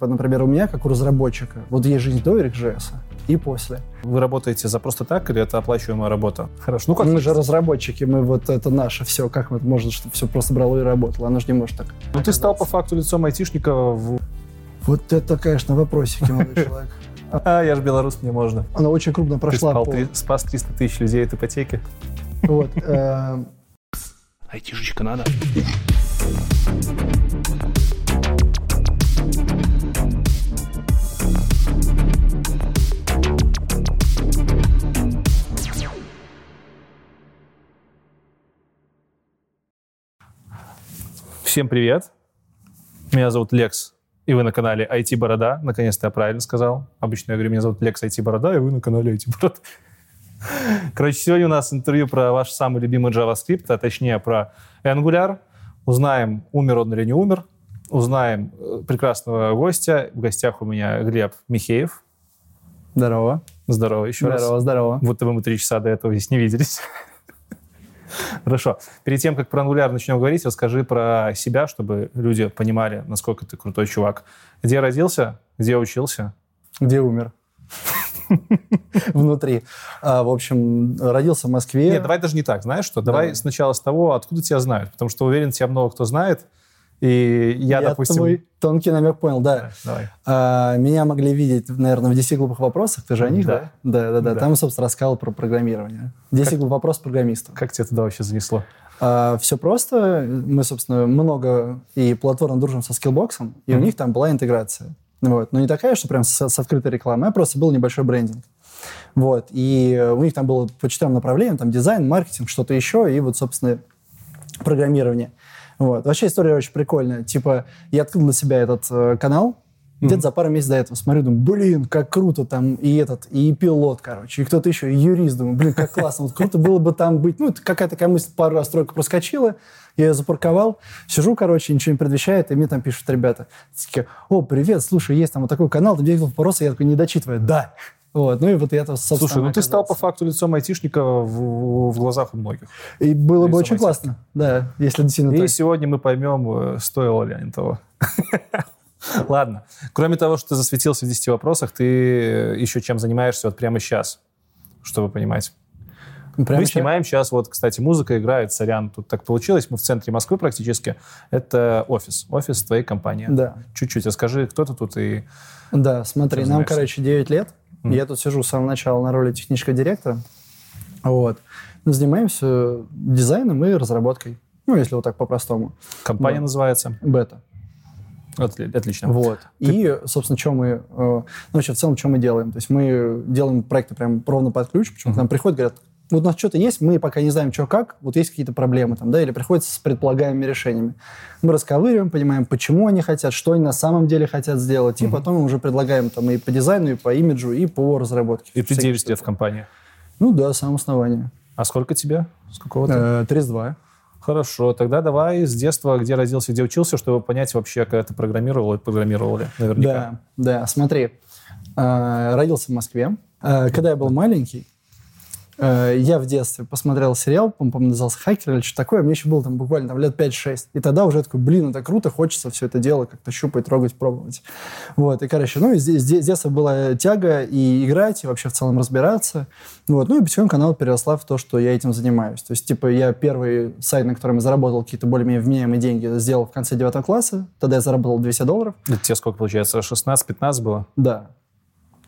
Вот, Например, у меня, как у разработчика, вот есть жизнь до RxJS и после. Вы работаете за просто так или это оплачиваемая работа? Хорошо. Ну как? Мы же разработчики, мы вот это наше все. Как это можно, чтобы все просто брало и работало? Оно же не может так. Ну ты стал по факту лицом айтишника в... Вот это, конечно, вопросики, молодой человек. А, я же белорус, мне можно. Она очень крупно прошла. Ты спал, по... спас 300 тысяч людей от ипотеки. Вот. Э, Айтишечка надо. Всем привет. Меня зовут Лекс, и вы на канале IT Борода. Наконец-то я правильно сказал. Обычно я говорю, меня зовут Лекс IT Борода, и вы на канале IT Борода. Короче, сегодня у нас интервью про ваш самый любимый JavaScript, а точнее про Angular. Узнаем, умер он или не умер. Узнаем э, прекрасного гостя. В гостях у меня Глеб Михеев. Здорово. Здорово еще здорово, раз. Здорово, здорово. Будто бы мы три часа до этого здесь не виделись. Хорошо. Перед тем, как про Angular начнем говорить, расскажи про себя, чтобы люди понимали, насколько ты крутой чувак. Где родился? Где учился? Где умер? Внутри. А, в общем, родился в Москве. Нет, давай даже не так, знаешь что? Давай, давай. сначала с того, откуда тебя знают. Потому что уверен, тебя много кто знает. И я, я допустим... твой тонкий намек понял, да. Давай. А, меня могли видеть, наверное, в 10 глупых вопросах. Ты же о них, да? Да, да, да. да. Там, собственно, рассказал про программирование. 10 как... глупых вопросов программистов. Как тебя туда вообще занесло? А, все просто. Мы, собственно, много и платформно дружим со Skillbox, и mm-hmm. у них там была интеграция. Вот. Но не такая, что прям с, с открытой рекламой, а просто был небольшой брендинг. Вот. И у них там было по четырем направлениям, там дизайн, маркетинг, что-то еще, и вот, собственно, программирование. Вот. Вообще история очень прикольная. Типа, я открыл для себя этот э, канал, mm-hmm. где-то за пару месяцев до этого смотрю, думаю, блин, как круто там и этот, и пилот, короче, и кто-то еще, и юрист, думаю, блин, как классно, вот круто было бы там быть. Ну, какая-то такая мысль пару раз тройка проскочила, я ее запарковал, сижу, короче, ничего не предвещает, и мне там пишут ребята, такие, о, привет, слушай, есть там вот такой канал, ты бегал вопросы, я такой, не дочитываю, да. Вот, ну и вот я-то, собственно, Слушай, ну ты стал по факту лицом айтишника в, в глазах у многих. И было лицом бы очень айтишника. классно, да, если действительно И так. сегодня мы поймем, э, стоило ли они того. Ладно. Кроме того, что ты засветился в 10 вопросах, ты еще чем занимаешься вот прямо сейчас, чтобы понимать? Прямо мы сейчас? снимаем сейчас, вот, кстати, музыка играет, сорян, тут так получилось, мы в центре Москвы практически. Это офис, офис твоей компании. Да. Чуть-чуть расскажи, кто ты тут и... Да, смотри, нам, короче, 9 лет. Mm. Я тут сижу с самого начала на роли технического директора. Вот. Мы занимаемся дизайном и разработкой. Ну, если вот так по-простому. Компания да. называется? Бета. Отлично. Вот. Ты... И, собственно, что мы... Э, ну, вообще, в целом, что мы делаем? То есть мы делаем проекты прям ровно под ключ, почему uh-huh. к нам приходят, говорят, вот у нас что-то есть, мы пока не знаем, что как, вот есть какие-то проблемы там, да, или приходится с предполагаемыми решениями. Мы расковыриваем, понимаем, почему они хотят, что они на самом деле хотят сделать, угу. и потом мы уже предлагаем там и по дизайну, и по имиджу, и по разработке. И ты 9 лет в компании? Ну да, с самого основания. А сколько тебе? С какого то Э, 32. Хорошо, тогда давай с детства, где родился, где учился, чтобы понять вообще, когда ты программировал и программировал ли, наверняка. Да, да, смотри, э, родился в Москве. Э, когда я был маленький, я в детстве посмотрел сериал, по-моему, назывался «Хакер» или что такое, мне еще было там буквально там, лет 5-6. И тогда уже такой, блин, это круто, хочется все это дело как-то щупать, трогать, пробовать. Вот, и, короче, ну, здесь, здесь, детства была тяга и играть, и вообще в целом разбираться. Вот, ну, и потихоньку канал переросла в то, что я этим занимаюсь. То есть, типа, я первый сайт, на котором я заработал какие-то более-менее вменяемые деньги, сделал в конце девятого класса. Тогда я заработал 200 долларов. Это тебе сколько, получается, 16-15 было? Да.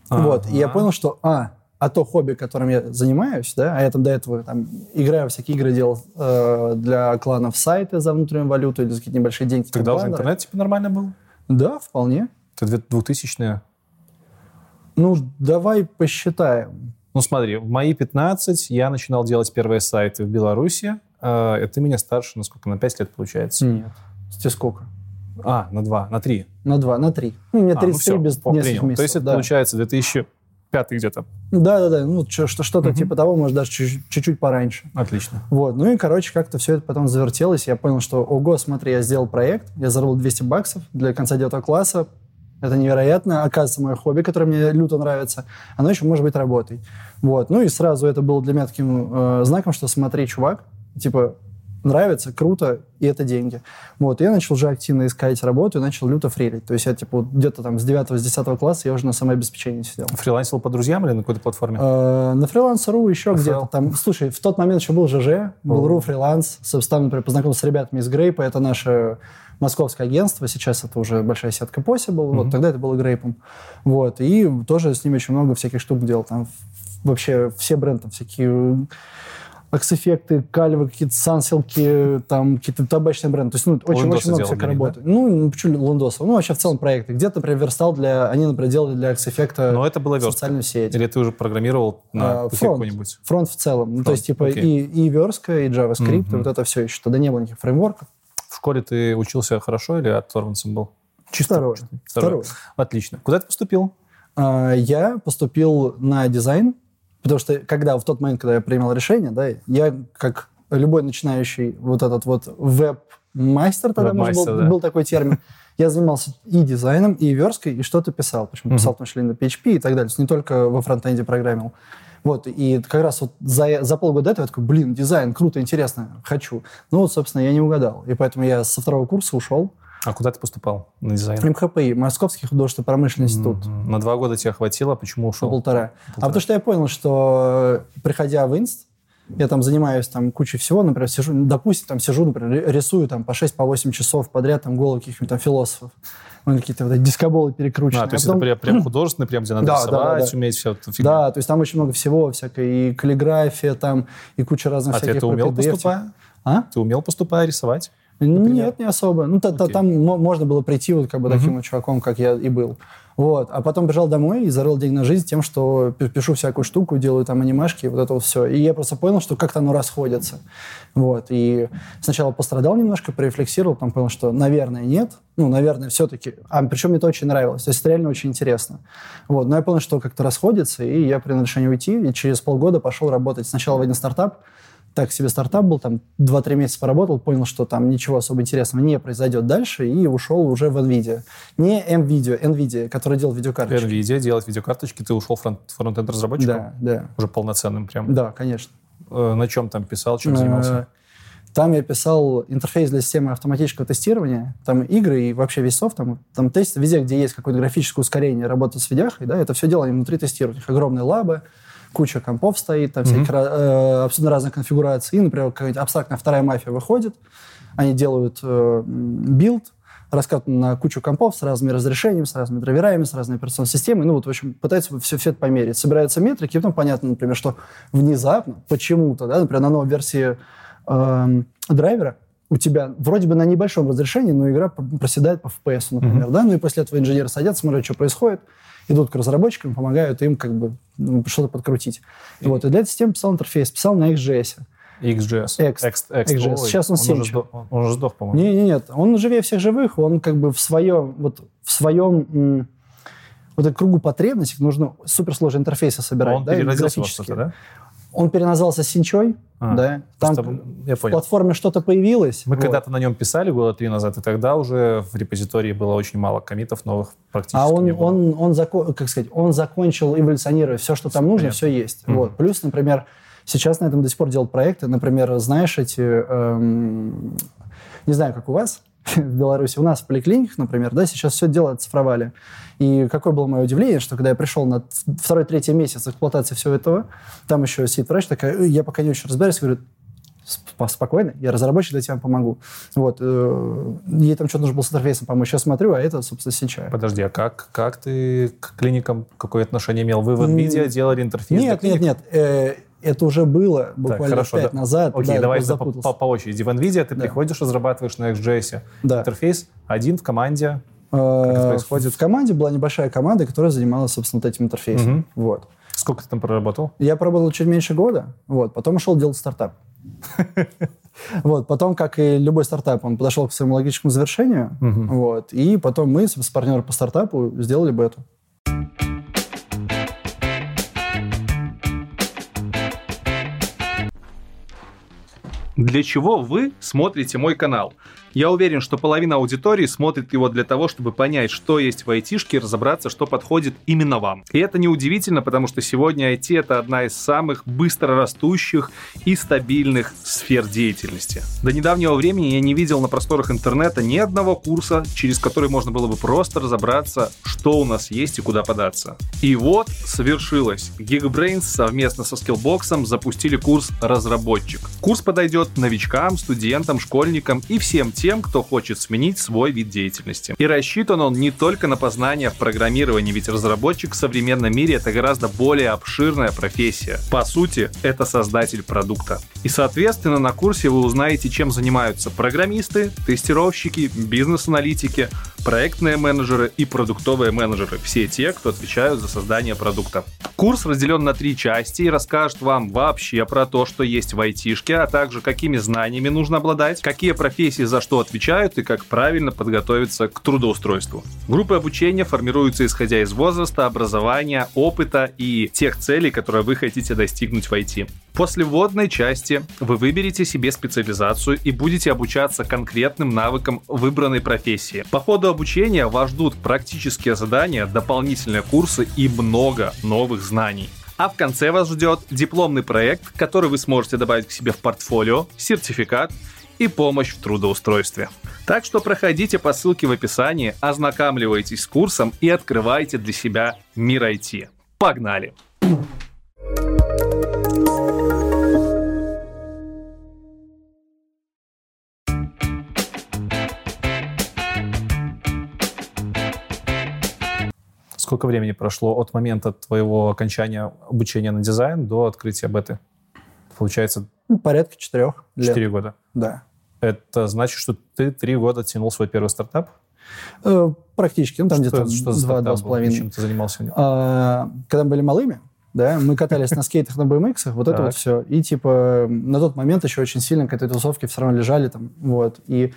А-а-а. Вот, и я понял, что, а, а то хобби, которым я занимаюсь, да, а я там до этого там играю всякие игры, делал э, для кланов сайты за внутреннюю валюту или за какие-то небольшие деньги. Тогда уже интернет типа нормально был? Да, вполне. Это 2000-е? Ну, давай посчитаем. Ну, смотри, в мои 15 я начинал делать первые сайты в Беларуси. Э, это меня старше, на сколько? На 5 лет получается? Нет. Тебе сколько? А, на 2, на 3. На 2, на 3. Ну, меня 33 а, ну все, без нескольких месяцев. То есть это да. получается 2000 пятый где-то. Да-да-да, ну что-то угу. типа того, может, даже чуть-чуть пораньше. Отлично. Вот, ну и, короче, как-то все это потом завертелось, я понял, что, ого, смотри, я сделал проект, я заработал 200 баксов для конца девятого класса, это невероятно. Оказывается, мое хобби, которое мне люто нравится, оно еще может быть работой. Вот. Ну и сразу это было для меня таким э, знаком, что смотри, чувак, типа, нравится, круто, и это деньги. Вот, и я начал уже активно искать работу и начал люто фрилить. То есть я, типа, вот где-то там с 9 с 10 класса я уже на самообеспечении сидел. Фрилансил по друзьям или на какой-то платформе? Э, на фрилансеру еще где-то там. Слушай, в тот момент еще был ЖЖ, был. РУ фриланс. Собственно, там, например, познакомился с ребятами из Грейпа. Это наше московское агентство. Сейчас это уже большая сетка Possible. Вот тогда это было Грейпом. Вот. И тоже с ними очень много всяких штук делал. Там вообще все бренды, там всякие акс-эффекты, кальвы, какие-то сансилки, там какие-то табачные бренды. То есть, ну, очень-очень много всякой работы. Ну, ну, почему Лундоса? Ну, вообще в целом проекты. Где-то, например, верстал для... Они, например, делали для акс-эффекта Но это было верстка. социальную сеть. Или ты уже программировал на А, фронт. какой-нибудь? Фронт в целом. Ну, то Фронт, есть, типа, окей. и, и верстка, и JavaScript, и Мгм. вот это все еще. Тогда не было никаких фреймворков. В школе ты учился хорошо или оторванцем был? Чисто Второе. ученый? Второе. Отлично. Куда ты поступил? А, Я поступил на дизайн, потому что когда в тот момент, когда я принимал решение, да, я как любой начинающий вот этот вот веб-мастер, тогда может, был, да. был такой термин, я занимался и дизайном, и версткой, и что-то писал. Почему Мгм. писал, в том числе и на PHP и так далее. То есть не только во фронтенде программил. Вот, и как раз вот за, за полгода до этого я такой, блин, дизайн, круто, интересно, хочу. Ну вот, собственно, я не угадал. И поэтому я со второго курса ушел. А куда ты поступал на дизайн? МХПИ, Московский художественно-промышленный институт. Мгм. На два года тебя хватило, почему На ушел? полтора. А Полтора. потому что я понял, что э, приходя в инст, я там занимаюсь там кучей всего, например, сижу, допустим, там сижу, например, ри- рисую там по 6 по 8 часов подряд там головы каких-нибудь там философов. Ну, какие-то вот эти дискоболы перекрученные. А, то есть А потом- это прям, прям художественный, прям где надо Да, да, да, рисовать, да. уметь все это фигня. Да, то есть там очень много всего, всякой и каллиграфия там, и куча разных А ты всяких это умел поступая? А? Ты умел поступая рисовать? Нет, не особо. Ну, та- та- Окей. там мо- можно было прийти вот как бы Мгм. таким вот чуваком, как я и был. Вот. А потом бежал домой и зарыл день на жизнь тем, что пи- пишу всякую штуку, делаю там анимашки, вот это вот все. И я просто понял, что как-то оно расходится. Вот. И сначала пострадал немножко, порефлексировал, потом понял, что, наверное, нет. Ну, наверное, все-таки. А причем мне это очень нравилось. То есть это реально очень интересно. Вот. Но я понял, что как-то расходится, и я принял решение уйти. И через полгода пошел работать сначала в один стартап, так себе стартап был, там 2-3 месяца поработал, понял, что там ничего особо интересного не произойдет дальше, и ушел уже в NVIDIA. Не NVIDIA, NVIDIA, который делал видеокарточки. NVIDIA, делать видеокарточки, ты ушел фронт, фронтенд разработчиком? Да, да. Уже полноценным прям. Да, конечно. Э, На чем там писал, чем занимался? Э, Там я писал интерфейс для системы автоматического тестирования, там игры и вообще весь софт, там, там тест везде, где есть какое-то графическое ускорение работы с видяхой, да, это все дело они внутри них огромные лабы, куча компов стоит, там всяких ра- э, абсолютно разных конфигураций. И, например, какая-нибудь абстрактная вторая мафия выходит, они делают э, build, раскатан на кучу компов с разными разрешениями, с разными драйверами, с разной операционной системой. Ну вот, в общем, пытаются все, все это померить. Собираются метрики, и потом понятно, например, что внезапно, почему-то, да, например, на новой версии эм, драйвера у тебя вроде бы на небольшом разрешении, но игра проседает по FPS, например, да, ну и после этого инженеры садятся, смотрят, что происходит, идут к разработчикам, помогают им как бы ну, что-то подкрутить. Вот, и для этой системы писал интерфейс, писал на XJS. XJS. Ext. Ext. XJS. Ой, Сейчас он уже семь сдох, он, он уже сдох, по-моему. Не, не, нет, он живее всех живых, он как бы в своем, вот в своем вот этом кругу потребностей нужно суперсложные интерфейсы собирать, он да, и графические. да? Он переназвался Синчой, А, да, там Просто, я в понял. платформе что-то появилось. Мы вот. когда-то на нем писали года три назад, и тогда уже в репозитории было очень мало комитов новых практически А он, не было. он, он, зако- как сказать, он закончил эволюционировать все, что там нужно, Понятно. все есть. Мгм. Вот. Плюс, например, сейчас на этом до сих пор делают проекты. Например, знаешь эти, эм, не знаю, как у вас в Беларуси, у нас в поликлиниках, например, да, сейчас все дело оцифровали. И какое было мое удивление, что когда я пришел на второй-третий месяц эксплуатации всего этого, там еще сидит врач такая, «Э, я пока не очень разбираюсь, говорю, «Сп- спокойно, я разработчик, я тебе помогу. Вот. э, Ей там что-то нужно было с интерфейсом помочь. Сейчас смотрю, а это, собственно, Синчай. Подожди, а как, как ты к клиникам какое отношение имел? Вы в NVIDIA делали интерфейс Нет, для нет, нет. Это уже было буквально хорошо, пять да. назад. Окей, да, давай по, по- по очереди. В NVIDIA ты Да. приходишь, разрабатываешь на XJS. Да. Интерфейс один в команде. Э, это происходит? В команде была небольшая команда, которая занималась, собственно, этим интерфейсом. Мгм. Вот. Сколько ты там проработал? Я поработал чуть меньше года, вот, потом ушел делать стартап. Вот, потом, как и любой стартап, он подошел к своему логическому завершению, Мгм. вот, и потом мы с партнером по стартапу сделали бету. Для чего вы смотрите мой канал? Я уверен, что половина аудитории смотрит его для того, чтобы понять, что есть в айтишке и разобраться, что подходит именно вам. И это неудивительно, потому что сегодня IT — это одна из самых быстро растущих и стабильных сфер деятельности. До недавнего времени я не видел на просторах интернета ни одного курса, через который можно было бы просто разобраться, что у нас есть и куда податься. И вот свершилось. Geekbrains совместно со Skillbox запустили курс «Разработчик». Курс подойдет новичкам, студентам, школьникам и всем тем, кто хочет сменить свой вид деятельности. И рассчитан он не только на познание в программировании, ведь разработчик в современном мире это гораздо более обширная профессия. По сути, это создатель продукта. И, соответственно, на курсе вы узнаете, чем занимаются программисты, тестировщики, бизнес-аналитики, проектные менеджеры и продуктовые менеджеры. Все те, кто отвечают за создание продукта. Курс разделен на три части и расскажет вам вообще про то, что есть в айтишке, а также какими знаниями нужно обладать, какие профессии за что отвечают и как правильно подготовиться к трудоустройству. Группы обучения формируются исходя из возраста, образования, опыта и тех целей, которые вы хотите достигнуть в IT. После вводной части вы выберете себе специализацию и будете обучаться конкретным навыкам выбранной профессии. По ходу обучения вас ждут практические задания, дополнительные курсы и много новых знаний. А в конце вас ждет дипломный проект, который вы сможете добавить к себе в портфолио, сертификат и помощь в трудоустройстве. Так что проходите по ссылке в описании, ознакомливайтесь с курсом и открывайте для себя мир IT. Погнали! Сколько времени прошло от момента твоего окончания обучения на дизайн до открытия беты? Получается... Ну, порядка четырех лет. Четыре года. Да. Это значит, что ты три года тянул свой первый стартап? Э, практически. Ну, там где-то что два, два с половиной. Чем ты занимался? А, когда мы были малыми, да, мы катались на скейтах, на BMX, вот это Так. вот все. И, типа, на тот момент еще очень сильно к этой тусовке все равно лежали там, вот. И,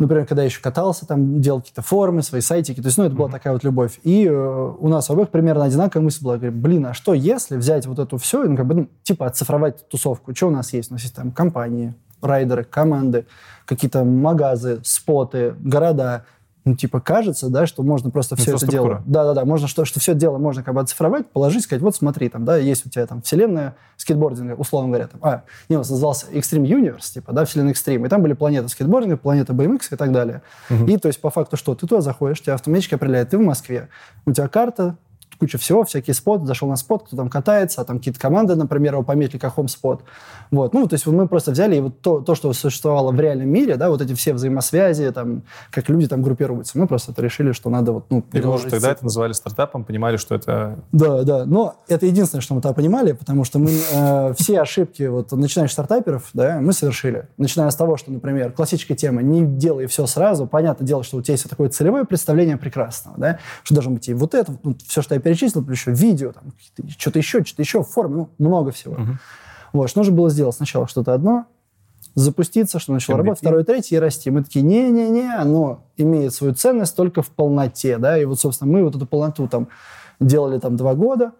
например, когда я еще катался, там, делал какие-то формы, свои сайтики, то есть, ну, это была такая вот любовь. И э, у нас у обоих примерно одинаковая мысль была. Говорю, блин, а что если взять вот эту все, ну, как бы, ну, типа, оцифровать тусовку? Что у нас есть? У нас есть там компании, райдеры, команды, какие-то магазы, споты, города. Ну, типа, кажется, да, что можно просто все это дело... Да-да-да, можно, что, что все дело можно как бы оцифровать, положить, сказать, вот смотри, там, да, есть у тебя там вселенная скейтбординга, условно говоря, там, а, не, он назывался Extreme Universe, типа, да, вселенная Extreme, и там были планеты скейтбординга, планета BMX и так далее. И, то есть, по факту что? Ты туда заходишь, тебя автоматически определяет, ты в Москве, у тебя карта, куча всего, всякие споты, зашел на спот, кто там катается, а там какие-то команды, например, его пометили как хом-спот. Вот, ну, то есть мы просто взяли и вот то, то, что существовало в реальном мире, да, вот эти все взаимосвязи, там, как люди там группируются, мы просто это решили, что надо вот, ну, И вы уже переложить тогда это называли стартапом, понимали, что это... да, да. Но это единственное, что мы тогда понимали, потому что мы э, все ошибки вот начинающих стартаперов, да, мы совершили. Начиная с того, что, например, классическая тема «не делай все сразу». Понятное дело, что у тебя есть такое целевое представление прекрасного, да, что должно быть и вот это, ну, все, что я перечислил, плюс еще видео, там, что-то еще, что-то еще, формы, ну, много всего. Вот, что нужно было сделать сначала что-то одно, запуститься, что начало MVP. работать, второе, третье, и расти. Мы такие, не-не-не, оно имеет свою ценность только в полноте, да, и вот, собственно, мы вот эту полноту там делали там два года,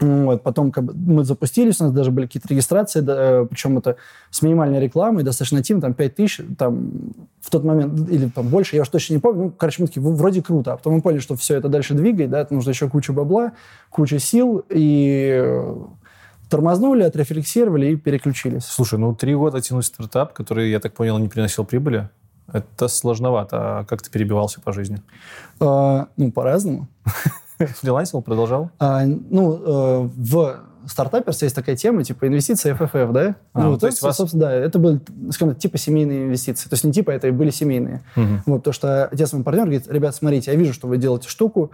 вот, потом как бы, мы запустились, у нас даже были какие-то регистрации, да, э, причем это с минимальной рекламой, достаточно тим, там 5 тысяч, там в тот момент, или там больше, я уж точно не помню, ну, короче, мы такие, «В- вроде круто, а потом мы поняли, что все это дальше двигает, да, это нужно еще куча бабла, куча сил, и э, тормознули, отрефлексировали и переключились. Слушай, ну три года тянуть стартап, который, я так понял, не приносил прибыли, это сложновато. А как ты перебивался по жизни? А, ну, по-разному. Фрилансил, продолжал? А, ну, э, в стартаперстве есть такая тема, типа инвестиции FFF, да? А, ну, ну, то есть вас- собственно, да, это были, скажем так, типа семейные инвестиции. То есть не типа, это и были семейные. Вот, то, что отец мой партнер говорит, ребят, смотрите, я вижу, что вы делаете штуку,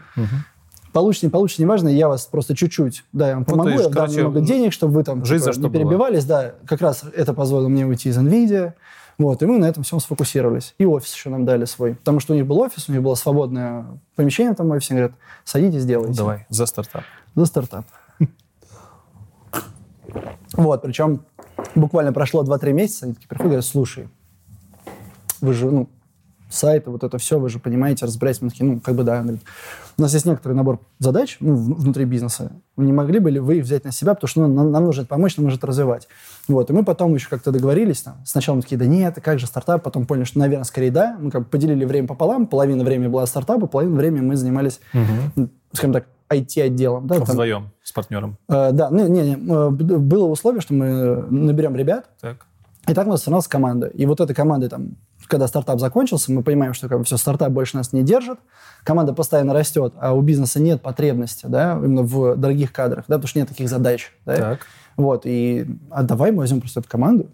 получится, не получится, неважно, я вас просто чуть-чуть, да, я вам Ну, то помогу, есть, я дам короче, немного денег, чтобы вы там жизнь типа, за что не перебивались, да, как раз это позволило мне уйти из NVIDIA, вот, и мы на этом всем сфокусировались. И офис еще нам дали свой. Потому что у них был офис, у них было свободное помещение там в офисе. Говорят, садитесь, делайте. Давай, за стартап. За стартап. Вот, причем буквально прошло 2-3 месяца, они такие приходят говорят, слушай, вы же, ну, сайты, вот это все, вы же понимаете, разбираетесь. Мы такие, ну, как бы да. Он говорит, у нас есть некоторый набор задач ну, внутри бизнеса. Не могли бы ли вы их взять на себя, потому что ну, нам, нам нужно это помочь, нам нужно это развивать. Вот. И мы потом еще как-то договорились. Там. Сначала мы такие, да нет, как же стартап. Потом поняли, что, наверное, скорее да. Мы как бы поделили время пополам. Половина времени была стартапа, половина времени мы занимались, угу. скажем так, IT-отделом. Да, Вдвоем там, с партнером? Э, да, не, не, не, э, было условие, что мы наберем ребят. Так. И так у нас становилась команда. И вот эта команда, там, когда стартап закончился, мы понимаем, что как бы, все, стартап больше нас не держит, команда постоянно растет, а у бизнеса нет потребности, да, именно в дорогих кадрах, да, потому что нет таких задач. Да? Так. Вот, и а давай мы возьмем просто эту команду,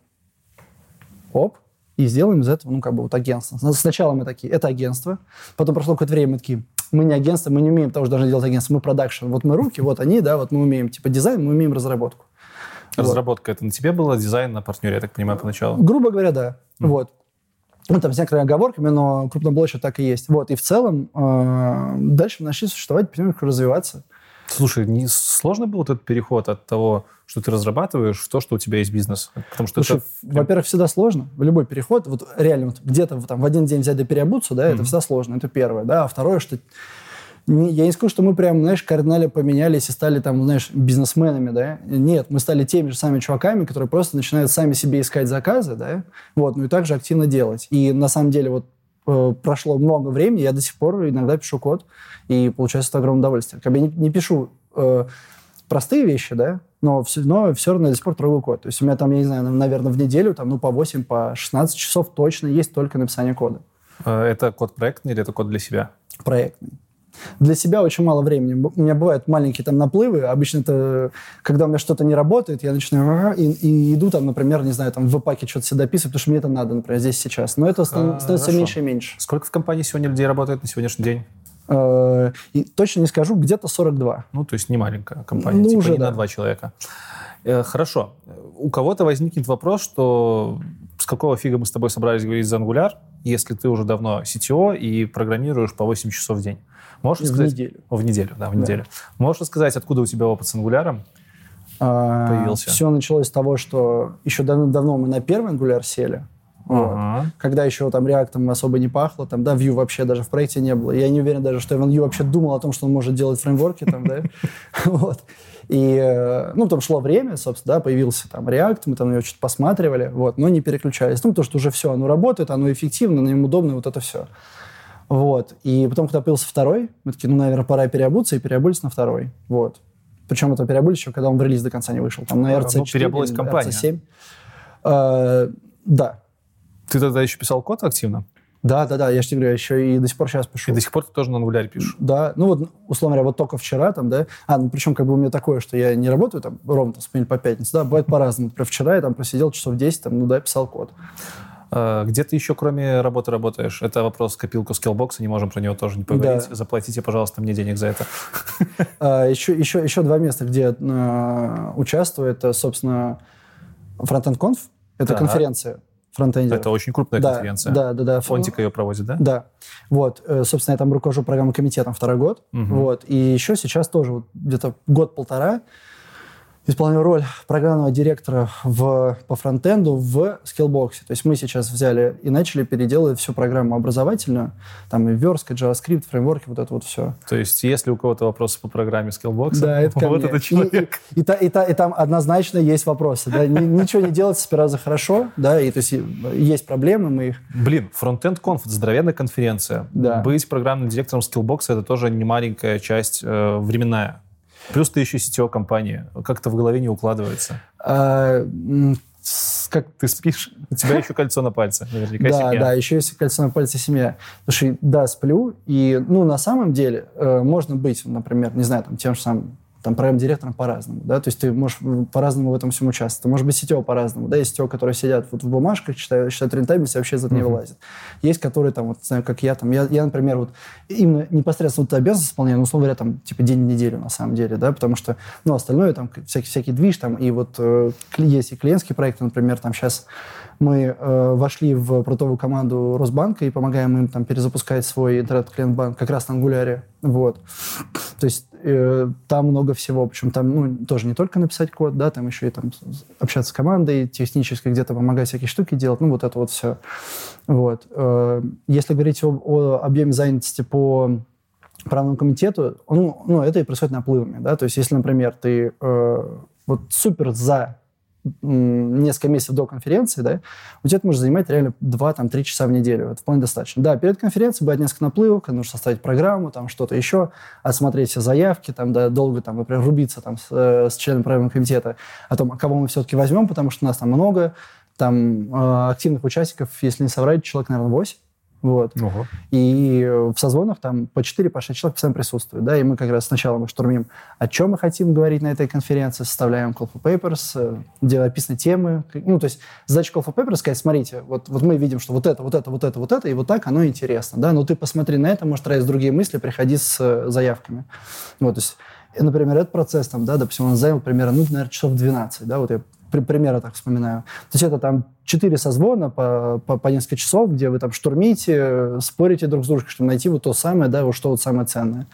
оп, и сделаем из этого, ну, как бы вот агентство. Сначала мы такие, это агентство, потом прошло какое-то время, мы такие, мы не агентство, мы не умеем того, что должны делать агентство, мы продакшн. Вот мы руки, вот они, да, вот мы умеем, типа, дизайн, мы умеем разработку. Разработка вот. это на тебе была, дизайн на партнере, я так понимаю, поначалу? Грубо говоря, да. Mm. Вот. Ну, там с некоторыми оговорками, но крупноблочно так и есть. Вот. И в целом э, дальше мы начали существовать, потихоньку развиваться. Слушай, не сложно был этот переход от того, что ты разрабатываешь, в то, что у тебя есть бизнес? Потому что Слушай, это... во-первых, всегда сложно. В любой переход, вот реально вот где-то там в один день взять да переобуться, да, mm-hmm. это всегда сложно. Это первое, да. А второе, что я не скажу, что мы прям, знаешь, кардинально поменялись и стали там, знаешь, бизнесменами, да. Нет, мы стали теми же самыми чуваками, которые просто начинают сами себе искать заказы, да. Вот, ну и также активно делать. И на самом деле вот э, прошло много времени, я до сих пор иногда пишу код, и получается это огромное удовольствие. Как бы я не, не пишу э, простые вещи, да, но все, но все равно до сих пор трогаю код. То есть у меня там, я не знаю, наверное, в неделю там, ну, по 8, по 16 часов точно есть только написание кода. Э, это код проектный или это код для себя? Проектный. Для себя очень мало времени. У меня бывают маленькие там наплывы. Обычно это, когда у меня что-то не работает, я начинаю и, и иду там, например, не знаю, там в паке что-то себе дописывать, потому что мне это надо, например, здесь сейчас. Но это становится Хорошо. меньше и меньше. Сколько в компании сегодня людей работает на сегодняшний день? Э, и точно не скажу, где-то 42. Ну, то есть не маленькая компания, ну, типа уже, не да. на два человека. Э, хорошо. У кого-то возникнет вопрос, что с какого фига мы с тобой собрались говорить за Angular, если ты уже давно CTO и программируешь по 8 часов в день? Можешь в сказать... неделю. в неделю, да, в да. неделю. Можешь рассказать, откуда у тебя опыт с Angular а, появился? Все началось с того, что еще давно, давно мы на первый Angular сели. Uh-huh. Вот. Когда еще там реактом особо не пахло, там, да, Vue вообще даже в проекте не было. Я не уверен даже, что Evan Vue вообще думал о том, что он может делать фреймворки там, да. Вот. И, э, ну, там шло время, собственно, да, появился там React, мы там его что-то посматривали, вот, но не переключались. Ну, потому что уже все, оно работает, оно эффективно, на нем удобно, вот это все. Вот. И потом, когда появился второй, мы такие, ну, наверное, пора переобуться, и переобулись на второй. Вот. Причем это переобулись еще, когда он в релиз до конца не вышел. Там на RC4, ну, переобулась компания. RC7. Э, да. Ты тогда еще писал код активно? Да, да, да, я же тебе говорю, еще и до сих пор сейчас пишу. И до сих пор ты тоже на ангуляре пишешь? Да, ну вот, условно говоря, вот только вчера там, да, а, ну причем как бы у меня такое, что я не работаю там ровно там, с понедельника по пятницу, да, бывает по-разному. Например, вчера я там просидел часов 10, там, ну да, писал код. А, где ты еще, кроме работы, работаешь? Это вопрос копилку Skillbox, не можем про него тоже не поговорить. Да. Заплатите, пожалуйста, мне денег за это. Еще, еще, еще два места, где э, участвую. Это, собственно, Frontend Conf. Это конференция фронтендеров. Это очень крупная да, конференция. Да, да, да. Фонтика ее проводит, да? Да. Вот, э, собственно, я там руковожу программным комитетом второй год. Угу. Вот, и еще сейчас тоже вот где-то год-полтора исполняю роль программного директора в, по фронтенду в Skillbox. То есть мы сейчас взяли и начали переделывать всю программу образовательную, там и верстка, JavaScript, фреймворки, вот это вот все. То есть если у кого-то вопросы по программе Skillbox, да, это вот мне. этот человек. И, и, и, и, и там однозначно есть вопросы. Да? Ничего не делать с раза хорошо, да, и то есть есть проблемы, мы их... Блин, фронтенд конф, здоровенная конференция. Да. Быть программным директором Skillbox это тоже не маленькая часть э, временная. Плюс ты еще сетевая компания. Как-то в голове не укладывается. А, как ты спишь? У тебя еще кольцо на пальце, наверняка Да, семья. да, еще есть кольцо на пальце семья. Слушай, да, сплю, и, ну, на самом деле, э, можно быть, например, не знаю, там, тем же самым там программ-директором по-разному, да, то есть ты можешь по-разному в этом всем участвовать. Ты можешь быть сетево по-разному, да, есть сетево, которые сидят вот в бумажках, читают, считают рентабельность, вообще из этого uh-huh. не вылазят. Есть, которые там, вот, знаю, как я, там, я, я например, вот именно непосредственно вот обязанность исполняю, ну, условно говоря, там, типа день в неделю на самом деле, да, потому что, ну, остальное там, всякий, всякий движ там, и вот э, есть и клиентские проекты, например, там сейчас мы э, вошли в продуктовую команду Росбанка и помогаем им там перезапускать свой интернет-клиент-банк как раз на Ангуляре. Вот. То есть э, там много всего. Причем там ну, тоже не только написать код, да, там еще и там общаться с командой, технически где-то помогать всякие штуки делать. Ну, вот это вот все. Вот. Э, если говорить о, о объеме занятости по правному комитету, он, ну, это и происходит наплывами, да, то есть если, например, ты э, вот супер за несколько месяцев до конференции, да, у тебя это может занимать реально 2-3 часа в неделю. Это вполне достаточно. Да, перед конференцией будет несколько наплывов, когда нужно составить программу, там что-то еще, осмотреть все заявки, там, да, долго, там, например, рубиться там, с, э, с членом правильного комитета о том, кого мы все-таки возьмем, потому что нас там много, там э, активных участников, если не соврать, человек, наверное, 8. Вот. Ого. И в созвонах там по 4-6 по человек постоянно присутствуют. Да? И мы как раз сначала мы штурмим, о чем мы хотим говорить на этой конференции, составляем call for papers, э, где описаны темы. Ну, то есть задача call for papers сказать, смотрите, вот, вот мы видим, что вот это, вот это, вот это, вот это, и вот так оно интересно. Да? Но ты посмотри на это, может, раз другие мысли, приходи с э, заявками. Вот, то есть например, этот процесс, там, да, допустим, он занял примерно, ну, наверное, часов 12, да, вот я при, примерно так вспоминаю. То есть это там четыре созвона по, по, по несколько часов, где вы там штурмите, спорите друг с дружкой, чтобы найти вот то самое, да, вот что вот самое ценное.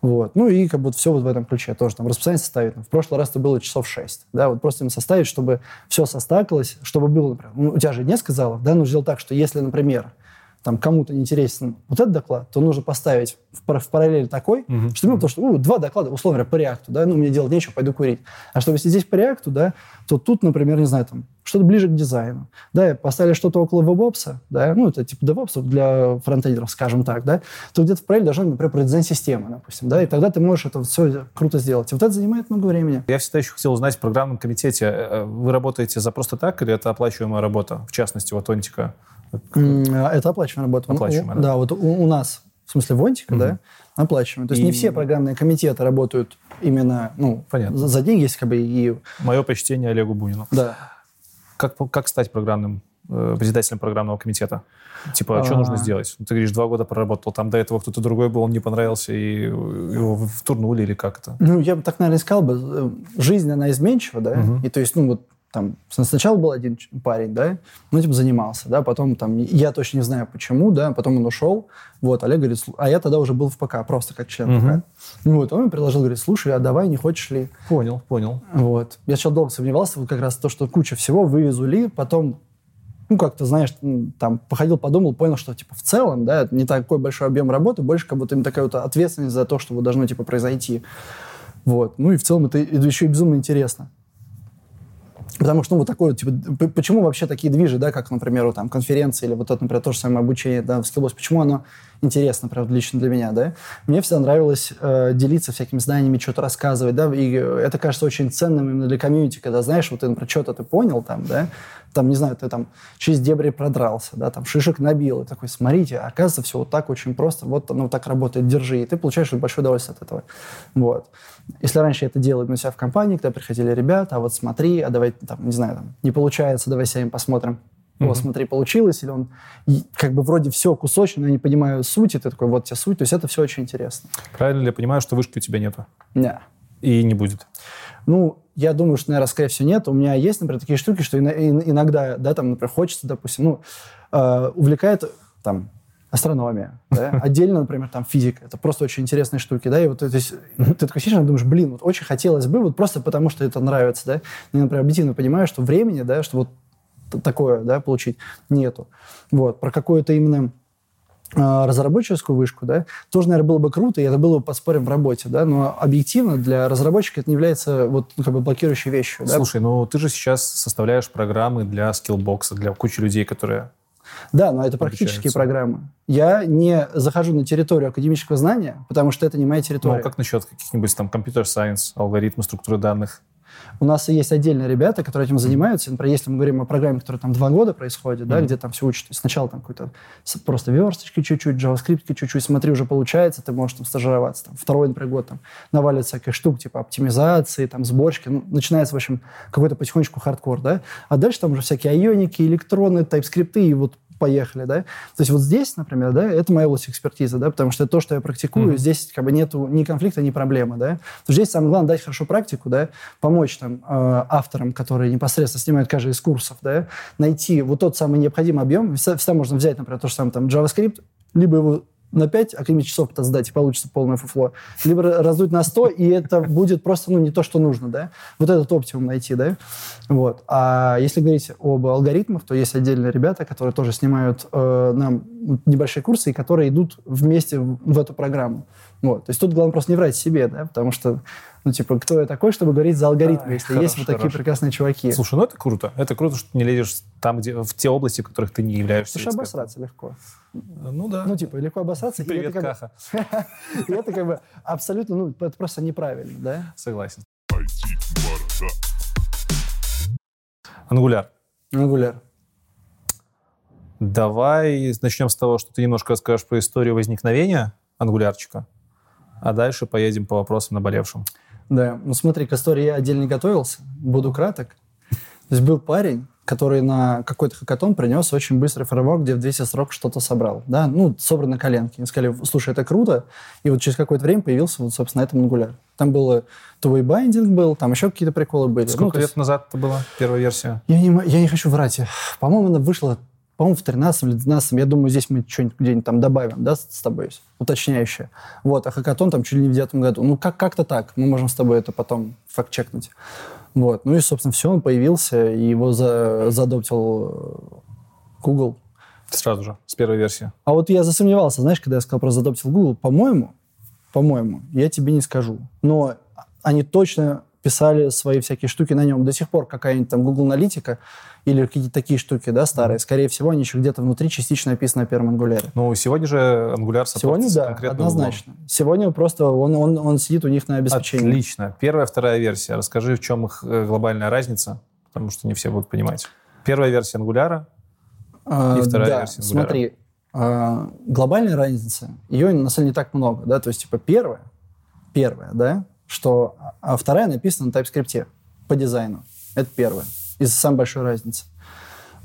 Вот. Ну и как бы все вот в этом ключе тоже. Там расписание составить. В прошлый раз это было часов 6. Да, вот просто им составить, чтобы все состакалось, чтобы было, например, ну, у тебя же несколько залов, да, нужно сделать так, что если, например, там кому-то не интересен вот этот доклад, то нужно поставить в, в параллель такой, uh-huh. что, ну, потому что, ну, два доклада, условно говоря, по реакту, да, ну, мне делать нечего, пойду курить. А что если здесь по реакту, да, то тут, например, не знаю, там, что-то ближе к дизайну, да, поставили что-то около веб-опса, да, ну, это типа DevOps для фронтендеров, скажем так, да, то где-то в параллель должна, например, про дизайн системы, допустим, да, и тогда ты можешь это все круто сделать. И вот это занимает много времени. Я всегда еще хотел узнать в программном комитете, э, вы работаете за просто так или это оплачиваемая работа, в частности, вот Онтика? Это оплачиваемая работа. Оплачиваемая, да? Да, вот у, у нас, в смысле, Вонтика, mm да, оплачивааемая. То есть и... не все программные комитеты работают именно, ну, Понятно. За, за деньги, есть как бы и... Мое почтение Олегу Бунину. Да. Как, как стать программным, э, председателем программного комитета? Типа, а... что нужно сделать? Ты говоришь, два года проработал, там до этого кто-то другой был, он не понравился, и его втурнули или как это? Ну, я бы так, наверное, сказал бы, жизнь, она изменчива, да, угу. и то есть, ну, вот там сначала был один парень, да, ну, типа, занимался, да, потом там, я точно не знаю почему, да, потом он ушел, вот, Олег говорит, а я тогда уже был в ПК, просто как член угу. ПК. Ну, вот, он мне предложил, говорит, слушай, а давай, не хочешь ли? Понял, понял. Вот. Я сначала долго сомневался, вот как раз то, что куча всего, вывезу ли, потом ну, как-то, знаешь, там, походил, подумал, понял, что, типа, в целом, да, это не такой большой объем работы, больше как будто им такая вот ответственность за то, что вот должно, типа, произойти. Вот. Ну, и в целом это, это еще и безумно интересно. Потому что, ну, вот такое, типа, почему вообще такие движи, да, как, например, там, конференции или вот это, например, то же самое обучение, да, в Skillbox, почему оно интересно, например, лично для меня, да? Мне всегда нравилось э, делиться всякими знаниями, что-то рассказывать, да, и это кажется очень ценным именно для комьюнити, когда, знаешь, вот ты, например, что-то ты понял там, да, там, не знаю, ты там через дебри продрался, да, там шишек набил, и такой, смотрите, оказывается, все вот так очень просто, вот оно так работает, держи, и ты получаешь большое удовольствие от этого. Вот. Если раньше я это делал у себя в компании, когда приходили ребята, а вот смотри, а давай, там, не знаю, там, не получается, давай сядем посмотрим. Mm-hmm. Вот, смотри, получилось, или он как бы вроде все кусочно, но я не понимаю сути, ты такой, вот тебе суть, то есть это все очень интересно. Правильно ли я понимаю, что вышки у тебя нету? Да. И не будет? Ну, я думаю, что, наверное, скорее всего, нет. У меня есть, например, такие штуки, что иногда, да, там, например, хочется, допустим, ну, э, увлекает, там, астрономия, да? отдельно, например, там физика. Это просто очень интересные штуки, да, и вот то есть, ты такой сидишь и думаешь, блин, вот очень хотелось бы, вот просто потому что это нравится, да. Я, например, объективно понимаю, что времени, да, что вот такое, да, получить нету. Вот, про какое-то именно а, разработческую вышку, да, тоже, наверное, было бы круто, и это было бы поспорим в работе, да, но объективно для разработчика это не является вот ну, как бы блокирующей вещью. Слушай, да? ну ты же сейчас составляешь программы для скиллбокса, для кучи людей, которые да, но это практические программы. Я не захожу на территорию академического знания, потому что это не моя территория. Ну, как насчет каких-нибудь там computer science, алгоритмы, структуры данных? У нас есть отдельные ребята, которые этим занимаются. Например, если мы говорим о программе, которая там два года происходит, да, где там все учат. Сначала там какой-то просто версточки чуть-чуть, JavaScript чуть-чуть, смотри, уже получается, ты можешь там стажироваться. Там, второй, например, год там наваливается всяких штук, типа оптимизации, там, сборки. Ну, начинается, в общем, какой-то потихонечку хардкор, да. А дальше там уже всякие Ionic 'и, Electron 'ы, TypeScript 'ы, и вот поехали, да. То есть вот здесь, например, да, это моя область экспертизы, да, потому что это то, что я практикую, mm-hmm. здесь как бы нету ни конфликта, ни проблемы, да. То здесь самое главное дать хорошо практику, да, помочь там э, авторам, которые непосредственно снимают каждый из курсов, да, найти вот тот самый необходимый объем. Всегда, всегда можно взять, например, то же самое там JavaScript, либо его на 5 академических часов это сдать, и получится полное фуфло. Либо раздуть на 100, и это будет просто ну, не то, что нужно. Да? Вот этот оптимум найти. Да? Вот. А если говорить об алгоритмах, то есть отдельные ребята, которые тоже снимают э, нам небольшие курсы, и которые идут вместе в, в эту программу. Вот. То есть тут главное просто не врать себе, да, потому что, ну, типа, кто я такой, чтобы говорить за алгоритмы, Ай, если хорошо, есть вот такие хорошо. прекрасные чуваки. Слушай, ну это круто. Это круто, что ты не лезешь там, где, в те области, в которых ты не являешься. Слушай, обосраться легко. Ну да. Ну, типа, легко обосраться. и Привет, это как бы- Каха. И это как бы абсолютно, ну, это просто неправильно, да? Согласен. Ангуляр. Angular. Давай начнем с того, что ты немножко расскажешь про историю возникновения ангулярчика, а дальше поедем по вопросам наболевшим. Да, ну смотри, к истории я отдельно готовился, буду краток. То есть был парень, который на какой-то хакатон принес очень быстрый фреймворк, где в 200 строк что-то собрал. Да, ну, собрано на коленке. И сказали, слушай, это круто. И вот через какое-то время появился, вот, собственно, этот Angular. Там было твой байдинг был, там еще какие-то приколы были. Ну, Сколько есть- лет назад это была первая версия? Я не, я не хочу врать. По-моему, она вышла, по-моему, в 13 или 12 Я думаю, здесь мы что-нибудь где-нибудь там добавим, да, с тобой, уточняющее. Вот, а хакатон там чуть ли не в девятом году. Ну, как- как-то так. Мы можем с тобой это потом факт-чекнуть. Вот. Ну и, собственно, все, он появился, и его за, задоптил э, Google. Сразу же, с первой версии. А вот я засомневался, знаешь, когда я сказал про задоптил Google, по-моему, по-моему, я тебе не скажу. Но они точно писали свои всякие штуки на нем. До сих пор какая-нибудь там Google Аналитика или какие-то такие штуки, да, старые, скорее всего, они еще где-то внутри частично написаны на первом ангуляре. Ну, сегодня же Angular Сегодня, да, однозначно. Сегодня просто он, он, он сидит у них на обеспечении. Отлично. Первая, вторая версия. Расскажи, в чем их э, глобальная разница, потому что не все будут понимать. Первая версия Angular. А, И вторая да, версия Angular. смотри, а, глобальная разница, ее на самом деле не так много, да, то есть, типа, первая, первая, да, что, а вторая написана на TypeScript по дизайну. Это первое. И самая большая разница.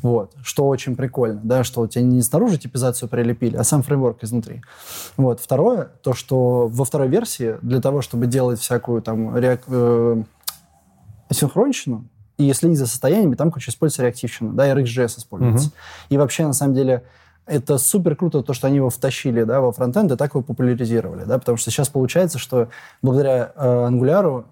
Вот, что очень прикольно, да, что у тебя не снаружи типизацию прилепили, а сам фреймворк изнутри. Вот. Второе, то, что во второй версии для того, чтобы делать всякую там реак- э, асинхронщину и следить за состояниями, там, короче, используется реактивщина, да, и RxJS используется. И вообще, на самом деле, это супер круто, то, что они его втащили да, во фронтенд и так его популяризировали, да, потому что сейчас получается, что благодаря э, Angular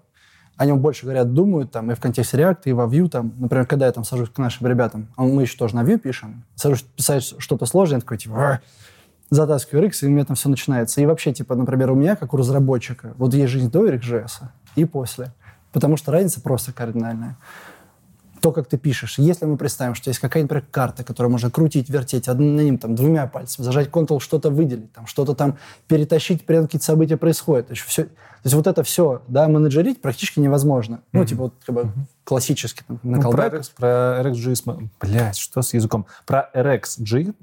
о нем больше говорят, думают, там, и в контексте React, и во Vue, там, например, когда я там сажусь к нашим ребятам, а мы еще тоже на Vue пишем, сажусь писать что-то сложное, я такой, типа, затаскиваю RX, и у меня там все начинается. И вообще, типа, например, у меня, как у разработчика, вот есть жизнь до RxJS и после. Потому что разница просто кардинальная. То, как ты пишешь. Если мы представим, что есть какая-нибудь например, карта, которую можно крутить, вертеть одним, там, двумя пальцами, зажать Ctrl, что-то выделить, там, что-то там перетащить, при этом какие-то события происходят. То есть, все, то есть вот это все, да, менеджерить практически невозможно. Ну, типа, вот, как бы, классически, там, на Ну, про, колбеках. RX, про RxJS... мы- Блядь, что с языком? Про RxJ...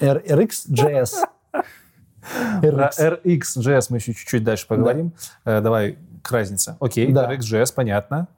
RxJS. Про RX. RxJS мы еще чуть-чуть дальше поговорим. Э, давай к разнице. Окей, Да. RxJS, понятно.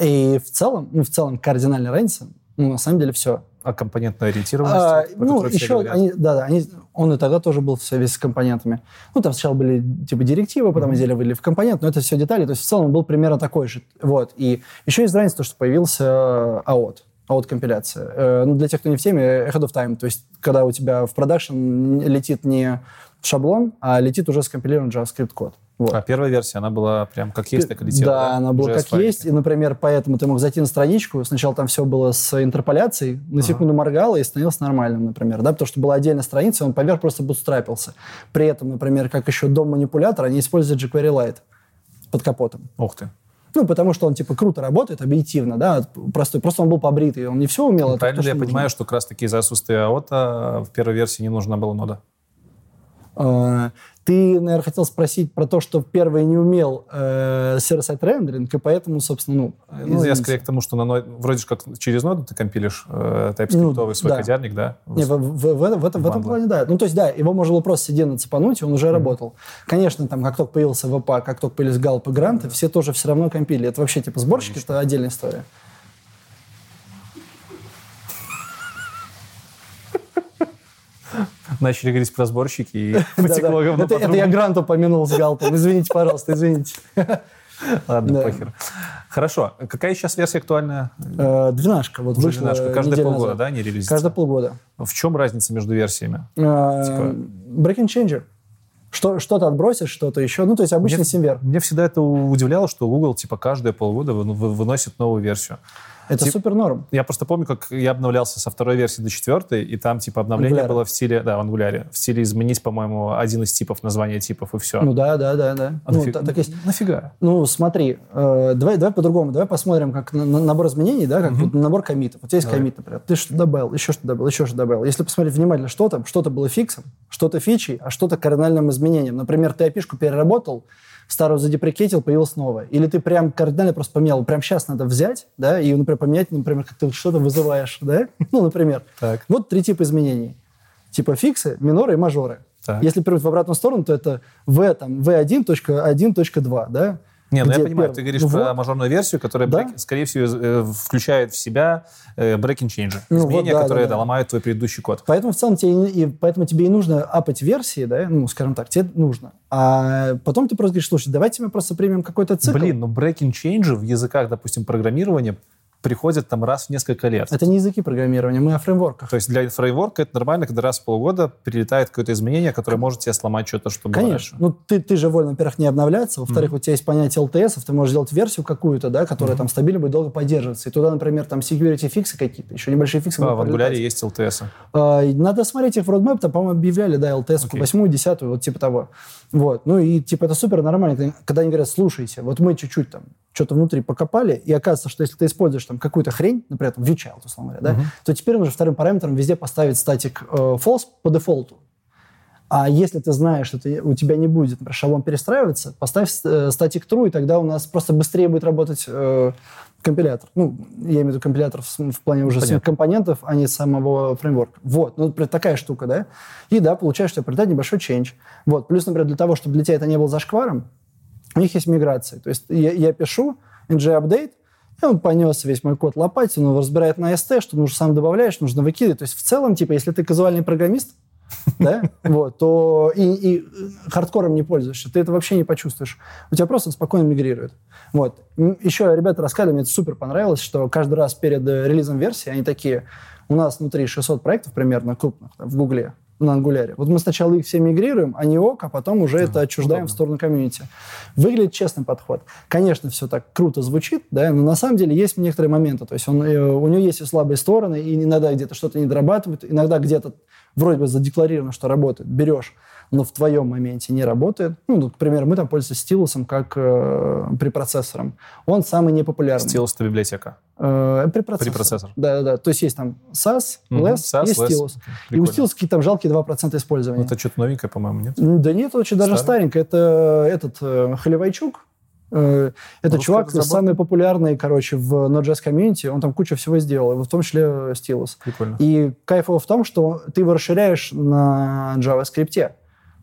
И в целом, ну, в целом кардинальная разница, ну, на самом деле, все. А компонентная ориентированность? А, ну, еще, говорят? они, да, да, они, он и тогда тоже был все весь с компонентами. Ну, там сначала были типа директивы, потом изделия выделили в компонент, но это все детали. То есть в целом он был примерно такой же. Вот. И еще есть разница, то, что появился э, AOT, AOT-компиляция. Э, ну, для тех, кто не в теме, ahead of time. То есть когда у тебя в продакшн летит не шаблон, а летит уже скомпилированный JavaScript код. Вот. А первая версия, она была прям как есть, так и летела, Да, она была как JS-файлики. есть. И, например, поэтому ты мог зайти на страничку, сначала там все было с интерполяцией, на секунду моргало и становилось нормальным, например, да, потому что была отдельная страница, он поверх просто бутстрапился. При этом, например, как еще дом-манипулятор, они используют jQuery Lite под капотом. Ух ты. Ну, потому что он, типа, круто работает, объективно, да, простой. Просто он был побритый, он не все умел. а Ну, Правильно то, я нужно. понимаю, что как раз-таки из-за отсутствия АОТа в первой версии не нужна была нода? А, Ты, наверное, хотел спросить про то, что первый не умел э, сервер-сайт рендеринг, и поэтому, собственно, ну... Ну, я извините. скорее к тому, что на ноде, вроде как через ноду ты компилишь э, TypeScript Ну, свой да. кодярник, да? Не, в, в- в- в этом- в этом плане, да. Ну, то есть, да, его можно было просто сидеть цепануть, и он уже работал. Конечно, там, как только появился ВП, как только появились галпы, гранты, все тоже все равно компили. Это вообще, типа, сборщики, это отдельная история. Начали говорить про сборщики и потекло говно Это, я грант упомянул с галпом. Извините, пожалуйста, извините. Ладно, Да. похер. Хорошо. Какая сейчас версия актуальная? Э, Двенашка. Вот вышла двенашка. Каждые полгода, назад. да, они релизятся? Каждые полгода. В чем разница между версиями? Э, Breaking Changer. Что, что-то отбросишь, что-то еще. Ну, то есть обычный Мне- симвер. Меня всегда это удивляло, что Google типа каждые полгода вы- вы- выносит новую версию. Это Тип- супер норм. Я просто помню, как я обновлялся со второй версии до четвертой, и там, типа, обновление Angular. было в стиле, да, в ангуляре, в стиле изменить, по-моему, один из типов, название типов, и все. Ну да, да, да, да. А ну, нафиг- та- так есть. Нафига? Ну, смотри, э, давай, давай по-другому. Давай посмотрим, как на- на- набор изменений, да, как вот набор комитов. У тебя есть Давай. комит, например. Ты что добавил, еще что добавил, еще что добавил. Если посмотреть внимательно, что там, что-то было фиксом, что-то фичей, а что-то кардинальным изменением. Например, ты API-шку переработал, старую задеприкетил, появилась новая. Или ты прям кардинально просто поменял. Прям сейчас надо взять, да, и, например, поменять, например, как ты что-то вызываешь, да? Ну, например. Так. Вот три типа изменений. Типа фиксы, миноры и мажоры. Так. Если перейти в обратную сторону, то это v, там, v1.1.2, да? Не, ну я понимаю, первый? ты говоришь Ну про вот. мажорную версию, которая, Да. брек- скорее всего, э, включает в себя э, breaking change. Ну вот, Изменения, да, которые да, да. ломают твой предыдущий код. Поэтому в целом тебе, и, и поэтому тебе и нужно апать версии, да, ну, скажем так, тебе нужно. А потом ты просто говоришь, слушай, давайте мы просто примем какой-то цикл. Блин, ну breaking change в языках, допустим, программирования приходят там раз в несколько лет. Это не языки программирования, мы о фреймворках. То есть для фреймворка это нормально, когда раз в полгода прилетает какое-то изменение, которое может тебе сломать что-то, что было Конечно. Ну, ты, ты же волен, во-первых, не обновляться. Во-вторых, у тебя есть понятие LTS, ты можешь сделать версию какую-то, да, которая там стабильно будет долго поддерживаться. И туда, например, там security фиксы какие-то, еще небольшие фиксы. А, в Angular есть LTS. А, Надо смотреть их в roadmap, там, по-моему, объявляли, да, LTS, Окей. восьмую, десятую, вот типа того. Вот. Ну и типа это супер нормально, когда они говорят, слушайте, вот мы чуть-чуть там что-то внутри покопали, и оказывается, что если ты используешь там какую-то хрень, например, там ViewChild, условно говоря, да, то теперь нужно вторым параметром везде поставить статик э, false по дефолту. А если ты знаешь, что ты- у тебя не будет, например, шаблон перестраиваться, поставь э, статик true, и тогда у нас просто быстрее будет работать э, компилятор. Ну, я имею в виду компилятор в, в плане уже самих компонентов, а не самого фреймворка. Вот, ну, например, такая штука, да? И да, получаешь, что прилетает небольшой change. Вот, плюс, например, для того, чтобы для тебя это не было зашкваром, у них есть миграции. То есть я, я пишу ng-update, и он понес весь мой код лопать, он его разбирает на ST, что нужно сам добавляешь, нужно выкидывать. То есть в целом, типа, если ты казуальный программист, да, вот, то и, и э, хардкором не пользуешься, ты это вообще не почувствуешь. У тебя просто спокойно мигрирует. Вот. Еще ребята рассказывали, мне это супер понравилось, что каждый раз перед э, релизом версии они такие, у нас внутри 600 проектов примерно крупных там, в Гугле, на ангуляре. Вот мы сначала их все мигрируем, а не ок, а потом уже это отчуждаем в сторону комьюнити. Выглядит честный подход. Конечно, все так круто звучит, да, но на самом деле есть некоторые моменты. То есть он, э, у него есть и слабые стороны, и иногда где-то что-то не дорабатывает, иногда где-то вроде бы задекларировано, что работает, берешь, но в твоем моменте не работает. Ну, ну, к примеру, мы там пользуемся стилусом как э, препроцессором. Он самый непопулярный. Стилус — это библиотека. Э, препроцессор. Препроцессор. Да-да-да. То есть есть там SAS, Мгм. LES, SAS, LES. стилус. И у стилуса какие-то там жалкие 2% использования. Ну, Это что-то новенькое, по-моему, нет? Ну, Да нет, очень даже Старый? старенько. Это этот э, Холивайчук. Э, это Русский чувак самый популярный, короче, в Node.js комьюнити. Он там кучу всего сделал, и в том числе э, стилус. Прикольно. И кайфово в том, что ты его расширяешь на JavaScript.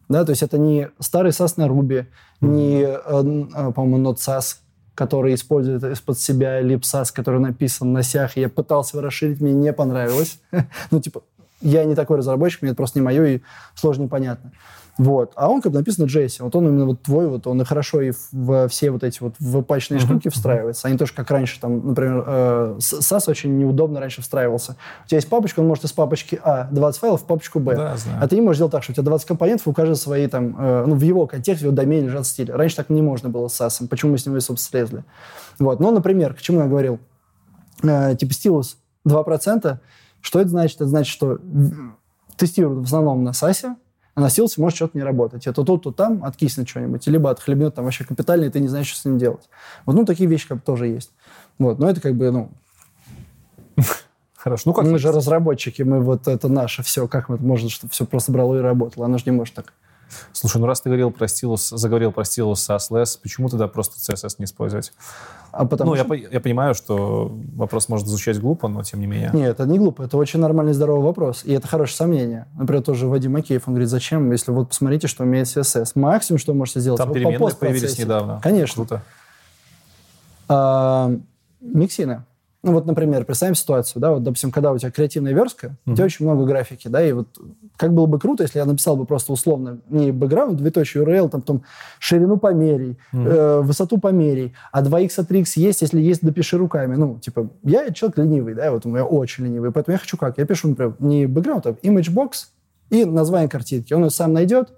Да, то есть это не старый SAS на Ruby, не, э, н- э, по-моему, Node.SAS, который использует из-под себя LibSAS, который написан на сях. Я пытался его расширить, мне не понравилось. ну, типа, я не такой разработчик, мне это просто не мое, и сложно непонятно. Вот. А он как бы написан на JS. Вот он именно вот твой, вот он и хорошо и в- все вот эти вот впачные штуки встраивается. А не то, что как раньше, там, например, э, SAS очень неудобно раньше встраивался. У тебя есть папочка, он может из папочки А 20 файлов в папочку Б. Да, знаю. А ты не можешь сделать так, что у тебя 20 компонентов, у каждого свои там, э, ну, в его контексте, в его домене лежат стили. Раньше так не можно было с SAS. Почему мы с него, собственно, слезли? Вот. Ну, например, к чему я говорил? Э, типа стилус 2%. Что это значит? Это значит, что тестируют в основном на САСе, а на стилусе может что-то не работать. Это тут, то там откиснет что-нибудь, либо отхлебнет там вообще капитально, и ты не знаешь, что с ним делать. Вот, ну, такие вещи как бы тоже есть. Вот, но это как бы, ну, Хорошо. Ну, как мы же разработчики, мы вот это наше все, как это можно, чтобы все просто брало и работало? Оно же не может так. Слушай, ну раз ты говорил про стилус, заговорил про стилус SAS, LES, почему тогда просто CSS не использовать? А потому ну, я, что... по- я понимаю, что вопрос может звучать глупо, но тем не менее. Нет, это не глупо, это очень нормальный, здоровый вопрос. И это хорошее сомнение. Например, тоже Вадим Макеев, он говорит, зачем, если вот посмотрите, что умеет CSS. Максимум, что вы можете сделать, Там вы по переменные появились недавно. Конечно. Круто. А, миксины. Ну вот, например, представим ситуацию, да, вот, допустим, когда у тебя креативная верстка, у тебя очень много графики, да, и вот как было бы круто, если я написал бы просто условно не бэкграунд, двоеточие URL, там, там ширину померей, э, высоту померей, а 2x от 3x есть, если есть, допиши руками. Ну, типа, я человек ленивый, да, вот я очень ленивый, поэтому я хочу как? Я пишу, например, не бэкграунд, а image box и название картинки. Он ее сам найдет,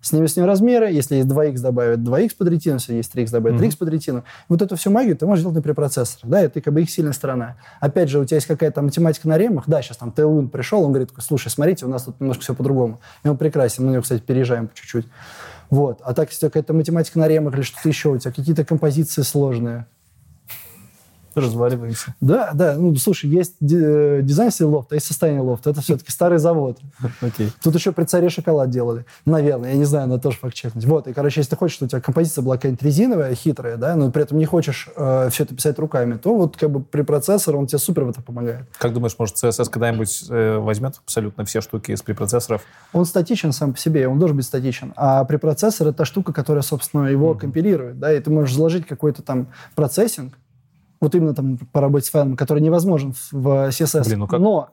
Снимем с ним размеры, если есть 2х добавить 2х под ретину, если есть 3х добавить 3х под ретину. Вот эту всю магию ты можешь делать на препроцессоре, да, это как бы их сильная сторона. Опять же, у тебя есть какая-то математика на ремах, да, сейчас там Tailwind пришел, он говорит, слушай, смотрите, у нас тут немножко все по-другому. И он прекрасен, мы на него, кстати, переезжаем чуть-чуть. Вот. А так, если у тебя какая-то математика на ремах или что-то еще, у тебя какие-то композиции сложные, Разваливаемся. да, да. Ну, слушай, есть ди- дизайн стиль лофта, есть состояние лофта. Это все-таки старый завод. Окей. Тут еще при царе шоколад делали. Наверное, я не знаю, надо тоже факт чекнуть. Вот, и, короче, если ты хочешь, чтобы у тебя композиция была какая-нибудь резиновая, хитрая, да, но при этом не хочешь э, все это писать руками, то вот как бы при процессоре он тебе супер в это помогает. Как думаешь, может, CSS когда-нибудь э, возьмет абсолютно все штуки из препроцессоров? Он статичен сам по себе, он должен быть статичен. А препроцессор — это та штука, которая, собственно, его компилирует, да, и ты можешь заложить какой-то там процессинг, вот именно там по работе с файлом, который невозможен в- CSS. Блин, ну как- Но,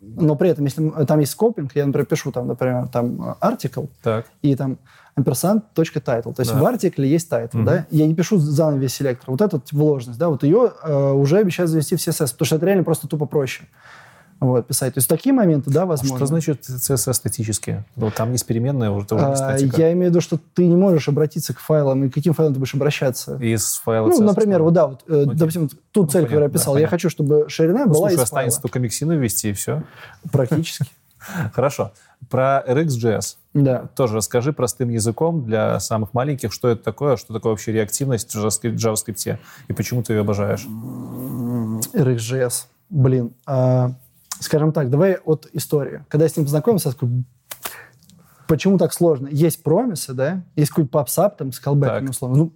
но при этом, если там есть скопинг, я, например, пишу там, например, там э, article, Так. и там ampersand.title. То есть Да. в артикле есть title, да? Я не пишу заново весь селектор. Вот эта вложенность, да, вот ее э, уже обещают завести в CSS, потому что это реально просто тупо проще. Вот, писать. То есть такие моменты, да, возможно. Что значит CSS статические? Ну, там есть переменная, уже тоже не А, статика. я имею в виду, что ты не можешь обратиться к файлам, и к каким файлам ты будешь обращаться. Из файла Ну, CSS. например, вот да, вот, э, допустим, ту цель, которую я понятно, да, писал, я понятно. хочу, чтобы ширина Ну, была слушай, из останется файла. только миксины ввести, и все. Практически, Хорошо. Про RxJS. да. Тоже расскажи простым языком для самых маленьких, что это такое, что такое вообще реактивность в JavaScript и почему ты ее обожаешь. RxJS. Блин. а, скажем так, давай от истории. Когда я с ним познакомился, я такой, почему так сложно? Есть промисы, да? Есть какой-то попсап там с колбеками, условно. Ну,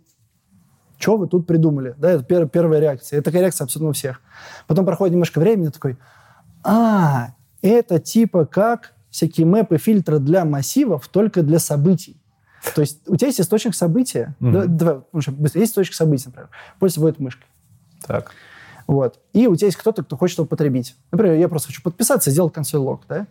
что вы тут придумали? Да, это пер- первая реакция. Это такая реакция абсолютно у всех. Потом проходит немножко времени, такой, а, это типа как всякие мэпы, фильтры для массивов, только для событий. То есть у тебя есть источник события. Да, давай, быстро. Есть источник событий, например. Пользуется мышкой. Так. Вот. И у тебя есть кто-то, кто хочет его потребить. Например, я просто хочу подписаться и сделать консоль лог, да?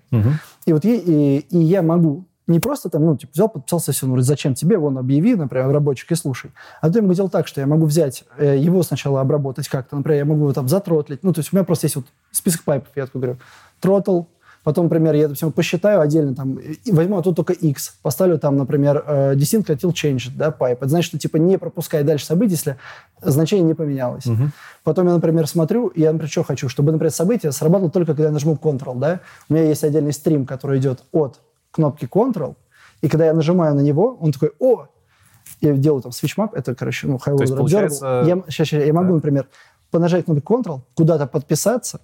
И вот я, и, и я могу не просто там, ну, типа, взял, подписался, все, ну, зачем тебе, вон, объяви, например, рабочек и слушай. А то я могу делать так, что я могу взять э, его сначала обработать как-то, например, я могу его там затротлить. Ну, то есть у меня просто есть вот список пайпов, я такой говорю, тротл, потом, например, я, допустим, посчитаю отдельно, там, возьму а тут только x, поставлю там, например, э, distinct until changed, да, pipe. Это значит, что, типа, не пропускай дальше событий, если значение не поменялось. Потом я, например, смотрю, и я, например, что хочу, чтобы, например, событие сработало только, когда я нажму Ctrl, да. У меня есть отдельный стрим, который идет от кнопки Ctrl, и когда я нажимаю на него, он такой, о, я делаю там switch map, это, короче, ну, high есть, order observable. получается- Я, щас, щас, я могу, например, понажать кнопку Ctrl, куда-то подписаться,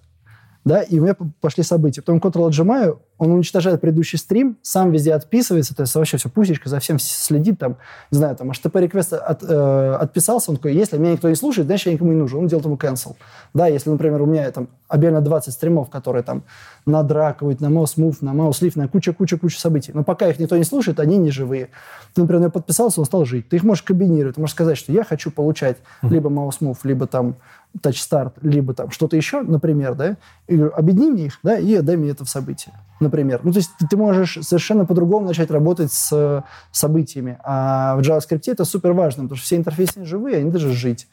да, и у меня пошли события. Потом Ctrl отжимаю, он уничтожает предыдущий стрим, сам везде отписывается, то есть вообще все, пусечка за всем следит, там, не знаю, там, HTTP реквест от, э, отписался, он такой, если меня никто не слушает, значит, я никому не нужен, он делает ему cancel. Да, если, например, у меня там объявлено 20 стримов, которые там на драковать, на mouse move, на mouse lift, на куча-куча-куча событий, но пока их никто не слушает, они не живые. Ты, например, подписался, он стал жить. Ты их можешь комбинировать, ты можешь сказать, что я хочу получать либо mouse move, либо там touch start, либо там что-то еще, например, да, и говорю, объедини мне их, да, и отдай мне это в событие, например. Ну, то есть ты, ты можешь совершенно по-другому начать работать с событиями. А в JavaScript это супер важно, потому что все интерфейсы живые, они должны жить.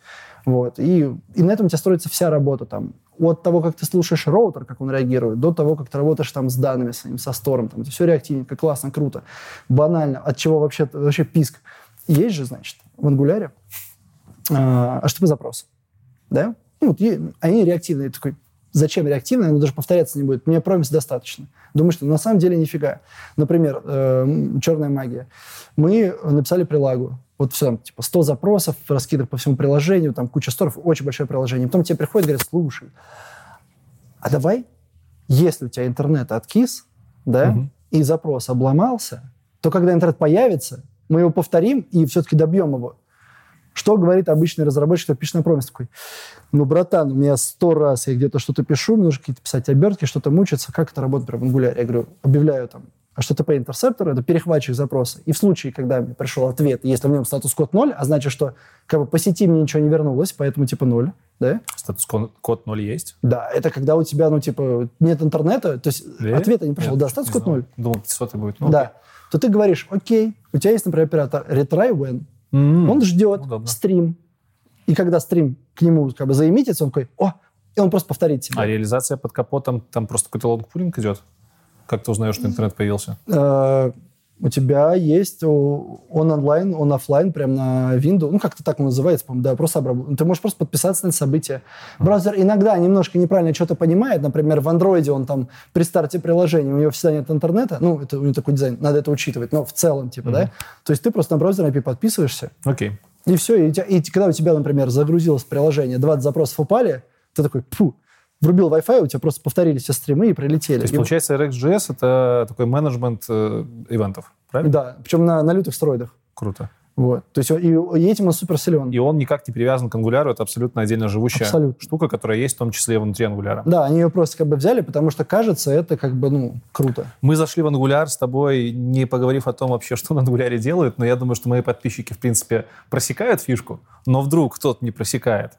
Вот. И, и на этом у тебя строится вся работа там. От того, как ты слушаешь роутер, как он реагирует, до того, как ты работаешь там с данными своими, со стором. Там, это все реактивненько, классно, круто. Банально. От чего вообще, вообще писк. Есть же, значит, в ангуляре а, HTTP-запросы. Да? Ну, вот е- они реактивные. Я такой, зачем реактивные? Оно даже повторяться не будет. Мне промис достаточно. Думаю, что на самом деле нифига. Например, э, м, черная магия. Мы написали прилагу. Вот все, там, типа 100 запросов, раскидок по всему приложению, там куча сторов, очень большое приложение. Потом тебе приходят и говорят, слушай, а давай, если у тебя интернет откис, да, и запрос обломался, то когда интернет появится, мы его повторим и все-таки добьем его. Что говорит обычный разработчик, кто пишет на промис? Такой, ну, братан, у меня сто раз я где-то что-то пишу, мне нужно какие-то писать обертки, что-то мучиться. Как это работает в Angular? Я говорю, объявляю там HTTP интерсептор, это перехватчик запроса. И в случае, когда мне пришел ответ, если в нем статус код 0, а значит, что как бы по сети мне ничего не вернулось, поэтому типа 0, да? Статус код, код 0 есть? Да, это когда у тебя, ну, типа, нет интернета, то есть Да? ответа не пришел, Нет, да, статус не код знал. 0. Думал, 500 будет. Ну, да. То ты говоришь, окей, у тебя есть, например, оператор retry when. М, Он ждет удобно. стрим. И когда стрим к нему как бы заимитится, он такой, о, и он просто повторит тебе. А реализация под капотом, там просто какой-то лонгпулинг идет? Как ты узнаешь, что интернет появился? У тебя есть он онлайн, он офлайн, прям на Windows. Ну, как-то так он называется, по-моему, да, просто обработ... Ты можешь просто подписаться на это событие. Браузер иногда немножко неправильно что-то понимает. Например, в Android он там при старте приложения, у него всегда нет интернета. Ну, это у него такой дизайн, надо это учитывать. Но в целом, типа, mm-hmm. да. То есть ты просто на браузер API подписываешься. Окей. Okay. И все. И, и когда у тебя, например, загрузилось приложение, 20 запросов упали, ты такой, фу, врубил Wi-Fi, у тебя просто повторились все стримы и прилетели. То есть, и получается, RxJS — это такой менеджмент э, ивентов, правильно? Да, причем на, на лютых стероидах. Круто. Вот. То есть и, и этим он супер силен. И он никак не привязан к ангуляру, это абсолютно отдельно живущая абсолютно. штука, которая есть в том числе внутри ангуляра. Да, они ее просто как бы взяли, потому что кажется, это как бы, ну, круто. Мы зашли в ангуляр с тобой, не поговорив о том вообще, что на ангуляре делают, но я думаю, что мои подписчики, в принципе, просекают фишку, но вдруг кто-то не просекает.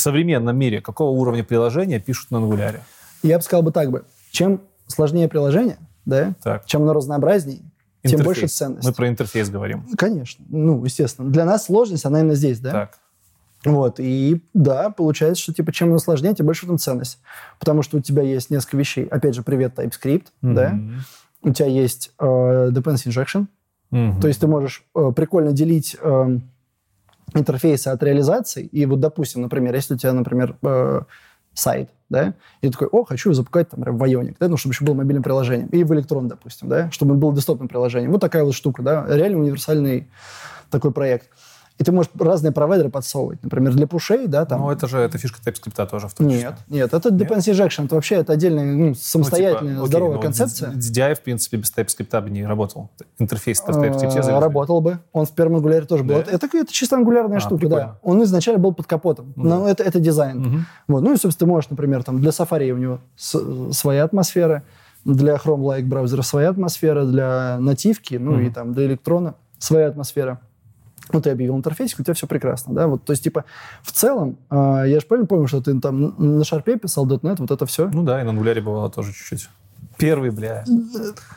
В современном мире какого уровня приложения пишут на ангуляре? Я бы сказал бы так бы. Чем сложнее приложение, да, так. чем оно разнообразнее, интерфейс. тем больше ценность. Мы про интерфейс говорим. Конечно. Ну, естественно. Для нас сложность, она именно здесь, да? Так. Вот, и да, получается, что типа чем оно сложнее, тем больше в этом ценность. Потому что у тебя есть несколько вещей. Опять же, привет TypeScript, mm-hmm. да? У тебя есть э, dependency injection. Mm-hmm. То есть ты можешь э, прикольно делить э, интерфейсы от реализации. И вот, допустим, например, если у тебя, например, э, сайт, да, и ты такой, о, хочу запускать там в Ionic, да, ну, чтобы еще было мобильным приложением, и в Electron, допустим, да, чтобы он был десктопным приложением. Вот такая вот штука, да, реально универсальный такой проект. И ты можешь разные провайдеры подсовывать. Например, для пушей, да, там... Ну, это же это фишка TypeScript тоже в том числе. Нет, нет, это dependency injection. Это вообще это отдельная, ну, самостоятельная, ну, типа, здоровая окей, концепция. DDI, в принципе, без TypeScript бы не работал. Интерфейс в TypeScript Работал бы. Он в первом ангуляре тоже был. Это, это чисто ангулярная а, штука, прикольно. да. Он изначально был под капотом. Ну, но это, это дизайн. Угу. Вот. Ну и, собственно, ты можешь, например, там для Safari у него своя атмосфера, для Chrome-like браузера своя атмосфера, для нативки, ну угу. и там для электрона своя атмосфера ну, ты объявил интерфейсик, у тебя все прекрасно, да, вот, то есть, типа, в целом, э, я же правильно помню, что ты там на шарпе писал .NET, вот это все? Ну да, и на ангуляре бывало тоже чуть-чуть. Первый, бля.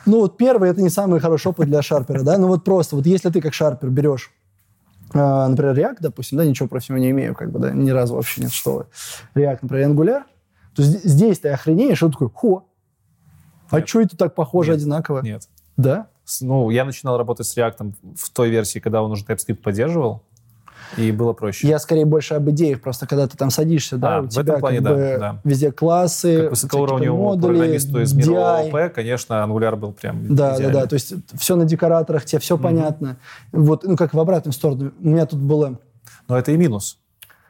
Ну, вот первый, это не самый хороший опыт для шарпера, да, ну вот просто, вот если ты как шарпер берешь Uh, например, React, допустим, да, ничего против него не имею, как бы, да, ни разу вообще нет, что React, например, Angular, то здесь ты охренеешь, и он такой, хо, а что это так похоже нет, одинаково? Нет. Да? Ну, я начинал работать с React в той версии, когда он уже TypeScript поддерживал, и было проще. Я скорее больше об идеях, просто когда ты там садишься, да, а, у в тебя этом плане, как да, бы да. везде классы, как высокоуровневому модули, программисту из мира ООП, конечно, Angular был прям Да, идеальный. да, да, то есть все на декораторах, тебе все mm-hmm. понятно. Вот, ну, как в обратную сторону. У меня тут было... Но это и минус.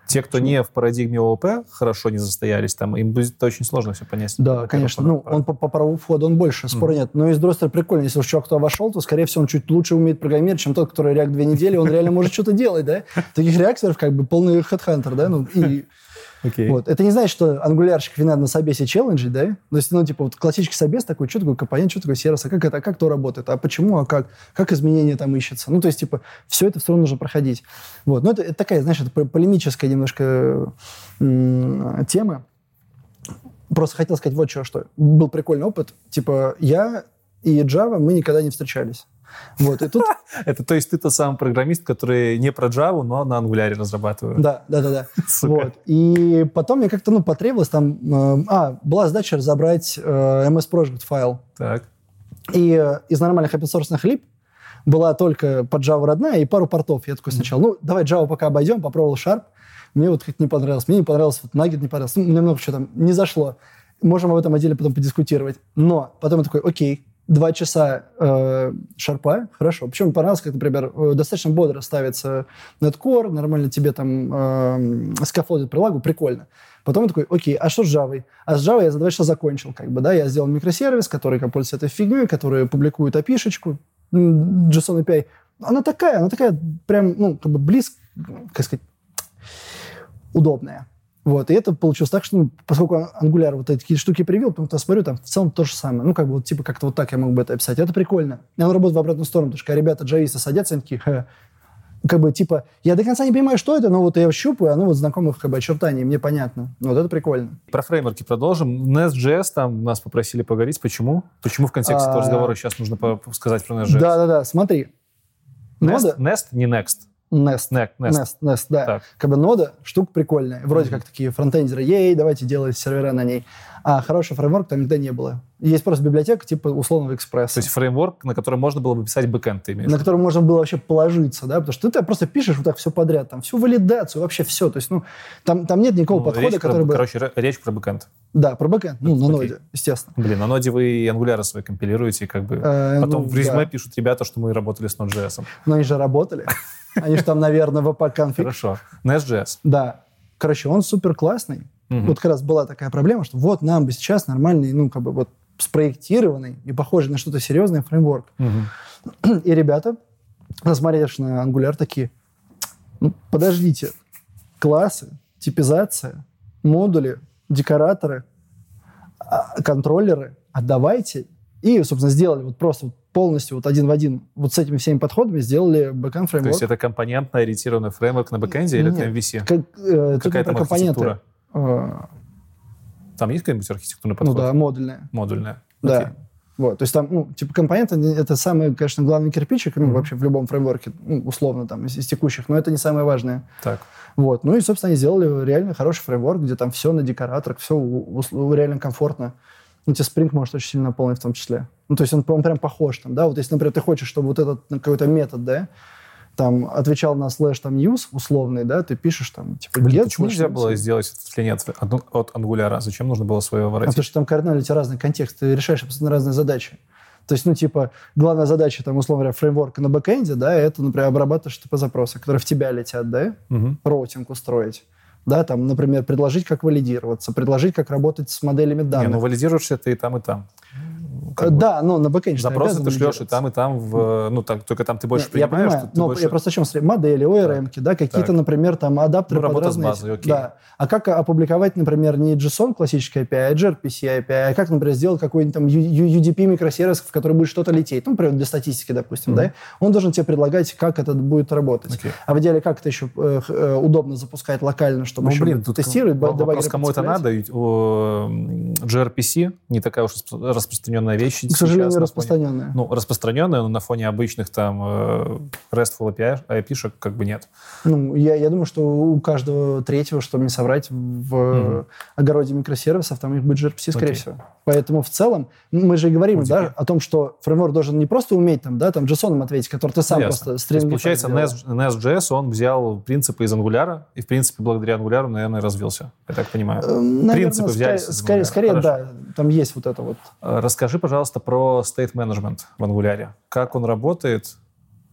Те, кто не в парадигме ООП, хорошо не застоялись там, им будет очень сложно все понять. Да, конечно. Ну, он по, по праву входа, он больше, спора mm-hmm. нет. Но из стороны, прикольно, если уж чувак кто вошел, то, скорее всего, он чуть лучше умеет программировать, чем тот, который React две недели, он реально может что-то делать, да? Таких реакторов как бы полный хедхантер, да? Ну, и Okay. Вот. Это не значит, что ангулярщик надо на собесе челленджить, да? То есть, ну, типа, вот классический собес такой, что такое компонент, что такое сервис, а как это, а как то работает, а почему, а как, как изменения там ищется. Ну, то есть, типа, все это все равно нужно проходить. Вот. Но это, это такая, знаешь, это полемическая немножко тема. Просто хотел сказать вот что, что был прикольный опыт. Типа, я и Java, мы никогда не встречались. Вот, и тут... Это то есть ты тот самый программист, который не про Java, но на Angular разрабатывает. Да, да, да, да. Вот. И потом мне как-то, ну, потребовалось там... Э, а, была задача разобрать э, MS Project файл. Так. И э, из нормальных open source лип была только под Java родная и пару портов. Я такой сначала, ну, давай Java пока обойдем, попробовал Sharp. Мне вот как не понравилось. Мне не понравилось, вот Nugget не понравился. Ну, немного что там не зашло. Можем об этом отделе потом подискутировать. Но потом я такой, окей, два часа э, шарпа, хорошо. Причем понравилось, как, например, э, достаточно бодро ставится Netcore, нормально тебе там э, скафолдит прилагу, прикольно. Потом я такой, окей, а что с Java? А с Java я за два часа закончил, как бы, да, я сделал микросервис, который пользуется этой фигней, который публикует API-шечку, JSON API. Она такая, она такая прям, ну, как бы близко, как сказать, удобная. Вот, и это получилось так, что, ну, поскольку Angular вот эти такие штуки привил, потом я смотрю, там в целом то же самое. Ну, как бы вот типа как-то вот так я мог бы это описать. Это прикольно. И оно работает в обратную сторону, потому что когда ребята джависты садятся, они такие, Ха. как бы типа, я до конца не понимаю, что это, но вот я щупаю, оно вот знакомых как бы очертаний, мне понятно. Вот это прикольно. Про фреймворки продолжим. Nest.js там нас попросили поговорить. Почему? Почему в контексте этого а, разговора сейчас нужно сказать про Nest.js? Да-да-да, смотри. Nest, Nest, не Next. Nest. Nest, Nest. Nest, Nest, да. Так. Как бы нода, штука прикольная. Вроде как такие фронтендеры, ей, давайте делать сервера на ней. А хороший фреймворк там никогда не было. Есть просто библиотека типа условного экспресса. То есть фреймворк, на котором можно было бы писать бэкэнд, ты имеешь? на котором можно было вообще положиться, да, потому что ты просто пишешь вот так все подряд, там всю валидацию, вообще все, то есть, ну, там, там нет никакого Ну, подхода, речь про- который бы... Короче, ре- речь про бэкэнд. Да, про бэкэнд, ну, на ноде, естественно. Блин, на ноде вы и ангуляры свои компилируете, и как бы... Э, Потом ну, в резюме да. пишут ребята, что мы работали с Node.js. Но они же работали. Они же там, наверное, в конфиг Хорошо. Nest.js. Да. Короче, он супер классный. Мгм. Вот как раз была такая проблема, что вот нам бы сейчас нормальный, ну, как бы вот спроектированный и похожий на что-то серьезное фреймворк. Мгм. И ребята, насмотревшись на Angular, такие, ну, подождите, классы, типизация, модули, декораторы, а, контроллеры, а давайте. И, собственно, сделали вот просто вот полностью вот один в один вот с этими всеми подходами сделали бэкэнд То фреймворк. есть это компонентно ориентированный фреймворк на бэкэнде или это MVC? Как, э, тут, Какая там например, компоненты. Э, Там есть какой-нибудь архитектурный ну подход? да, модульная. Модульная? Да. Окей. Вот, то есть там, ну, типа, компоненты — это самый, конечно, главный кирпичик, ну, Мгм. вообще в любом фреймворке, ну, условно, там, из, из текущих, но это не самое важное. Так. Вот, ну и, собственно, они сделали реально хороший фреймворк, где там все на декораторах, все реально комфортно. Ну, тебе Spring может очень сильно наполнить в том числе. Ну, то есть он, он прям похож там, да, вот если, например, ты хочешь, чтобы вот этот ну, какой-то метод, да, там, отвечал на слэш там news условный, да, ты пишешь там, типа, Блин, get почему нельзя news. было сделать клин от, от, от ангуляра? Зачем нужно было свое А воротить? потому что там кардинально у тебя разный контекст, ты решаешь абсолютно разные задачи. То есть, ну, типа, главная задача, там, условно говоря, фреймворка на бэкэнде, да, это, например, обрабатываешь типа запросы, которые в тебя летят, да, Мгм. роутинг устроить. Да, там, например, предложить, как валидироваться, предложить, как работать с моделями Не, данных. ну валидируешь это и там, и там. Э, да, но на бэкэнде Запросы ты шлешь и там, и там, в, ну, так, только там ты больше Нет, я принимаешь, понимаю, что ты но больше... я просто о чем смотрю. Модели, ORM, да, какие-то, Так. например, там адаптеры Ну, под работа с разные... базой, окей. Да. А как опубликовать, например, не JSON классический API, а gRPC API, а как, например, сделать какой-нибудь там UDP микросервис, в который будет что-то лететь, ну, например, для статистики, допустим, да, он должен тебе предлагать, как это будет работать. Окей. А в идеале, как это еще э, э, удобно запускать локально, чтобы Ну, блин, тут тестировать, вопрос, кому это надо. GRPC не такая уж распро- распространенная вещь. К сожалению, на фоне- распространенная. Ну, распространенная, но на фоне обычных там э, RESTful API, API-шек как бы нет. Ну, я, я думаю, что у каждого третьего, чтобы не соврать, в э, огороде микросервисов там их будет gRPC, скорее Окей. всего. Поэтому в целом ну, мы же и говорим да, о том, что фреймворк должен не просто уметь там, да, там JSON ответить, который ты сам Ну, ясно. просто стринги получается, Nest.js, он взял принципы из Angular, и, в принципе, благодаря Angular, наверное, развился. Я так понимаю. Э, наверное, принципы взялись скорее, скорее, Хорошо. да, там есть вот это вот. Э, Расскажи, пожалуйста, про state management в Angular. Как он работает?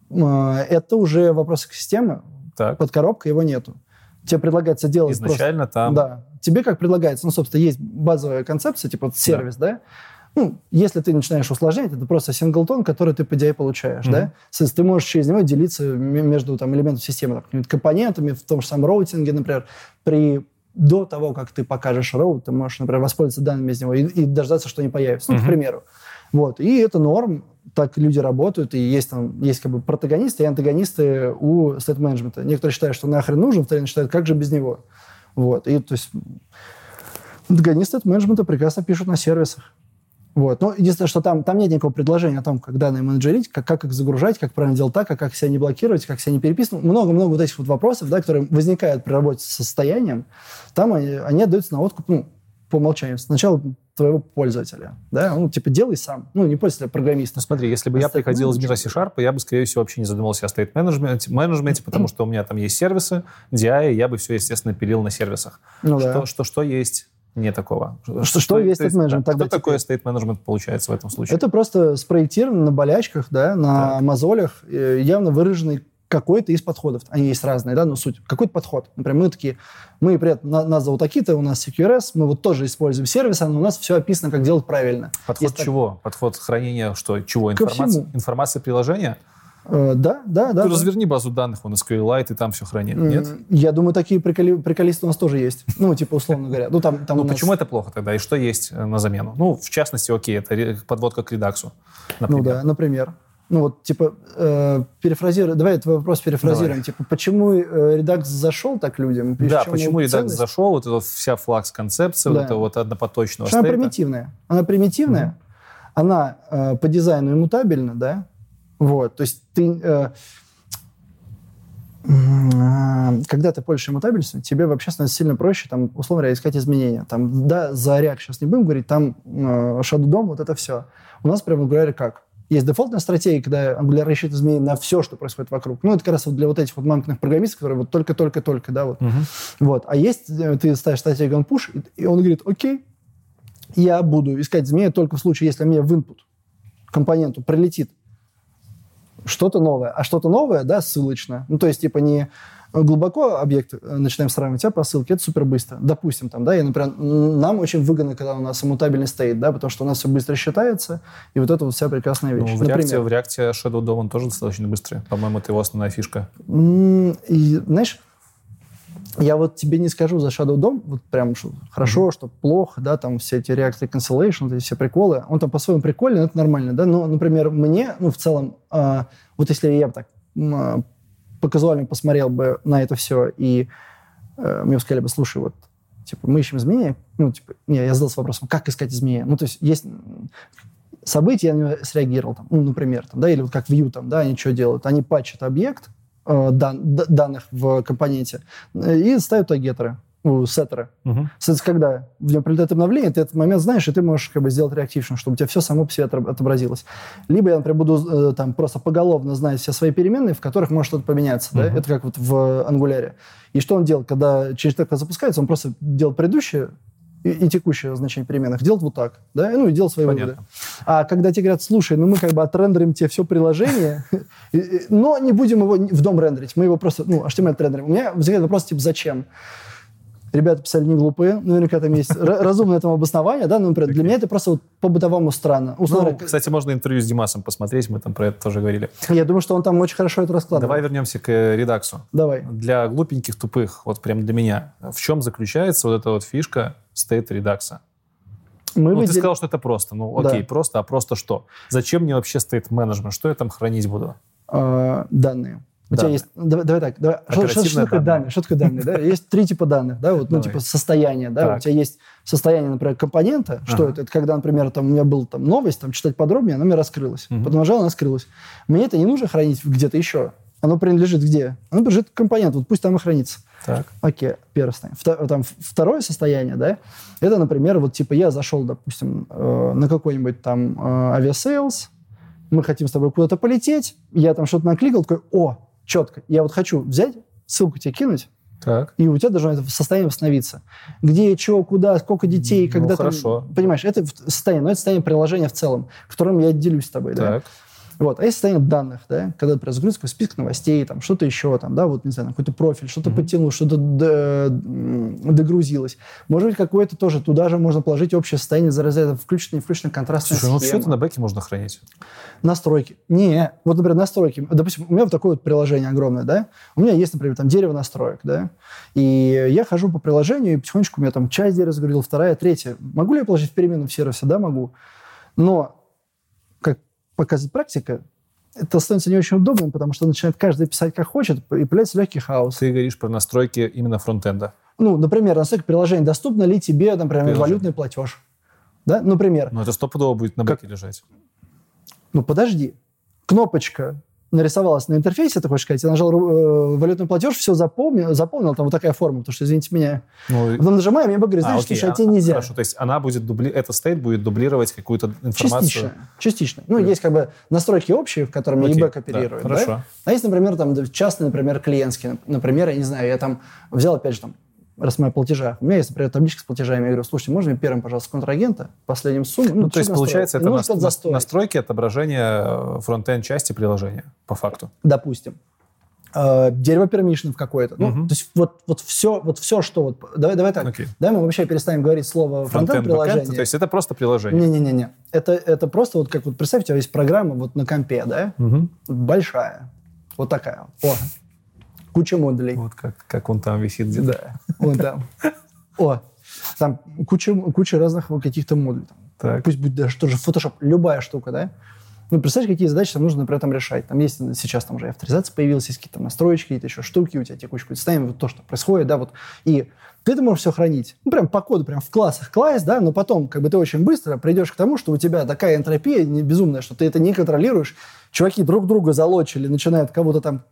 Э, Это уже вопрос экосистемы, Так, под коробкой его нету. Тебе предлагается делать изначально там... просто... Да. Тебе как предлагается, ну, собственно, есть базовая концепция, типа вот сервис, да? Ну, если ты начинаешь усложнять, это просто синглтон, который ты, по идее, получаешь, Мгм. да? Соответственно, ты можешь через него делиться между там, элементами системы, там, компонентами, в том же самом роутинге, например, при до того, как ты покажешь роут, ты можешь, например, воспользоваться данными из него и, и дождаться, что они появятся. Ну, к примеру. Вот. И это норм, так люди работают, и есть там, есть как бы протагонисты и антагонисты у стейт-менеджмента. Некоторые считают, что нахрен нужен, вторые считают, как же без него. Вот. И то есть антагонисты стейт-менеджмента прекрасно пишут на сервисах. Вот. Но единственное, что там, там нет никакого предложения о том, как данные менеджерить, как, как их загружать, как правильно делать так, а как себя не блокировать, как себя не переписывать. Много-много вот этих вот вопросов, да, которые возникают при работе с состоянием, там они, они отдаются на откуп, ну, по умолчанию. Сначала твоего пользователя, да, ну, типа, делай сам. Ну, не пользователя, а программиста. Ну, смотри, если бы я State приходил из мира. C-Sharp, я бы, скорее всего, вообще не задумывался о state management, менеджменте, потому что у меня там есть сервисы, DI, и я бы все, естественно, пилил на сервисах. Ну, что, да. что, что есть? Не такого. Что- что есть то state management да, Что такое теперь? state management получается в этом случае? Это просто спроектировано на болячках, да, на Так. мозолях, э, явно выраженный какой-то из подходов. Они есть разные, да, но суть. Какой-то подход. Например, мы такие, мы при этом, на- нас зовут такие-то, у нас CQRS, мы вот тоже используем сервисы, но у нас все описано, как делать правильно. Подход Есть так- чего? Подход хранения что? Чего? Информация, информация приложения? Э, да, да, да. Ты да. разверни базу данных, он SQLite, и там все хранит. М, Нет? Я думаю, такие приколи- приколисты у нас тоже есть. Ну, типа, условно говоря. Ну, там, там Ну, нас- почему это плохо тогда? И что есть э, на замену? Ну, в частности, окей, это подводка к редаксу, Ну например. да, например. Ну вот, типа, э, перефразируй, давай этот вопрос перефразируем. Типа, почему э, редакс зашел так людям? И Да, чем почему редакс ценность? зашел, вот эта вся флакс-концепция, Да. вот это вот однопоточного она стейта. примитивная. Она примитивная, она э, по дизайну иммутабельна, да? Вот, то есть ты... э, А, когда ты пользуешься мутабельностью, тебе вообще становится сильно проще, там, условно говоря, искать изменения. Там, да, за React сейчас не будем говорить, там э, Shadow DOM, вот это все. У нас прямо Angular как? Есть дефолтная стратегия, когда Angular ищет изменения на все, что происходит вокруг. Ну, это как раз вот для вот этих вот мамкиных программистов, которые вот только-только-только, да, вот. Мгм. Вот. А есть, э, ты ставишь стратегию on push, и- он говорит, окей, я буду искать изменения только в случае, если мне в input компоненту прилетит что-то новое. А что-то новое, да, ссылочное. Ну, то есть, типа, не глубоко объект э, начинаем сравнивать, а по ссылке, это супер быстро. Допустим, там, да, и, например, нам очень выгодно, когда у нас иммутабельный стоит, да, потому что у нас все быстро считается, и вот это вот вся прекрасная Ну, вещь. в, реакте, в реакте Shadow DOM он тоже достаточно быстрый. По-моему, это его основная фишка. И, знаешь, я вот тебе не скажу за Shadow DOM, вот прям что хорошо, что плохо, да, там все эти React Reconciliation, вот эти все приколы. Он там по-своему прикольный, но это нормально, да. Но, например, мне, ну, в целом, а, вот если я так а, по казуально посмотрел бы на это все, и э, мне сказали бы, слушай, вот, типа, мы ищем изменения, ну, типа, не, я задался вопросом, как искать изменения? Ну, то есть есть события, я на него среагировал, там, ну, например, там, да, или вот как Vue, там, да, они что делают? Они патчат объект, э, дан- данных в компоненте э, и ставят туда ну, сеттеры. Мгм. Соответственно, когда в нем прилетает обновление, ты этот момент знаешь, и ты можешь как бы сделать реактившн, чтобы у тебя все само по себе отобразилось. Либо я, например, буду э, там просто поголовно знать все свои переменные, в которых может что-то поменяться. Да? Мгм. Это как вот в ангуляре. И что он делает, когда через так запускается, он просто делает предыдущее и, и текущее значение переменных, делает вот так, да, ну и делает свои Понятно. выводы. А когда тебе говорят, слушай, ну мы как бы отрендерим тебе все приложение, но не будем его в дом рендерить, мы его просто, ну, HTML отрендерим. У меня возникает вопрос, типа, зачем? Ребята писали не глупые, наверняка там есть ра- разумное этому обоснование, да, но, например, для меня это просто вот по-бытовому странно. Условно Ну, кстати, можно интервью с Димасом посмотреть, мы там про это тоже говорили. я думаю, что он там очень хорошо это раскладывает. Давай вернемся к э, редаксу. Давай. Для глупеньких, тупых, вот прям для меня, в чем заключается вот эта вот фишка стейт редакса? Мы Ну, ты выдел- сказал, что это просто. Ну, Да. окей, просто, а просто что? Зачем мне вообще стейт менеджмент? Что я там хранить буду? э, данные. У тебя есть... Давай, давай так. Давай. Что, что- что такое данные. Что такое данные? Да? Есть три типа данных. Да? Вот, ну, Давай. типа состояние. Да? Так. У тебя есть состояние, например, компонента. Что Ага. это? Это когда, например, там, у меня была там, новость, там, читать подробнее, она меня раскрылась. Мгм. Потом нажал, она скрылась. Мне это не нужно хранить где-то еще. Оно принадлежит где? Оно принадлежит компоненту. Вот пусть там и хранится. Так. Окей, первое состояние. Там, второе состояние, да, это, например, вот типа я зашел, допустим, э, на какой-нибудь там э, авиасейлс, мы хотим с тобой куда-то полететь, я там что-то накликал, такой, о, четко, я вот хочу взять, ссылку тебе кинуть, Так. и у тебя должно это состояние восстановиться. Где, что, куда, сколько детей, Ну, когда там- хорошо. Понимаешь, это состояние, но это состояние приложения в целом, которым я делюсь с тобой, да. Вот. А есть состояние данных, да, когда, например, загрузка список новостей, там, что-то еще, там, да, вот, не знаю, какой-то профиль, что-то подтянул, что-то догрузилось. Может быть, какое-то тоже, туда же можно положить общее состояние, зараза, включено, не включено, контрастная Слушай, ну все схема. это на бэке можно хранить. Настройки. Не, вот, например, настройки. Допустим, у меня вот такое вот приложение огромное, да, у меня есть, например, там дерево настроек, да, и я хожу по приложению, и потихонечку у меня там часть дерева загрузил, вторая, третья. Могу ли я положить в перемену в сервисе? Да, могу. Но, показывает практика, это становится не очень удобным, потому что начинает каждый писать как хочет, и появляется легкий хаос. Ты говоришь про настройки именно фронтенда. Ну, например, настройка приложения, доступно ли тебе, например, Приложение. валютный платеж? Да, например. Но это стопудово будет на бэке лежать. Ну, подожди. Кнопочка нарисовалась на интерфейсе, ты хочешь сказать, я нажал э, валютный платеж, все запомнил, заполнил, там вот такая форма, потому что, извините меня. Ну, Потом нажимаем, я говорю, а, знаешь, окей, слушай, а а- тебе нельзя. Хорошо, то есть она будет дубли... эта стейт будет дублировать какую-то информацию. Частично. Частично. Ну, есть как бы настройки общие, в которыми Окей, eBay да, оперирует. да? хорошо. А есть, например, там да, частные, например, клиентские. Например, я не знаю, я там взял, опять же, там, раз мы о платежах. У меня есть, например, табличка с платежами. Я говорю, слушайте, можно мне первым, пожалуйста, контрагента, последним сумму? Ну, то есть, получается, это Ну, нас- застой. настройки отображения фронтенд части приложения, по факту. допустим, э, дерево пермишенов какое-то. Ну, Мгм. то есть вот, вот, все, вот все, что... Вот, давай, давай так. Окей. Давай мы вообще перестанем говорить слово фронтенд приложение. то есть это просто приложение. Не-не-не. Это, это просто вот как вот представь, у тебя есть программа вот на компе, да? Мгм. Большая. Вот такая. О, куча модулей. Вот как, как он там висит. Да, вон там. О, там куча, куча разных каких-то модулей. Там. Так. Пусть будет даже тоже Photoshop, любая штука, да? Ну, представляешь, какие задачи там нужно, например, там решать. Там есть сейчас там уже авторизация появилась, есть какие-то настроечки, какие-то еще штуки, у тебя текущее состояние, вот то, что происходит, да, вот. И ты это можешь все хранить. Ну, прям по коду, прям в классах класс, да, но потом, как бы ты очень быстро придешь к тому, что у тебя такая энтропия безумная, что ты это не контролируешь. Чуваки друг друга залочили, начинают кого-то там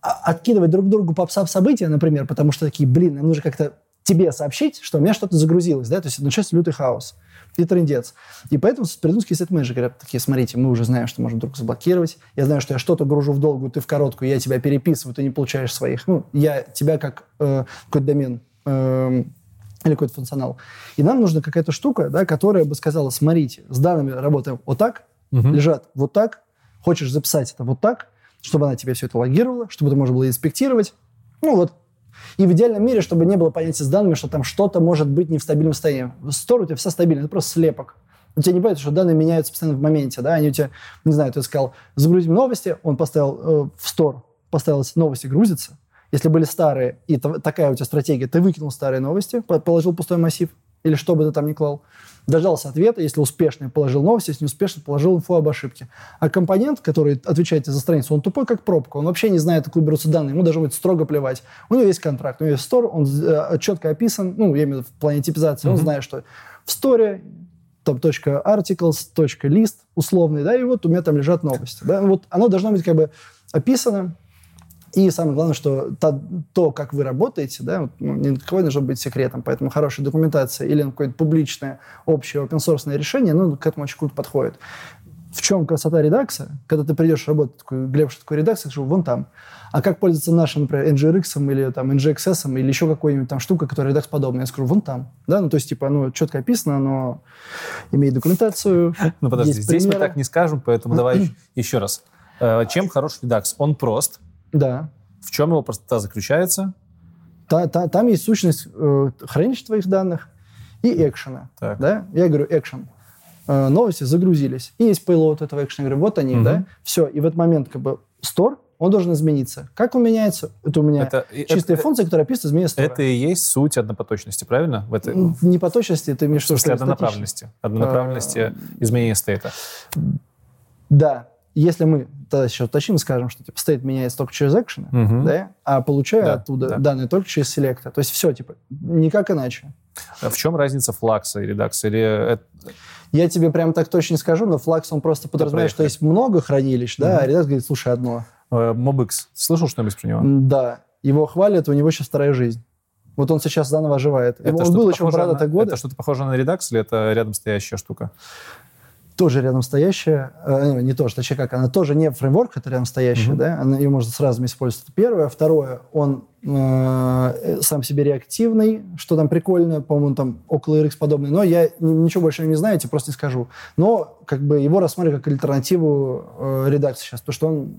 откидывать друг другу попса в события, например, потому что такие, блин, нам нужно как-то тебе сообщить, что у меня что-то загрузилось, да, то есть начался лютый хаос и трендец. И поэтому придумские сет-менеджеры говорят такие, смотрите, мы уже знаем, что можем вдруг заблокировать, я знаю, что я что-то гружу в долгую, ты в короткую, я тебя переписываю, ты не получаешь своих, ну, я тебя как э, какой-то домен э, или какой-то функционал. И нам нужна какая-то штука, да, которая бы сказала, смотрите, с данными работаем вот так, Мгм. лежат вот так, хочешь записать это вот так, чтобы она тебе все это логировала, чтобы это можно было инспектировать. Ну вот. И в идеальном мире, чтобы не было понятия с данными, что там что-то может быть не в стабильном состоянии. Стор у тебя все стабильно, это просто слепок. У тебя не понятно, что данные меняются постоянно в моменте, да, они у тебя, не знаю, ты сказал, загрузим новости, он поставил э, в стор, поставил новости грузятся. Если были старые, и та- такая у тебя стратегия, ты выкинул старые новости, по- положил пустой массив, или что бы ты там ни клал, дождался ответа, если успешный, положил новости, если неуспешный, положил инфу об ошибке. А компонент, который отвечает за страницу, он тупой, как пробка, он вообще не знает, откуда берутся данные, ему должно быть строго плевать. У него есть контракт, у него есть стор, он э, четко описан, ну, я имею в виду в плане типизации, он знает, что в сторе там .articles, .list условный, да, и вот у меня там лежат новости. Да, вот оно должно быть как бы описано, и самое главное, что та- то, как вы работаете, да, ну, никакое не должно быть секретом, поэтому хорошая документация или какое-то публичное, общее, open решение, ну, к этому очень круто подходит. В чем красота редакса? Когда ты придешь работать, такой, Глеб, что такое редакция, я скажу, вон там. А как пользоваться нашим, например, NGRX или там NGXS или еще какой-нибудь там штука, которая редакс подобная, я скажу, вон там. Да, ну, то есть, типа, оно четко описано, оно имеет документацию. Ну подожди, здесь мы так не скажем, поэтому давай еще раз. Э, Чем хорош редакс? Он прост. Да. В чем его простота заключается? Та- та- там есть сущность э, хранилища твоих данных и экшена. Так. Да? Я говорю, экшен. Э, новости загрузились. И есть payload этого экшена. Я говорю, вот они, Мгм. да? Все. И в этот момент как бы стор, он должен измениться. Как он меняется? Это у меня Это, чистая это- функция, которая описывает изменение стора. Это и есть суть однопоточности, правильно? В, этой, Не по точности, ты имеешь в смысле в виду однонаправленности. Однонаправленности изменения стейта. Да. Если мы тогда еще уточним и скажем, что типа стейт меняется только через экшены, Мгм. да, а получаю Да, оттуда да. данные только через селекта. То есть все, типа, никак иначе. А В чем разница флакса и редакса? Или Я тебе прям так точно не скажу, но флакс, он просто подразумевает, что проехали. есть много хранилищ, да, а редакс говорит, слушай, одно. э, Mobix. Слышал что-нибудь про него? Да, его хвалят, у него сейчас вторая жизнь. Вот он сейчас заново оживает. Это он был еще в годы, Это что-то похоже на редакс или это рядом стоящая штука? Тоже рядом стоящая, э, не, не тоже, точнее как, она тоже не фреймворк, это рядом стоящая, Мгм. да, она, ее можно сразу использовать. Первое. Второе, он э, сам себе реактивный, что там прикольно, по-моему, там около RX подобный, но я ничего больше не знаю, я тебе просто не скажу. Но как бы его рассматриваю как альтернативу э, редакции сейчас, потому что он,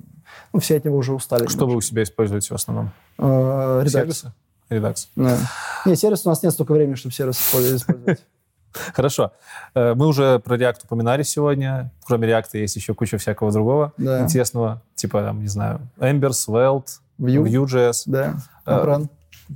ну, все от него уже устали. Что вы у себя используете в основном? Э, редакс. Сервисы? Редакс. Да. Не, сервис у нас нет столько времени, чтобы сервис использовать. Хорошо. Э, Мы уже про React упоминали сегодня. Кроме React есть еще куча всякого другого Да. интересного. Типа, там, не знаю, Ember, Svelte, Vue. Vue.js. Да.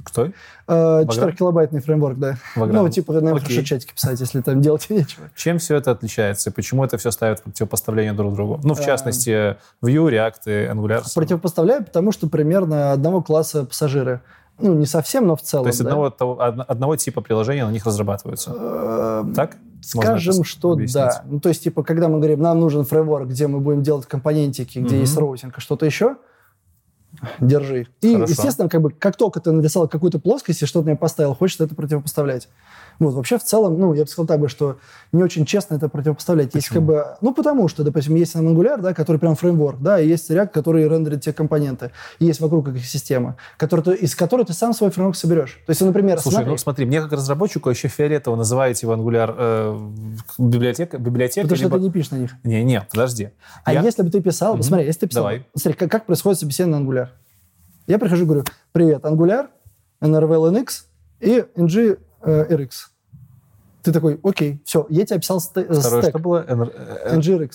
Кто? Э, Vagrant? 4-килобайтный фреймворк, да. Vagrant. Ну, типа, наверное, Окей. хорошо чатики писать, если там делать нечего. Чем все это отличается? И почему это все ставит противопоставление друг другу? Ну, в А. частности, Vue, React и Angular. Противопоставляю, потому что примерно одного класса пассажиры. Ну, не совсем, но в целом. То есть да. одного, того- од- одного типа приложения на них разрабатываются. Э, Так? Можно Скажем, это что объяснить? да. Ну, то есть, типа, когда мы говорим, нам нужен фреймворк, где мы будем делать компонентики, где есть роутинг, и что-то еще, держи. И, Хорошо. естественно, как бы, как только ты написал какую-то плоскость и что-то мне поставил, хочется это противопоставлять. Вот, вообще, в целом, ну, я бы сказал так бы, что не очень честно это противопоставлять. Есть Почему? как бы, ну, потому что, допустим, есть нам Angular, да, который прям фреймворк, да, и есть React, который рендерит те компоненты. И есть вокруг их система, который ты- из которой ты сам свой фреймворк соберешь. То есть, например, Слушай, смотри, ну смотри, мне как разработчику еще фиолетово называете его Angular э, библиотека, библиотека потому что либо- ты не пишешь на них. Не, не, подожди. А Я- если бы ты писал, Мгм. смотри, если ты писал, Давай. смотри, как, как происходит собеседование на Angular. Я прихожу и говорю, привет, Angular, NRVL NX и NG э, RX. Ты такой, окей, все, я тебе описал сте- э, Второе, стек что было? NR- э, NG RX.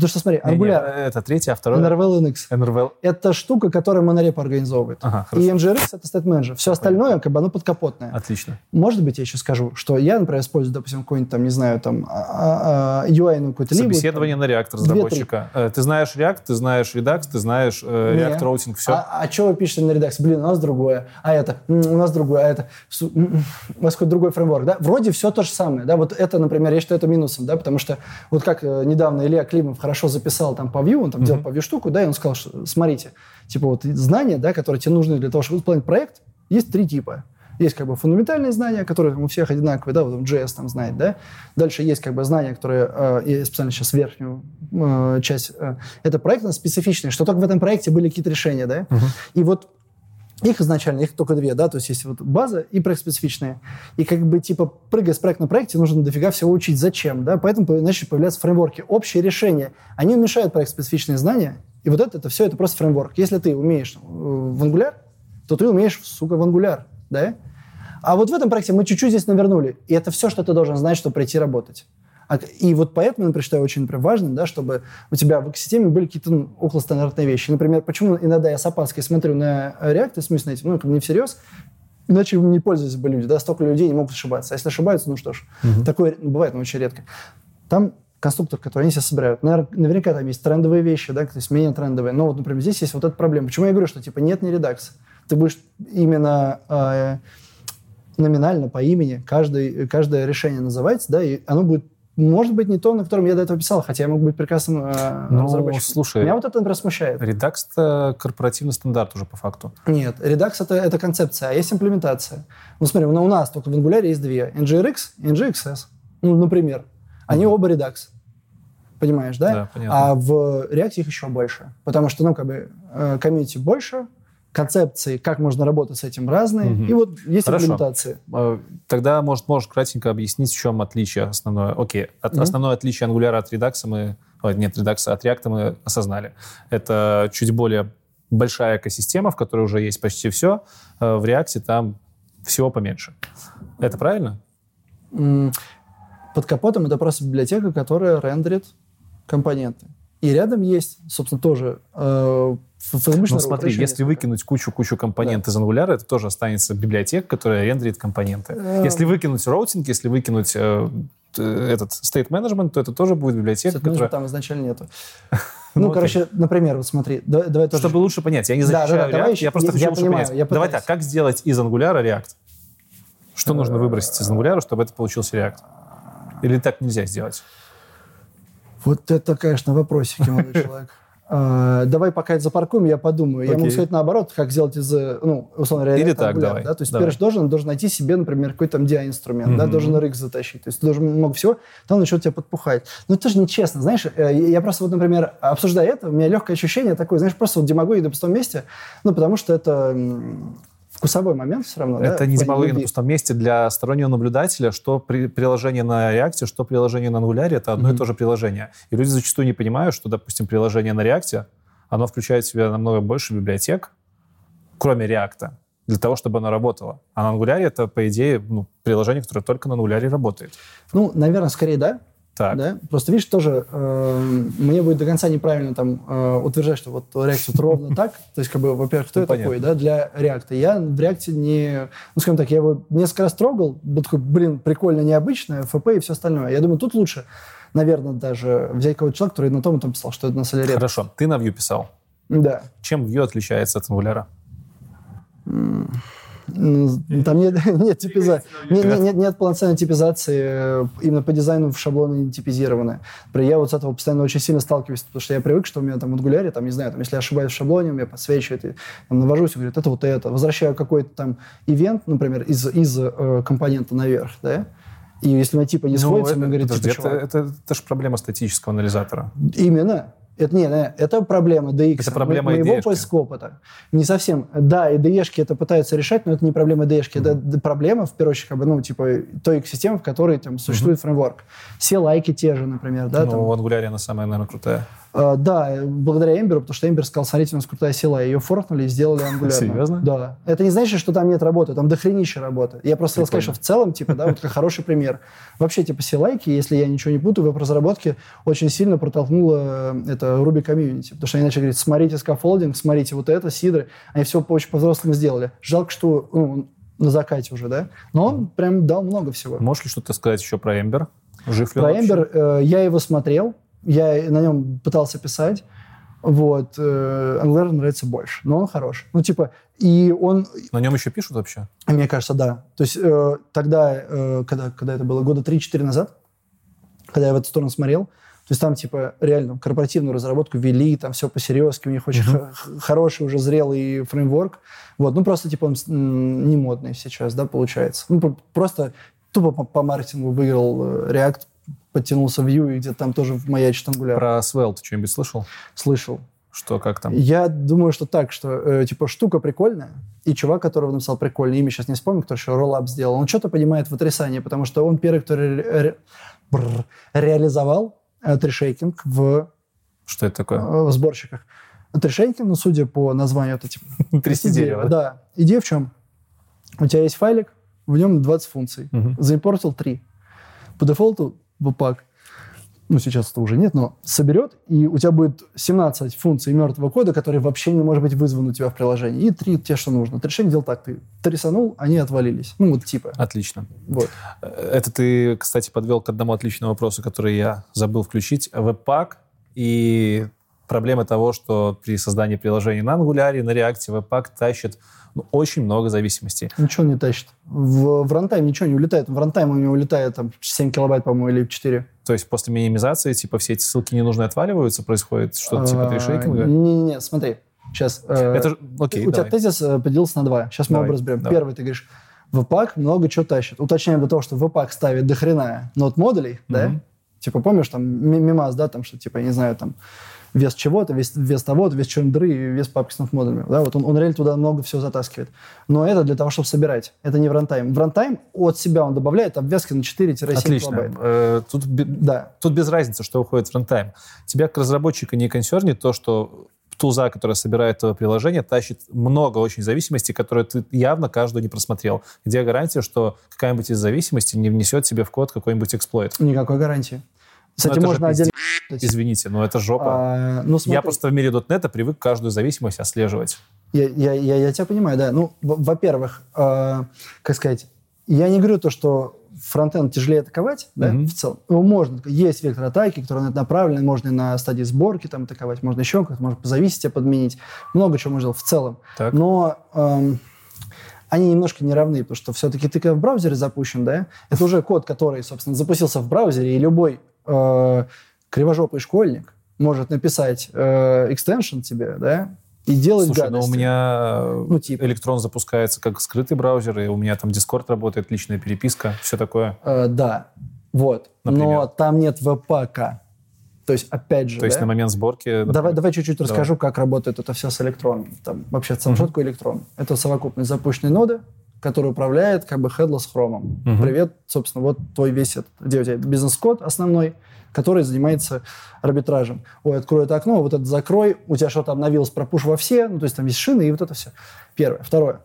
Потому что, смотри, Angular, это третье, а второе? NRVL NX. NRVL. Это штука, которая монореп организовывает. Ага, И. NGRX это state manager. Все остальное, как бы, оно подкапотное. Отлично. Может быть, я еще скажу, что я, например, использую, допустим, какой-нибудь там, не знаю, там, а- а- а, UI, ну, какой-то либо, Собеседование на React разработчика. Э, Ты знаешь React, ты знаешь Redux, ты знаешь э. React Routing, все. А, что вы пишете на редакции? Блин, у нас другое. А это? У нас другое. А это? У вас какой-то другой фреймворк, да? Вроде все то же самое, да? Вот это, например, я считаю это минусом, да? Потому что вот как э, недавно Илья Климов, хорошо записал там по Vue, он там делал по Vue штуку, да, и он сказал, что, смотрите, типа вот знания, да, которые тебе нужны для того, чтобы выполнить проект, есть три типа. Есть как бы фундаментальные знания, которые у всех одинаковые, да, вот JS там знает, да. Дальше есть как бы знания, которые, э, я специально сейчас верхнюю э, часть, э, это проектно-специфичные, что только в этом проекте были какие-то решения, да. Мгм. И вот их изначально, их только две, да, то есть есть вот база и проект специфичные. И как бы типа прыгая с проекта на проекте, нужно дофига всего учить. Зачем, да? Поэтому по- начали появляться фреймворки. Общие решения, они уменьшают проект специфичные знания, и вот это, это все, это просто фреймворк. Если ты умеешь э, в Angular, то ты умеешь, сука, в Angular, да? А вот в этом проекте мы чуть-чуть здесь навернули. И это все, что ты должен знать, чтобы прийти работать. А И вот поэтому, например, считаю очень например, важным, да, чтобы у тебя в экосистеме были какие-то ну, околостандартные вещи. Например, почему иногда я с опаской смотрю на React, и в смысле на эти, ну, бы не всерьез, иначе им не пользуются бы люди, да, столько людей не могут ошибаться. А если ошибаются, ну что ж, такое бывает, но очень редко. Там конструктор, который они себя собирают. Навер- Наверняка там есть трендовые вещи, да, то есть менее трендовые. Но вот, например, здесь есть вот эта проблема. Почему я говорю, что типа нет не редакс? Ты будешь именно э, номинально по имени каждый, каждое решение называть, да, и оно будет, может быть, не то, на котором я до этого писал, хотя я мог быть прекрасным э, Ну, разработчиком. слушай. Меня вот это, например, смущает. Redux — это корпоративный стандарт уже по факту. Нет, Redux это, это концепция, а есть имплементация. Ну, смотри, у нас только в Angular есть две. NGRX и NGXS. Ну, например. Они оба Redux. Понимаешь, да? Да, понятно. А в React их еще больше. Потому что, ну, как бы, э, комьюнити больше, концепции, как можно работать с этим, разные. Мгм. И вот есть Хорошо. имплементации. Э, Тогда, может, можешь кратенько объяснить, в чем отличие основное. Окей, от- Мгм. основное отличие Angular от Redux мы... ой, нет, Redux от React мы осознали. Это чуть более большая экосистема, в которой уже есть почти все. Э, В React там всего поменьше. Это правильно? Под капотом это просто библиотека, которая рендерит компоненты. И рядом есть, собственно, тоже э, Ну смотри, если выкинуть кучу-кучу компонент из Angular, это тоже останется библиотека, которая рендерит компоненты. Эм. Если выкинуть роутинг, если выкинуть э, этот state management, то это тоже будет библиотека, Кстати, менеджмента которая... там изначально нету. Ну, Ну, окей. короче, например, вот смотри, давай, давай тоже... Чтобы лучше понять, я не Да, да, защищаю да, React, давай я еще- просто я- хочу я лучше понимаю, понять. я Давай так, как сделать из Angular React? Что нужно выбросить из Angular, чтобы это получился React? Или так нельзя сделать? Вот это, конечно, вопросики, молодой человек. А, Давай пока это запаркуем, я подумаю. Я могу Окей. сказать наоборот, как сделать из, э, ну, условно говоря, Или так, давай. Да? То есть Давай. же должен, должен найти себе, например, какой-то там DI-инструмент, да, Мгм. должен RX затащить. То есть ты должен много всего, там начнет тебя подпухать. Но это же нечестно, знаешь, э, я просто вот, например, обсуждая это, у меня легкое ощущение такое, знаешь, просто вот демагогия на пустом месте, ну, потому что это вкусовой момент все равно. да, Это в не демагогия на пустом месте для стороннего наблюдателя, что при, приложение на React, что приложение на Angular, это одно и то же приложение. И люди зачастую не понимают, что, допустим, приложение на React, оно включает в себя намного больше библиотек, кроме React, для того, чтобы оно работало. А на Angular это, по идее, ну, приложение, которое только на Angular работает. Ну, наверное, скорее да, Так. Да? Просто, видишь, тоже э, мне будет до конца неправильно там э, утверждать, что вот React вот ровно так. То есть, как бы, во-первых, кто Ну, я такой, да, для React. Я в React не... Ну, скажем так, я его несколько раз трогал, был такой, блин, прикольно, необычно, FP и все остальное. Я думаю, тут лучше, наверное, даже взять кого-то человека, который на том и том писал, что это на Solare. Хорошо, ты на Vue писал. Да. Чем Vue отличается от Angular? Ну, Там нет, нет типизации. Нет, нет, нет, нет полноценной типизации э, именно по дизайну в шаблоны не типизированы. Я вот с этого постоянно очень сильно сталкиваюсь, потому что я привык, что у меня там в Angular, там, не знаю, там, если я ошибаюсь в шаблоне, у меня подсвечивает, и, там, навожусь и говорит, это вот это. Возвращаю какой-то там ивент, например, из, из э, компонента наверх, да, и если на типа не сходится, это, он говорит, подожди, типа, это, чувак, это, это же проблема статического анализатора. Именно. Это, не, это проблема DX. Это проблема мо- моего IDE-шки. поиска опыта. Не совсем. Да, IDE-шки это пытаются решать, но это не проблема IDE-шки. Это д- проблема, в первую очередь, как бы, ну, типа, той экосистемы, в которой там существует фреймворк. Все лайки те же, например, да, ну, там. в Angular она самая, наверное, крутая. А, да, э, благодаря Эмберу, потому что Эмбер сказал, смотрите, у нас крутая сила, ее форкнули и сделали ангулярно. Серьезно? Да. Это не значит, что там нет работы, там дохренища работы. Я просто хотел сказать, что в целом, типа, да, вот как хороший пример. Вообще, типа, CLI-ки, если я ничего не путаю, веб-разработке очень сильно протолкнуло э, это Ruby комьюнити. Потому что они начали говорить, смотрите скафолдинг, смотрите вот это, сиды. Они все по- очень по-взрослому сделали. Жалко, что ну, на закате уже, да? Но он прям дал много всего. Можешь ли что-то сказать еще про Ember? Жив ли Про? Ember э, я его смотрел, я на нем пытался писать. Вот. Э, Angular нравится больше, но он хорош. Ну, типа, и он, На нем еще пишут вообще? мне кажется, да. То есть э, тогда, э, когда, когда это было, года 3-4 назад, когда я в эту сторону смотрел, то есть там, типа, реально корпоративную разработку вели, там все по-серьезки, у них очень х- хороший уже зрелый фреймворк. Вот, ну просто, типа, он не модный сейчас, да, получается. Ну, просто тупо по, по маркетингу выиграл э, React, подтянулся Vue, и где-то там тоже маячит Angular. Про Svelte ты что-нибудь слышал? Слышал. Что, как там? Я думаю, что так, что, э, типа, штука прикольная, и чувак, которого написал прикольно, имя сейчас не вспомню, кто еще роллап сделал, он что-то понимает в отрицании, потому что он первый, кто ре- ре- бррр, реализовал э, в, Что это э, такое? в сборщиках. Трешейкинг, ну, судя по названию, это типа... Трясти дерево, да? Идея в чем? У тебя есть файлик, в нем 20 функций. Мгм. Заимпортил 3. По дефолту Webpack, ну, сейчас это уже нет, но соберет, и у тебя будет 17 функций мертвого кода, которые вообще не может быть вызван у тебя в приложении. И три те, что нужно. Трешейкинг делал так. Ты трясанул, они отвалились. Ну, вот типа. Отлично. Вот. Это ты, кстати, подвел к одному отличному вопросу, который я забыл включить. Webpack и проблема того, что при создании приложений на Angular, на React Webpack тащит ну, очень много зависимостей. Ничего не тащит. В, в рантайм ничего не улетает. В рантайм у него улетает там 7 килобайт, по-моему, или 4. То есть после минимизации, типа, все эти ссылки ненужные отваливаются, происходит что-то типа А, tree shaking 'а? Не-не-не, смотри. Сейчас. Это же... Окей, у тебя тезис э, поделился на два. Сейчас мы оба разберем. давай. Первый, ты говоришь, Webpack много чего тащит. Уточняем до того, что Webpack ставит до хрена node модулей, да? Типа, помнишь, там, ми- мимас, да, там, что, типа, я не знаю, там, вес чего-то, вес, вес того-то, вес тундры и вес папки с модулями. Да, вот он, он реально туда много всего затаскивает. Но это для того, чтобы собирать. Это не в рантайм. В рантайм от себя он добавляет обвязки на 4-7 Отлично. Э, Тут, Да. тут без разницы, что уходит в рантайм. Тебя, как разработчика, не консернит то, что тулза, которая собирает твое приложение, тащит много очень зависимостей, которые ты явно каждую не просмотрел. Где гарантия, что какая-нибудь из зависимостей не внесет себе в код какой-нибудь эксплойт? Никакой гарантии. Ну, же можно отдельно... Извините, но это жопа. А, ну, смотри. Я просто в мире .NET привык каждую зависимость отслеживать. Я, я, я, я тебя понимаю, да. Ну, во-первых, э, как сказать, я не говорю то, что фронтенд тяжелее атаковать, да, Мгм. в целом. Его можно. Есть вектор атаки, который на это направлен, можно и на стадии сборки там атаковать, можно еще как-то, можно по зависимости подменить. Много чего можно делать в целом. Так. Но эм, они немножко не равны, потому что все-таки ты когда в браузере запущен, да, это уже код, который, собственно, запустился в браузере, и любой э, кривожопый школьник может написать э, экстеншн тебе, да, и делать Слушай, ну у гадости. меня Ну, типа. электрон запускается как скрытый браузер, и у меня там Discord работает, личная переписка, все такое. Э, да, вот. Например? Но там нет веб-пака. То есть, опять же, То есть да? на момент сборки... Давай, например, давай чуть-чуть Давай. расскажу, как работает это все с электроном. Там, вообще, что такое электрон? Это совокупность запущенной ноды, которая управляет как бы headless хромом. Мгм. Привет, собственно, вот твой весь этот, где у тебя бизнес-код основной, который занимается арбитражем. Ой, открой это окно, вот это закрой, у тебя что-то обновилось, пропуш во все, ну, то есть там есть шины и вот это все. Первое. Второе.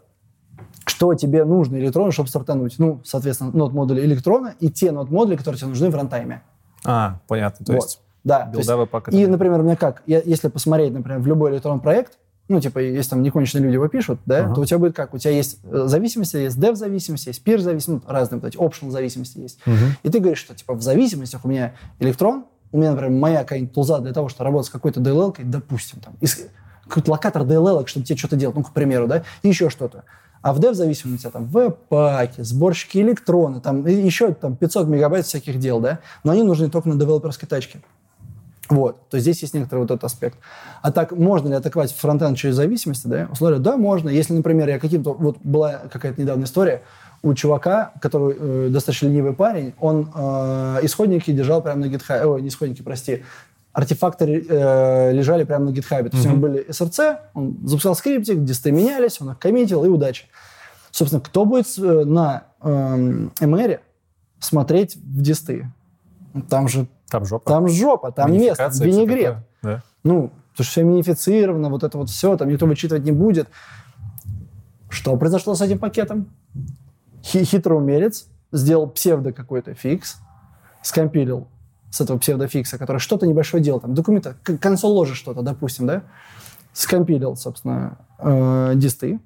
Что тебе нужно электрону, чтобы стартануть? Ну, соответственно, нот-модули электрона и те нот-модули, которые тебе нужны в рантайме. А, понятно. То Вот. есть Да, билда веб-пака и, например, у меня как, я, если посмотреть, например, в любой электронный проект, ну, типа, если там неконченные люди его пишут, да, Ага. то у тебя будет как? У тебя есть э, зависимости, есть dev-зависимости, есть peer-зависимости, ну, разные вот эти optional зависимости есть. Мгм. И ты говоришь, что, типа, в зависимостях у меня электрон, у меня, например, моя какая-нибудь тулза для того, чтобы работать с какой-то DLL, допустим, там, какой-то локатор DLL, чтобы тебе что-то делать, ну, к примеру, да, и еще что-то. А в dev-зависимости у тебя там веб-паки, сборщики электрона, там и еще там 500 мегабайт всяких дел, да, но они нужны только на девелоперской тачке. Вот, то есть здесь есть некоторый вот этот аспект. А так, можно ли атаковать фронтенд через зависимости, да? Условия, да, можно. Если, например, я каким-то... Вот была какая-то недавняя история у чувака, который э, достаточно ленивый парень, он э, исходники держал прямо на GitHub, ой, не исходники, прости, артефакты э, лежали прямо на GitHub. То есть у него были SRC, он запускал скриптик, дисты менялись, он их коммитил, и удачи. Собственно, кто будет э, на эм, MR смотреть в дисты? Там же Там жопа. там жопа, там место, винегрет. Да. Ну, потому что все минифицировано, вот это вот все, там никто вычитывать не будет. Что произошло с этим пакетом? Хи- хитрый умелец сделал псевдо какой-то фикс, скомпилил с этого псевдофикса, который что-то небольшое делал, там, документа, консоль ложи что-то, допустим, да, скомпилил, собственно, э, дисты,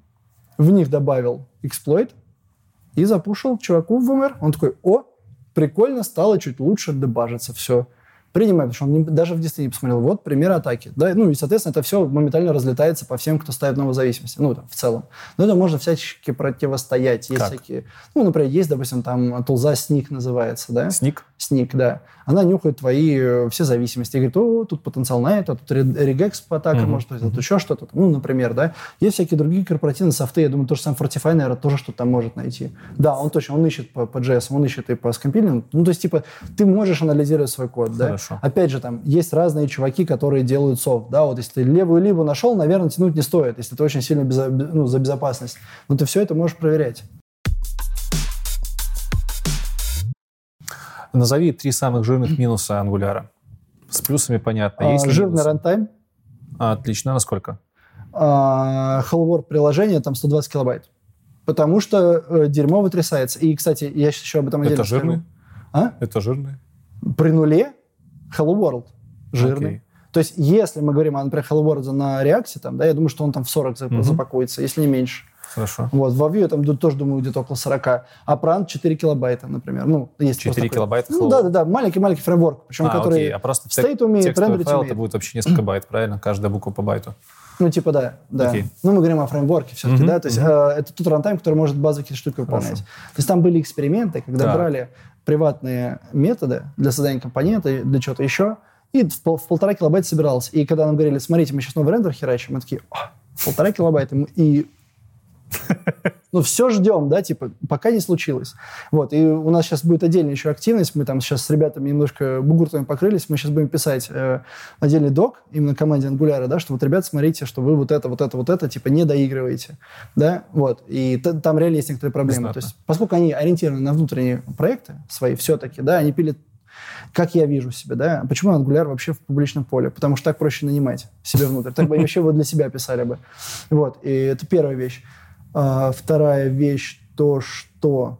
в них добавил эксплойт и запушил чуваку в ВМР. Он такой, о, прикольно, стало чуть лучше дебажиться, все. Принимаем, потому что он не- даже в дисты не посмотрел. Вот пример атаки. Да? Ну и, соответственно, это все моментально разлетается по всем, кто ставит новые зависимости. Ну, там, в целом. Но это можно всячески противостоять. Есть Как? всякие... Ну, например, есть, допустим, там тулза Sneak называется, да? Сник? Сник, да, она нюхает твои э, все зависимости и говорит, о, тут потенциал на это, тут регекс атака, mm-hmm. может быть, тут еще что-то. Ну, например, да. Есть всякие другие корпоративные софты, я думаю, то же самое Fortify, наверное, тоже что-то там может найти. Да, он точно, он ищет по, по JS, он ищет и по скомпилингу. Ну, то есть, типа, ты можешь анализировать свой код, Хорошо. да. Опять же, там есть разные чуваки, которые делают софт, да, вот если ты левую либо нашел, наверное, тянуть не стоит, если ты очень сильно безо, ну, за безопасность. Но ты все это можешь проверять. Назови три самых жирных минуса ангуляра. С плюсами понятно. Есть а, жирный рантайм. А, отлично. Насколько? А, Hellworld приложение там 120 килобайт. Потому что э, дерьмо вытрясается. И, кстати, я сейчас еще об этом Это жирный? А? Это жирный? При нуле Hello World жирный. Okay. То есть, если мы говорим, например, Hello World на реакте, там, да, я думаю, что он там в 40 mm-hmm. запакуется, если не меньше. Хорошо. Вот, в Vue я там тоже думаю где-то около 40. А Preact 4 килобайта, например. Ну, есть 4 килобайта? Ну, да-да-да, маленький-маленький фреймворк, причем а, который окей. А просто state умеет, рендерить файл умеет. это будет вообще несколько байт, правильно? Каждая буква по байту. Ну, типа, да, да. Okay. Ну, мы говорим о фреймворке все-таки, mm-hmm. да, то есть mm-hmm. э, это тот рантайм, который может базовые какие-то штуки выполнять. Хорошо. То есть там были эксперименты, когда да. брали приватные методы для создания компонента, для чего-то еще, и в, пол, в полтора килобайта собиралось. И когда нам говорили, смотрите, мы сейчас новый рендер херачим, мы такие, полтора килобайта, и ну, все ждем, да, типа, пока не случилось. Вот, и у нас сейчас будет отдельная еще активность, мы там сейчас с ребятами немножко бугуртами покрылись, мы сейчас будем писать э, отдельный док, именно команде Angular, да, что вот, ребят, смотрите, что вы вот это, вот это, вот это, типа, не доигрываете, да, вот, и там реально есть некоторые проблемы. Знатно. То есть, поскольку они ориентированы на внутренние проекты свои все-таки, да, они пилят как я вижу себя, да, почему Angular вообще в публичном поле? Потому что так проще нанимать себе внутрь. Так бы вообще его для себя писали бы. Вот, и это первая вещь. А, вторая вещь, то, что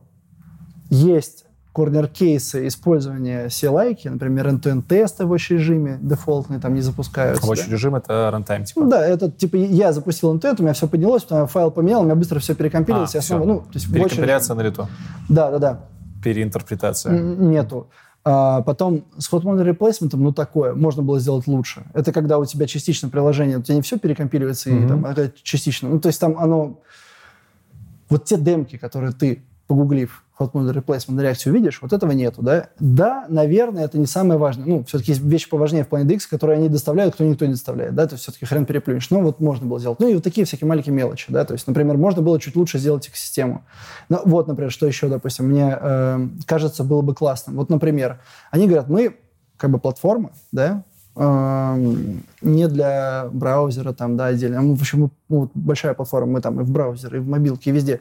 есть корнер-кейсы использования CLI, например, end-to-end тесты в watch-режиме дефолтные там не запускаются. Watch-режим да? это runtime, типа? Да, это типа я запустил end-to-end, у меня все поднялось, потом я файл поменял, у меня быстро все перекомпилилось. А, снова, ну, то есть Перекомпиляция на лету? Да, да, да. Переинтерпретация? Нету. А потом с hot model replacement, ну такое, можно было сделать лучше. Это когда у тебя частично приложение, у тебя не все перекомпиливается, mm-hmm. и, там, а частично. Ну, то есть там оно вот те демки, которые ты, погуглив hot model replacement на реакцию видишь, вот этого нету, да? Да, наверное, это не самое важное. Ну, все-таки есть вещи поважнее в плане DX, которые они доставляют, кто никто не доставляет, да? То есть все-таки хрен переплюнешь. Но вот можно было сделать. Ну и вот такие всякие маленькие мелочи, да? То есть, например, можно было чуть лучше сделать экосистему. Ну, вот, например, что еще, допустим, мне э, кажется, было бы классно. Вот, например, они говорят, мы как бы платформа, да, не для браузера там, да, отдельно. Ну, в общем, мы, ну, большая платформа, мы там и в браузере, и в мобилке, и везде.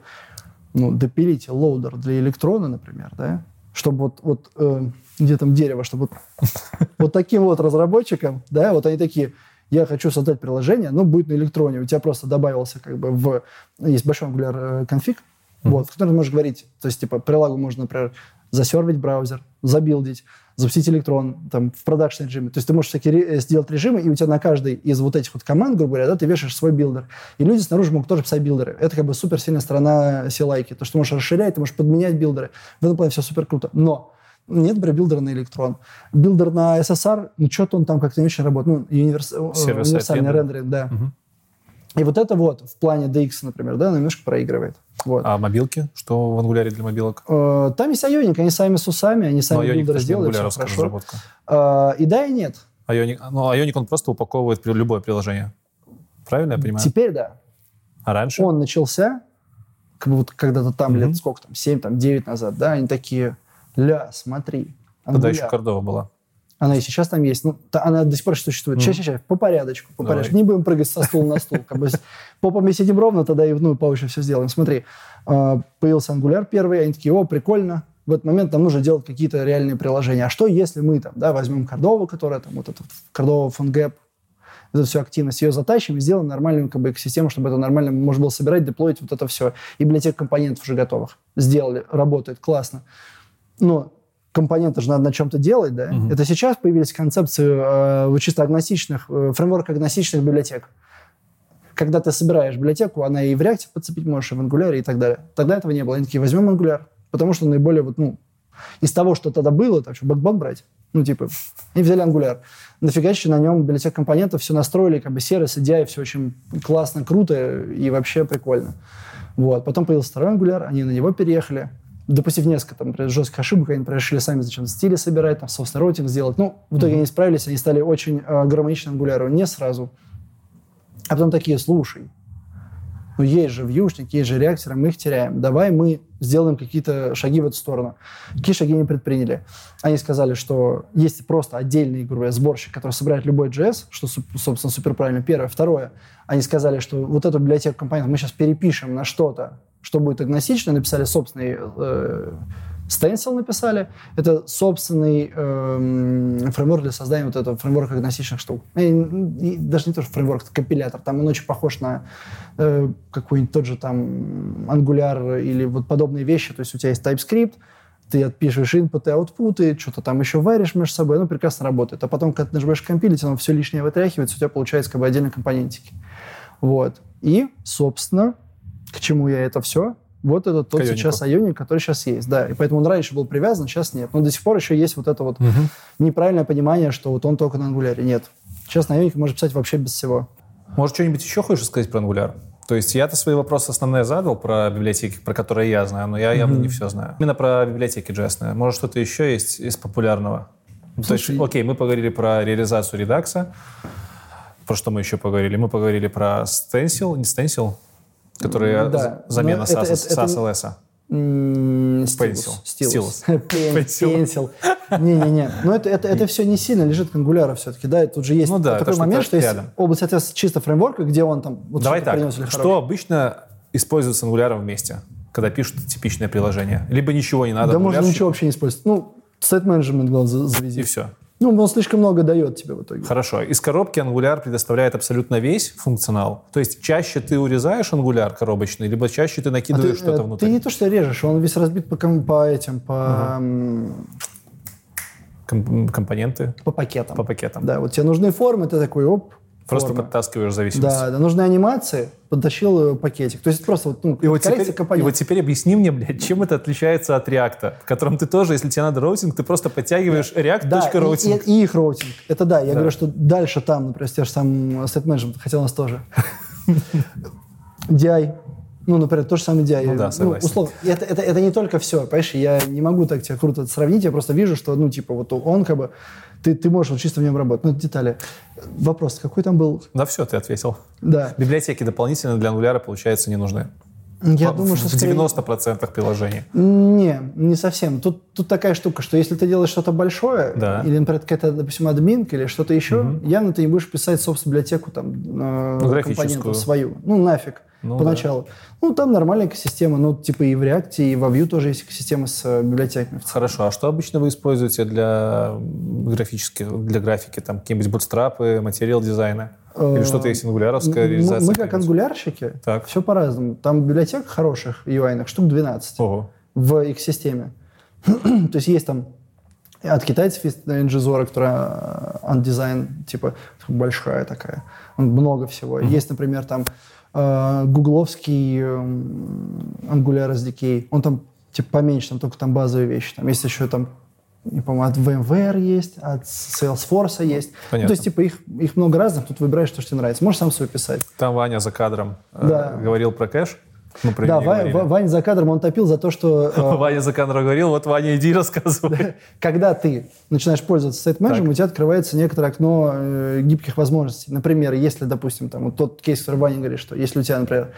Ну, допилите loader для электрона, например, да, чтобы вот, вот э, где там дерево, чтобы вот, вот таким вот разработчикам, да, вот они такие, я хочу создать приложение, но будет на электроне. У тебя просто добавился как бы в... Есть большой Angular конфиг, mm-hmm. вот, в котором ты можешь говорить, то есть, типа, прилагу можно, например, засервить браузер, забилдить, запустить электрон там, в продакшн режиме. То есть ты можешь всякие э, сделать режимы, и у тебя на каждой из вот этих вот команд, грубо говоря, да, ты вешаешь свой билдер. И люди снаружи могут тоже писать билдеры. Это как бы супер сильная сторона CLI. То, что ты можешь расширять, ты можешь подменять билдеры. В этом плане все супер круто. Но нет, например, билдера на электрон. Билдер на SSR, ну, что-то он там как-то не очень работает. Ну, универс... Э, универсальный рендеринг, да. Угу. И вот это вот в плане DX, например, да, немножко проигрывает. Вот. А мобилки? Что в ангуляре для мобилок? Э, там есть Ionic, они сами с усами, они сами ну, билдеры сделали, все хорошо. Разработка. Э, и да, и нет. Ionic, ну, Ionic, он просто упаковывает любое приложение. Правильно я понимаю? Теперь да. А раньше? Он начался, как будто когда-то там mm-hmm. лет сколько там, 7, там, 9 назад, да, они такие, ля, смотри. Тогда еще Кордова была. Она и сейчас там есть. Ну, та, она до сих пор существует. Сейчас, сейчас, по порядочку, по порядку. Не будем прыгать со стула на стул. Как бы попами сидим ровно, тогда и ну, получше все сделаем. Смотри, а, появился Angular первый, они такие, о, прикольно. В этот момент нам нужно делать какие-то реальные приложения. А что, если мы там, да, возьмем Кордову, которая там, вот этот Кордова FunGap, эту всю активность, ее затащим и сделаем нормальную как бы, экосистему, чтобы это нормально можно было собирать, деплоить вот это все. И библиотек компонентов уже готовых. Сделали, работает, классно. Но компоненты же надо на чем-то делать, да? Угу. Это сейчас появились концепции э, чисто агностичных, э, фреймворк агностичных библиотек. Когда ты собираешь библиотеку, она и в React подцепить можешь, и в Angular, и так далее. Тогда этого не было. Они такие, возьмем Angular, потому что наиболее вот, ну, из того, что тогда было, так что Backbone брать, ну, типа, и взяли Angular. Нафигачили на нем библиотек компонентов, все настроили, как бы сервисы, DI, все очень классно, круто и вообще прикольно. Вот. Потом появился второй Angular, они на него переехали. Допустив несколько там, например, жестких ошибок, они например, решили сами зачем стили собирать, там, собственно, роутинг сделать. Ну, в итоге mm-hmm. они справились, они стали очень э, гармоничным ангуляру не сразу. А потом такие, слушай, ну есть же вьюшник, есть же реакторы, мы их теряем. Давай мы сделаем какие-то шаги в эту сторону. Какие шаги они предприняли? Они сказали, что есть просто отдельный, грубо говоря, сборщик, который собирает любой JS, что, собственно, супер правильно. Первое. Второе. Они сказали, что вот эту библиотеку компонентов мы сейчас перепишем на что-то, что будет агностично, написали собственный э, написали. Это собственный э, фреймворк для создания вот этого фреймворка агностичных штук. И, и, даже не тоже фреймворк, это компилятор. Там он очень похож на э, какой-нибудь тот же там Angular или вот подобные вещи. То есть у тебя есть TypeScript, ты отпишешь output, и что-то там еще варишь между собой, оно прекрасно работает. А потом, когда ты нажимаешь компилить, оно все лишнее вытряхивается, у тебя получается как бы отдельные компонентики. Вот. И, собственно, к чему я это все? Вот это тот Кайонику. сейчас айоник, который сейчас есть, да. И поэтому он раньше был привязан, сейчас нет. Но до сих пор еще есть вот это вот угу. неправильное понимание, что вот он только на ангуляре. Нет. Сейчас на айонике можно писать вообще без всего. Может, что-нибудь еще хочешь сказать про ангуляр? То есть я-то свои вопросы основные задал про библиотеки, про которые я знаю, но я явно mm-hmm. не все знаю. Именно про библиотеки JS. Может, что-то еще есть из популярного? Слушай, То есть, окей, мы поговорили про реализацию редакса. Про что мы еще поговорили? Мы поговорили про Stencil, не Stencil, который да. замена SAS-LS. Pencil. Стилус. Pencil. Не-не-не. Но это, это, это все не сильно лежит к ангуляру все-таки, да? И тут же есть ну, да, такой момент, что есть область ответственности чисто фреймворка, где он там... Вот Давай так, что обычно используется ангуляром вместе, когда пишут типичное приложение? Либо ничего не надо? Да можно ничего вообще не использовать. Ну, сайт менеджмент главное завези. И все. Ну, он слишком много дает тебе в итоге. Хорошо. Из коробки Angular предоставляет абсолютно весь функционал. То есть чаще ты урезаешь Angular коробочный, либо чаще ты накидываешь а ты, что-то э, внутрь? Ты не то, что режешь, он весь разбит по, по этим, по... Угу. компоненты? По пакетам. По пакетам. Да, вот тебе нужны формы, ты такой, оп, Просто формы. подтаскиваешь зависимость. Да, да, нужны анимации, подтащил пакетик. То есть просто вот, ну, и вот, теперь, компонент. и вот теперь объясни мне, блядь, чем это отличается от реакта, в котором ты тоже, если тебе надо роутинг, ты просто подтягиваешь да. react routing. Да, и, и, и их роутинг. Это да, я да. говорю, что дальше там, например, те же сам state management, хотя у нас тоже. DI, ну, например, то же самое DI. Ну, да, согласен. Ну, условно, это, это, это не только все, понимаешь, я не могу так тебе круто сравнить, я просто вижу, что, ну, типа, вот он как бы ты, ты можешь вот чисто в нем работать. Ну, детали. Вопрос, какой там был? Да все, ты ответил. Да. Библиотеки дополнительно для ангуляра, получается, не нужны. Я в, думаю, что в 90% приложений. Не, не совсем. Тут, тут такая штука, что если ты делаешь что-то большое, да. или, например, какая-то, допустим, админка или что-то еще, угу. явно ты не будешь писать собственную библиотеку там, э, ну, компонентов свою. Ну, нафиг ну, поначалу. Да. Ну, там нормальная экосистема, ну, типа и в React, и во Vue тоже есть экосистема с э, библиотеками. Хорошо, а что обычно вы используете для графических, для графики? Там какие-нибудь бутстрапы, материал дизайна? Или что-то есть ангуляровская реализация? Мы как ангулярщики, так. все по-разному. Там библиотек хороших UI, штук 12 Ого. в экосистеме. То есть есть там от китайцев есть NGZora, которая э, типа большая такая, много всего. Mm-hmm. Есть, например, там э, гугловский э, Angular SDK, он там типа поменьше, там только там базовые вещи. Там есть еще там не помню, от VMware есть, от Salesforce есть. Ну, то есть, типа, их, их много разных, тут выбираешь то, что тебе нравится. Можешь сам свой писать. Там Ваня за кадром да. э, говорил про кэш. Мы про да, Ва- Ваня за кадром он топил за то, что... Э, Ваня за кадром говорил, вот Ваня, иди рассказывай. Когда ты начинаешь пользоваться сайт-менеджером, у тебя открывается некоторое окно э, гибких возможностей. Например, если, допустим, там, вот тот кейс, который Ваня говорит, что если у тебя, например,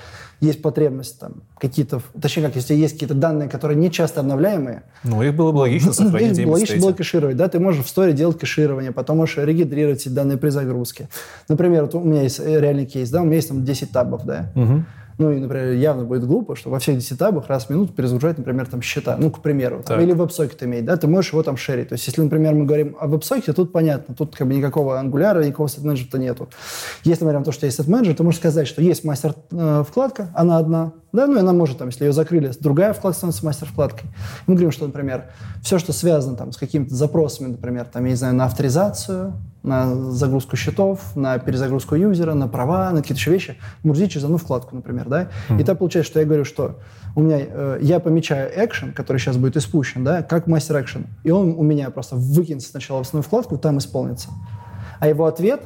есть потребность там какие-то, точнее как, если есть какие-то данные, которые не часто обновляемые. Ну, их было бы логично сохранить. Их логично было кэшировать, да, ты можешь в сторе делать кэширование, потом можешь регистрировать эти данные при загрузке. Например, вот у меня есть э, реальный кейс, да, у меня есть там 10 табов, да. Угу. Ну и, например, явно будет глупо, что во всех 10 табах раз в минуту перезагружать, например, там счета. Ну, к примеру. Там, или веб-сокет иметь, да, ты можешь его там шерить. То есть, если, например, мы говорим о веб-сокете, тут понятно, тут как бы никакого ангуляра, никакого сет-менеджера нету. Если мы говорим о том, что есть сет-менеджер, ты можешь сказать, что есть мастер-вкладка, э, она одна, да, ну и она может, там, если ее закрыли, другая вкладка становится мастер-вкладкой. Мы говорим, что, например, все, что связано там, с какими-то запросами, например, там, я не знаю, на авторизацию, на загрузку счетов, на перезагрузку юзера, на права, на какие-то еще вещи, грузить через одну вкладку, например, да. Mm-hmm. И так получается, что я говорю, что у меня, э, я помечаю экшен, который сейчас будет испущен, да, как мастер экшен, и он у меня просто выкинется сначала в основную вкладку, там исполнится. А его ответ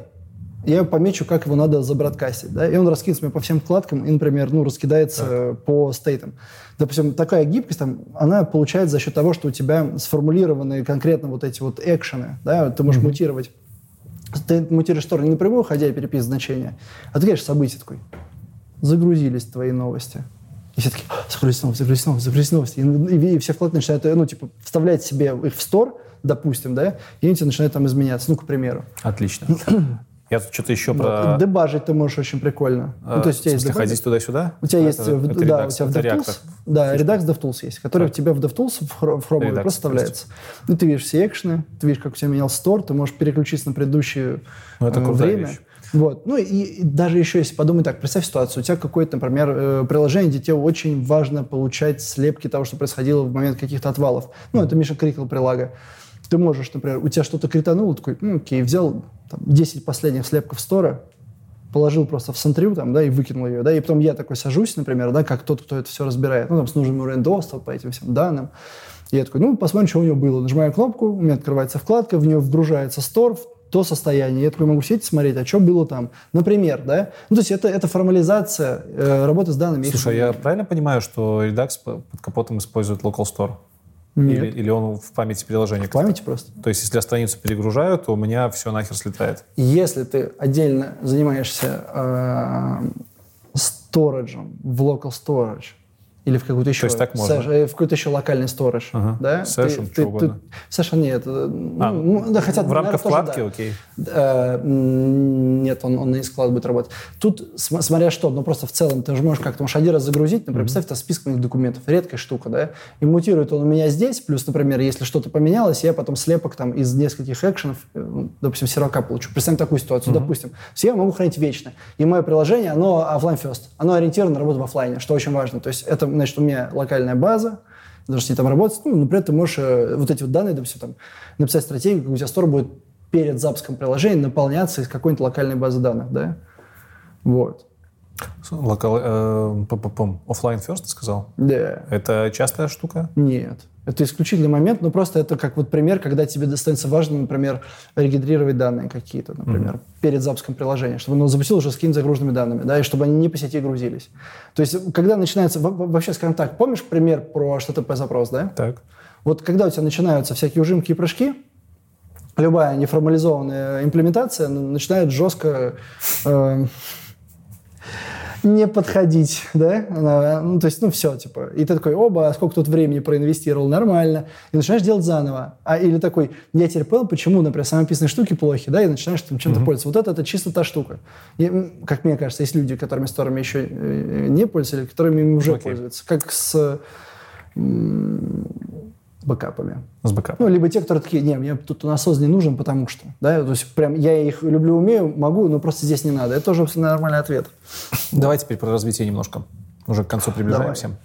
я помечу, как его надо забродкастить, да, и он раскинется мне по всем вкладкам и, например, ну, раскидается так. по стейтам. Допустим, такая гибкость, там, она получается за счет того, что у тебя сформулированы конкретно вот эти вот экшены, да, ты можешь mm-hmm. мутировать. Ты мутируешь сторону не напрямую, ходя и переписывать значения, а ты, конечно, события такой. Загрузились твои новости. И все такие, загрузить новости, загрузить новости, загрузить новости. И, и, и все вкладки начинают, ну, типа, вставлять себе их в стор, допустим, да, и они начинают там изменяться, ну, к примеру. Отлично. Я тут что-то еще про... Дебажить ты можешь очень прикольно. А, ну, то есть у тебя есть ходить туда-сюда? У тебя есть, это, в, это да, Redux, у тебя в DevTools, да, Redux DevTools есть, который так. у тебя в DevTools в, в Chrome просто вставляется. Ну, ты видишь все экшены, ты видишь, как у тебя менял стор, ты можешь переключиться на предыдущее ну, это э, время. Вещь. Вот. Ну и, и даже еще, если подумать так, представь ситуацию, у тебя какое-то, например, э, приложение, где тебе очень важно получать слепки того, что происходило в момент каких-то отвалов. Ну, это Миша Крикл прилага. Ты можешь, например, у тебя что-то критануло, такой, ну, окей, взял там, 10 последних слепков стора, положил просто в центрю там, да, и выкинул ее, да, и потом я такой сажусь, например, да, как тот, кто это все разбирает, ну, там, с нужным уровнем доступа по этим всем данным. И я такой, ну, посмотрим, что у него было. Нажимаю кнопку, у меня открывается вкладка, в нее вгружается стор, то состояние. Я такой могу сидеть и смотреть, а что было там. Например, да? Ну, то есть это, это формализация э, работы с данными. Слушай, я правильно понимаю, что Redux под капотом использует Local Store? Нет. Или, или он в памяти приложения? В памяти просто. То есть, если я страницу перегружаю, то у меня все нахер слетает. Если ты отдельно занимаешься э, сториджем в local storage, или в какую-то еще... То есть так можно? Сэш, в какой-то еще локальный сторож. Ага. Да? Сэшем, что угодно. Сэша нет. А, ну, да, хотя, в рамках вкладки, да. окей. А, нет, он, он на склад будет работать. Тут, смотря что, ну просто в целом ты же можешь как-то можешь один раз загрузить, например, mm-hmm. представь, это список моих документов. Редкая штука, да? И мутирует он у меня здесь, плюс, например, если что-то поменялось, я потом слепок там из нескольких экшенов, э, ну, допустим, сервака получу. Представим такую ситуацию, mm-hmm. допустим. Все я могу хранить вечно. И мое приложение, оно офлайн first. Оно ориентировано на работу в офлайне, что очень важно. То есть это, значит, у меня локальная база, даже если там работать, ну, например, ты можешь э, вот эти вот данные, допустим, там, написать стратегию, как у тебя стор будет перед запуском приложения наполняться из какой-нибудь локальной базы данных, да? Вот. Локал, э, офлайн first, ты сказал? Да. Это частая штука? Нет. Это исключительный момент, но просто это как вот пример, когда тебе достанется важно, например, регистрировать данные какие-то, например, mm-hmm. перед запуском приложения, чтобы оно запустил уже с какими-то загруженными данными, да, и чтобы они не по сети грузились. То есть, когда начинается, вообще, скажем так, помнишь пример про HTTP запрос, да? Так. Вот когда у тебя начинаются всякие ужимки и прыжки, любая неформализованная имплементация начинает жестко э, не подходить, да, ну, то есть, ну, все, типа, и ты такой, оба, сколько тут времени проинвестировал, нормально, и начинаешь делать заново. А, или такой, я теперь понял, почему, например, самописные штуки плохи, да, и начинаешь там чем-то mm-hmm. пользоваться. Вот это, это чисто та штука. И, как мне кажется, есть люди, которыми сторами еще э, не пользовались, которыми уже okay. пользуются. Как с бэкапами. С бэкапами. Ну, либо те, которые такие, не, мне тут насос не нужен, потому что, да, то есть прям я их люблю, умею, могу, но просто здесь не надо. Это тоже абсолютно нормальный ответ. Давай теперь про развитие немножко. Уже к концу приближаемся. Давай.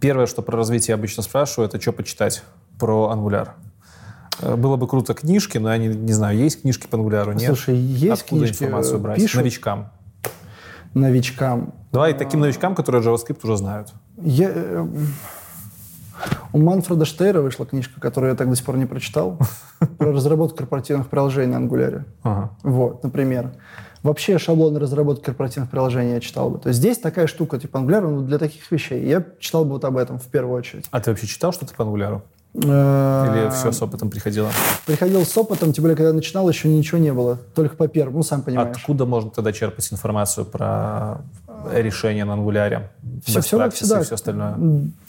Первое, что про развитие обычно спрашиваю, это что почитать про Angular. Э, было бы круто книжки, но я не, не знаю, есть книжки по Angular, нет? Слушай, есть Откуда книжки, информацию брать? Пишут Новичкам. Новичкам. Давай таким новичкам, которые JavaScript уже знают. Я, э, у Манфреда Штейра вышла книжка, которую я так до сих пор не прочитал, про разработку корпоративных приложений на. Ага. Вот, например. Вообще шаблоны разработки корпоративных приложений я читал бы. То есть здесь такая штука, типа Angular, ну, для таких вещей. Я читал бы вот об этом в первую очередь. А ты вообще читал что-то по Angular? Или все с опытом приходило? Приходил с опытом, тем более, когда начинал, еще ничего не было. Только по первому, ну, сам понимаешь. Откуда можно тогда черпать информацию про решение на ангуляре? Все, все, всегда. и все остальное?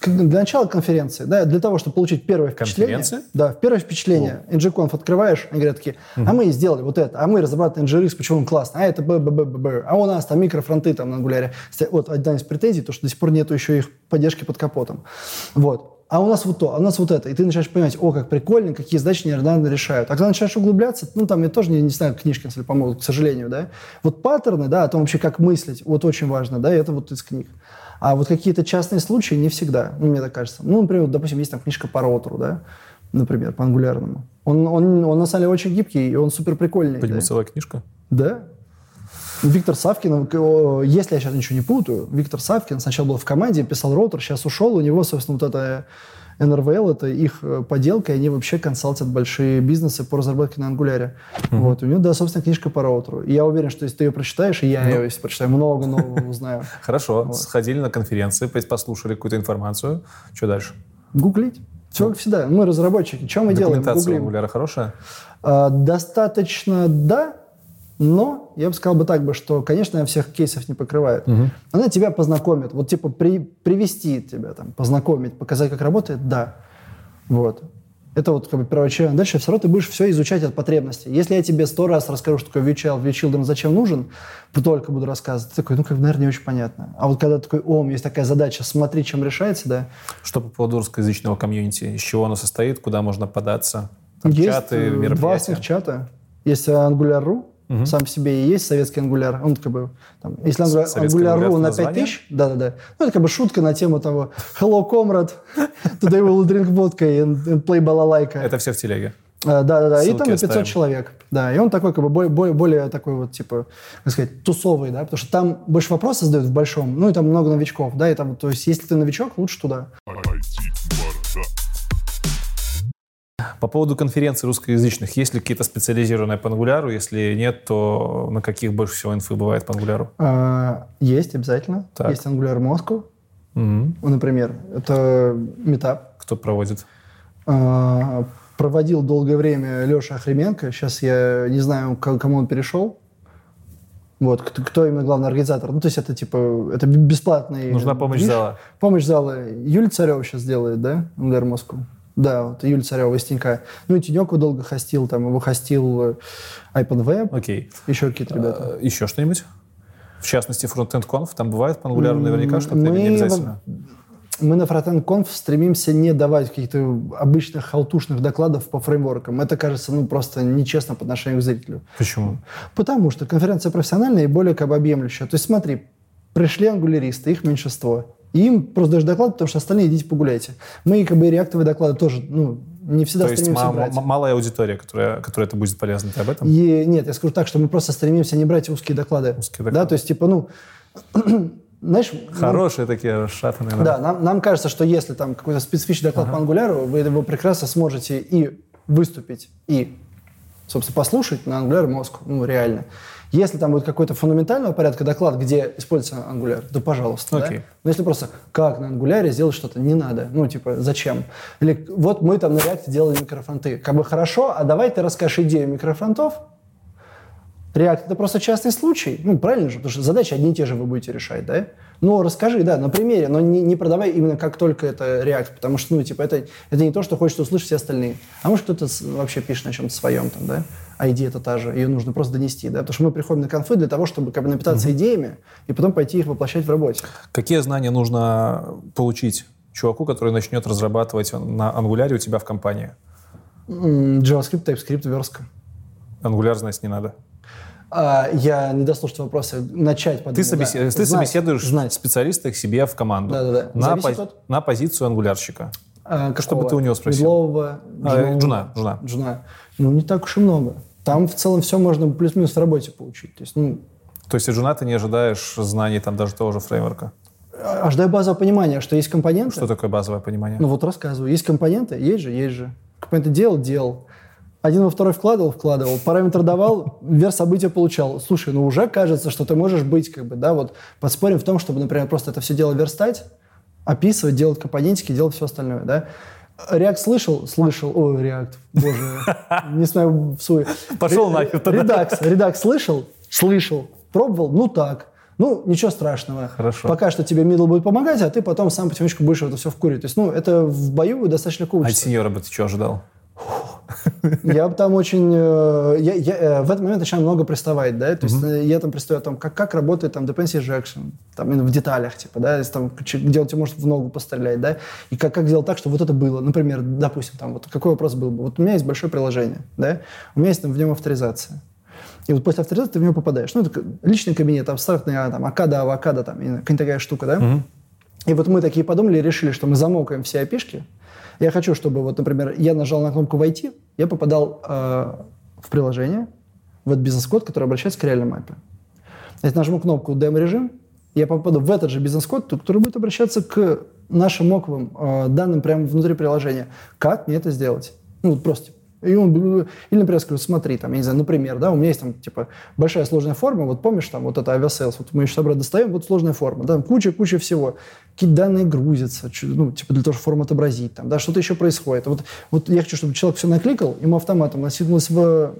Для начала конференции, да, для того, чтобы получить первое впечатление. Да, первое впечатление. NGConf открываешь, они говорят такие, а мы сделали вот это, а мы разрабатываем NGRX, почему он классный, а это б, б, б, б, б, а у нас там микрофронты там на ангуляре. Вот одна из претензий, то, что до сих пор нету еще их поддержки под капотом. Вот а у нас вот то, а у нас вот это. И ты начинаешь понимать, о, как прикольно, какие задачи неожиданно решают. А когда начинаешь углубляться, ну, там я тоже не, не знаю, книжки, если помогут, к сожалению, да. Вот паттерны, да, о том вообще, как мыслить, вот очень важно, да, это вот из книг. А вот какие-то частные случаи не всегда, ну, мне так кажется. Ну, например, вот, допустим, есть там книжка по ротору, да, например, по ангулярному. Он, он, он на самом деле очень гибкий, и он супер прикольный. Почему да? целая книжка? Да. Виктор Савкин, если я сейчас ничего не путаю, Виктор Савкин сначала был в команде, писал роутер, сейчас ушел, у него, собственно, вот это NRVL, это их э, поделка, и они вообще консалтят большие бизнесы по разработке на ангуляре. Mm-hmm. Вот, у него, да, собственно, книжка по роутеру. И я уверен, что если ты ее прочитаешь, и я ну. ее, если прочитаю, много нового узнаю. Хорошо, сходили на конференции, послушали какую-то информацию. Что дальше? Гуглить. Все как всегда. Мы разработчики. Что мы делаем? Документация Angular хорошая? А, достаточно, да. Но я бы сказал бы так бы, что, конечно, всех кейсов не покрывает. Угу. Она тебя познакомит. Вот типа при, привести тебя, там, познакомить, показать, как работает, да. Вот. Это вот как бы первоочередно. Дальше все равно ты будешь все изучать от потребностей. Если я тебе сто раз расскажу, что такое VChild, VChildren зачем нужен, только буду рассказывать, ты такой, ну, как наверное, не очень понятно. А вот когда такой, о, есть такая задача, смотри, чем решается, да. Что по поводу русскоязычного комьюнити? Из чего оно состоит? Куда можно податься? Там есть чаты, э, мероприятия? два основных чата. Есть Angular.ru, угу. сам по себе и есть советский ангуляр. Он как бы, там, если ангуляр.ру на 5000, да-да-да, ну это как бы шутка на тему того «Hello, comrade, today we will drink vodka and, and play balalaika». Это все в телеге? А, да-да-да, и там на 500 оставим. человек. Да, и он такой, как бы, более, более, более такой вот, типа, как сказать, тусовый, да, потому что там больше вопросов задают в большом, ну, и там много новичков, да, и там, то есть, если ты новичок, лучше туда. По поводу конференций русскоязычных, есть ли какие-то специализированные по ангуляру? Если нет, то на каких больше всего инфы бывает по ангуляру? А, есть, обязательно. Так. Есть ангуляр Москва, угу. например. Это метап. Кто проводит? А, проводил долгое время Леша Охременко. Сейчас я не знаю, к кому он перешел. Вот, кто, кто именно главный организатор. Ну, то есть это типа, это бесплатный... Нужна помощь движ. зала. Помощь зала. Юлия Царева сейчас делает, да, МГР Москву? Да, вот Юлия Царева из Тинька. Ну и Тинек долго хостил, там его хостил э, iPadWeb. Окей. Еще какие-то ребята. А, еще что-нибудь? В частности, Frontend Conf, там бывает по ангуляру наверняка что-то мы, не обязательно? Мы на Frontend Conf стремимся не давать каких-то обычных халтушных докладов по фреймворкам. Это кажется, ну, просто нечестно по отношению к зрителю. Почему? Потому что конференция профессиональная и более как бы объемлющая. То есть смотри, пришли ангуляристы, их меньшинство. И им просто даже доклад, потому что остальные идите погуляйте. Мы как бы реактовые доклады тоже, ну, не всегда То стремимся есть брать. малая аудитория, которая, которая это будет полезно, ты об этом? И, нет, я скажу так, что мы просто стремимся не брать узкие доклады. Узкие доклады. Да, то есть, типа, ну, знаешь... Хорошие нам, такие расшатанные. Да, нам, нам кажется, что если там какой-то специфичный доклад ага. по ангуляру, вы его прекрасно сможете и выступить, и, собственно, послушать на ангуляр мозг, ну, реально. Если там будет какой-то фундаментального порядка доклад, где используется Angular, то пожалуйста. Okay. Да? Но если просто как на Angular сделать что-то, не надо. Ну, типа, зачем? Или вот мы там на React делали микрофронты. Как бы хорошо, а давай ты расскажешь идею микрофронтов, React — это просто частный случай. Ну, правильно же, потому что задачи одни и те же вы будете решать, да? Но расскажи, да, на примере, но не, не продавай именно как только это React, потому что, ну, типа, это, это не то, что хочет услышать все остальные. А может, кто-то вообще пишет на чем-то своем там, да? А идея это та же, ее нужно просто донести, да? Потому что мы приходим на конфы для того, чтобы как бы напитаться mm-hmm. идеями и потом пойти их воплощать в работе. Какие знания нужно получить чуваку, который начнет разрабатывать на Angular у тебя в компании? JavaScript, TypeScript, верстка. Angular знать не надо? А, я не дослушал вопросы. Начать подумать. Ты, собесед... да. ты знать, собеседуешь знать. специалиста к себе в команду. Да, да, да. На, по... на позицию ангулярщика. А, Что бы ты у него спросил? Мидлового, а, джуна, джуна. Джуна. Ну, не так уж и много. Там в целом все можно плюс-минус в работе получить. То есть, ну, То есть от джуна ты не ожидаешь знаний там даже того же фреймворка? Ожидаю базового понимания, что есть компоненты. Что такое базовое понимание? Ну вот рассказываю. Есть компоненты, есть же, есть же. Компоненты делал, делал. Один во второй вкладывал, вкладывал, параметр давал, вверх события получал. Слушай, ну уже кажется, что ты можешь быть, как бы, да, вот подспорим в том, чтобы, например, просто это все дело верстать, описывать, делать компонентики, делать все остальное, да. React слышал? Слышал. Ой, React, боже, не знаю, в суе. Пошел нахер тогда. Redux, Redux слышал? Слышал. Пробовал? Ну так. Ну, ничего страшного. Хорошо. Пока что тебе middle будет помогать, а ты потом сам потихонечку будешь это все вкурить. То есть, ну, это в бою достаточно легко А сеньора бы ты что ожидал? Я там очень... Э, я, я, э, в этот момент начинаю много приставать, да, то есть mm-hmm. я там представляю, там, как, как работает там dependency injection, там именно в деталях, типа, да, если, там, где он тебе может в ногу пострелять, да, и как, как сделать так, чтобы вот это было. Например, допустим, там, вот какой вопрос был бы? Вот у меня есть большое приложение, да, у меня есть там в нем авторизация. И вот после авторизации ты в него попадаешь. Ну, это личный кабинет, абстрактный, там, акада, авокадо, там, какая-нибудь такая штука, да. Mm-hmm. И вот мы такие подумали, решили, что мы замокаем все опишки, я хочу, чтобы, вот, например, я нажал на кнопку «Войти», я попадал э, в приложение, в этот бизнес-код, который обращается к реальной мапе. Если нажму кнопку демо-режим, я попаду в этот же бизнес-код, который будет обращаться к нашим моковым э, данным прямо внутри приложения. Как мне это сделать? Ну, вот просто и он, или, например, скажу, смотри, там, я не знаю, например, да, у меня есть там, типа, большая сложная форма, вот помнишь, там, вот это Aviasales, вот мы еще обратно достаем, вот сложная форма, да, куча-куча всего, какие данные грузятся, ну, типа, для того, чтобы форму отобразить, там, да, что-то еще происходит. Вот, вот я хочу, чтобы человек все накликал, ему автоматом насыпалось в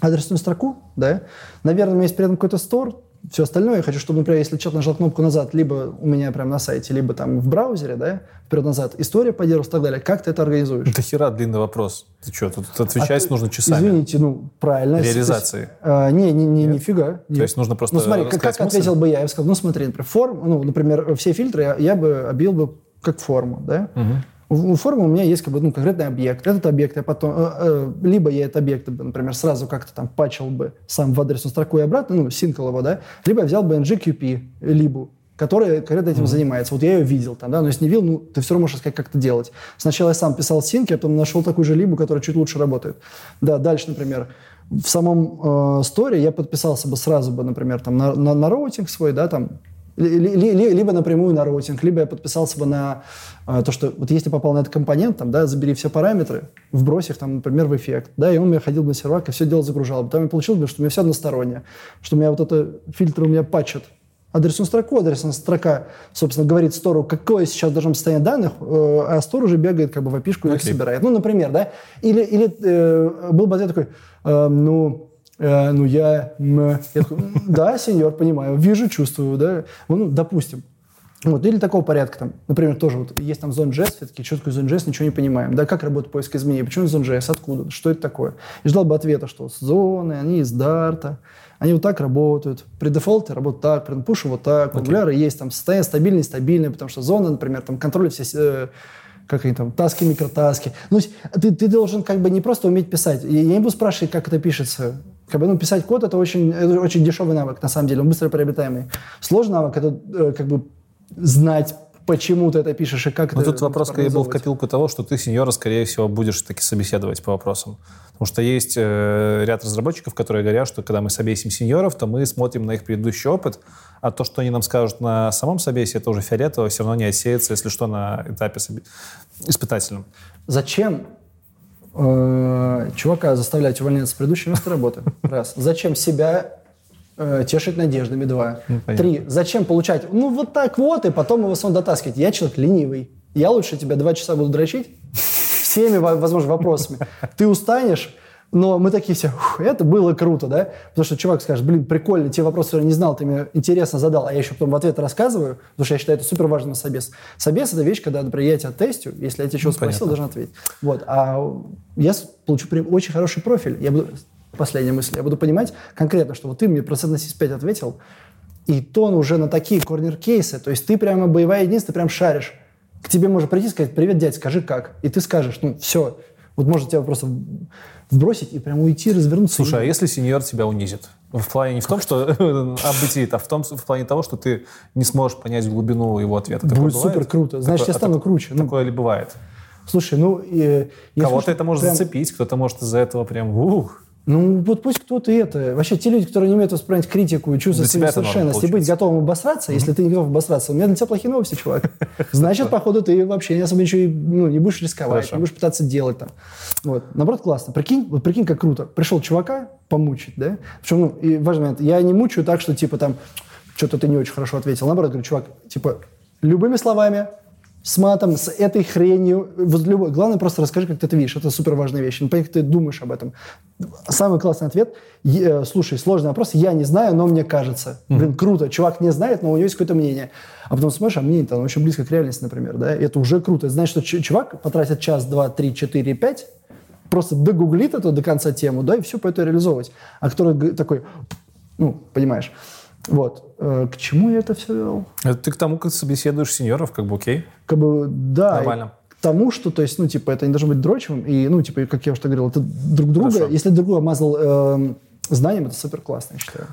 адресную строку, да, наверное, у меня есть при этом какой-то стор, все остальное я хочу, чтобы, например, если человек нажал кнопку назад, либо у меня прямо на сайте, либо там в браузере, да, вперед-назад, история поддерживалась и так далее. Как ты это организуешь? Это хера длинный вопрос. Ты что, тут отвечать а, нужно часами. Извините, ну, правильно. Реализации. а, не, не, не, нифига. То есть нужно просто Ну, смотри, как, как ответил бы я? Я бы сказал, ну, смотри, например, форм, ну, например, все фильтры я, я бы обил бы как форму, да? Угу. У формы у меня есть как бы, ну, конкретный объект. Этот объект я потом... Э, э, либо я этот объект, например, сразу как-то там пачил бы сам в адресную строку и обратно, ну, синкал его, да, либо я взял бы ngqp, либу, которая конкретно этим mm-hmm. занимается. Вот я ее видел там, да, но если не видел, ну, ты все равно можешь сказать, как это делать. Сначала я сам писал синки, а потом нашел такую же либу, которая чуть лучше работает. Да, дальше, например, в самом э, сторе я подписался бы сразу бы, например, там на, на, на роутинг свой, да, там, либо напрямую на роутинг, либо я подписался бы на а, то, что вот если попал на этот компонент, там, да, забери все параметры, вбрось их, там, например, в эффект, да, и он мне ходил на сервак и все дело загружал. Потом я получил, что у меня все одностороннее, что у меня вот это фильтр у меня патчат адресную строку, адресная строка, собственно, говорит стору, какое сейчас должно быть состояние данных, э, а стор уже бегает как бы в опишку и их собирает. Ну, например, да, или, или э, был бы ответ такой, э, ну, Э, ну, я, я такой, да, сеньор, понимаю, вижу, чувствую, да, ну, допустим. Вот, или такого порядка, там, например, тоже вот есть там Zone.js, все таки четкую Zone.js, ничего не понимаем. Да, как работает поиск изменений, почему Zone.js, откуда, что это такое? И ждал бы ответа, что зоны, они из Дарта, они вот так работают. При дефолте работают так, при пуше вот так. Okay. Есть там состояние стабильное, стабильное, потому что зона, например, там контролит все э, как они там, таски, микротаски. Ну, ты, ты должен как бы не просто уметь писать. Я не буду спрашивать, как это пишется. Как бы, ну, писать код это очень, это очень дешевый навык, на самом деле, он быстро приобретаемый. Сложный навык это э, как бы знать, почему ты это пишешь и как Но это тут вопрос скорее был в копилку того, что ты сеньора, скорее всего, будешь таки собеседовать по вопросам. Потому что есть э, ряд разработчиков, которые говорят, что когда мы собесим сеньоров, то мы смотрим на их предыдущий опыт, а то, что они нам скажут на самом собесе, это уже фиолетово, все равно не отсеется, если что, на этапе испытательном. Зачем э, чувака заставлять увольняться с предыдущего места работы? Раз. Зачем себя э, тешить надеждами? Два. Ну, Три. Зачем получать, ну, вот так вот, и потом его сон дотаскивать? Я человек ленивый. Я лучше тебя два часа буду дрочить всеми, возможно, вопросами. Ты устанешь, но мы такие все, это было круто, да? Потому что чувак скажет, блин, прикольно, те вопросы, которые я не знал, ты мне интересно задал, а я еще потом в ответ рассказываю, потому что я считаю, это супер важно на собес. Собес — это вещь, когда, например, я тебя тестю, если я тебя что-то ну, спросил, должен ответить. Вот. А я получу очень хороший профиль. Я буду, последняя мысль, я буду понимать конкретно, что вот ты мне процент на 75 ответил, и тон уже на такие корнер-кейсы, то есть ты прямо боевая единица, ты прям шаришь. К тебе можно прийти и сказать, привет, дядь, скажи как. И ты скажешь, ну, все, вот может тебя просто вбросить и прям уйти, развернуться. Слушай, и... а если сеньор тебя унизит? В плане не в том, что обытит, а в том, в плане того, что ты не сможешь понять глубину его ответа. Будет супер круто. Значит, я стану круче. Ну. Такое ли бывает? Слушай, ну... Кого-то это может зацепить, кто-то может из-за этого прям... Ух, ну, вот пусть кто-то это... Вообще, те люди, которые не умеют воспринимать критику и свою совершенность, и быть готовым обосраться, mm-hmm. если ты не готов обосраться, у меня для тебя плохие новости, чувак. Значит, походу, ты вообще не особо ничего ну, не будешь рисковать, не будешь пытаться делать там. Вот. Наоборот, классно. Прикинь, вот прикинь, как круто. Пришел чувака помучить, да? Причем, ну, и важный момент, я не мучаю так, что, типа, там, что-то ты не очень хорошо ответил. Наоборот, говорю, чувак, типа, любыми словами, с матом, с этой хренью. Вот любой. Главное, просто расскажи, как ты это видишь. Это супер важная вещь. Ну, понятно, ты думаешь об этом. Самый классный ответ. Э, слушай, сложный вопрос. Я не знаю, но мне кажется. Mm-hmm. Блин, круто. Чувак не знает, но у него есть какое-то мнение. А потом смотришь, а мнение там очень близко к реальности, например. Да? И это уже круто. Знаешь, что чувак потратит час, два, три, четыре, пять, просто догуглит эту до конца тему, да, и все по это реализовывать. А который такой, ну, понимаешь, вот. Э, к чему я это все вел? Это ты к тому, как собеседуешь сеньоров, как бы окей? Как бы, да. Нормально. К тому, что, то есть, ну, типа, это не должно быть дрочевым, и, ну, типа, как я уже говорил, это друг друга, Хорошо. если друг друга мазал э, знанием, это супер классно, я считаю.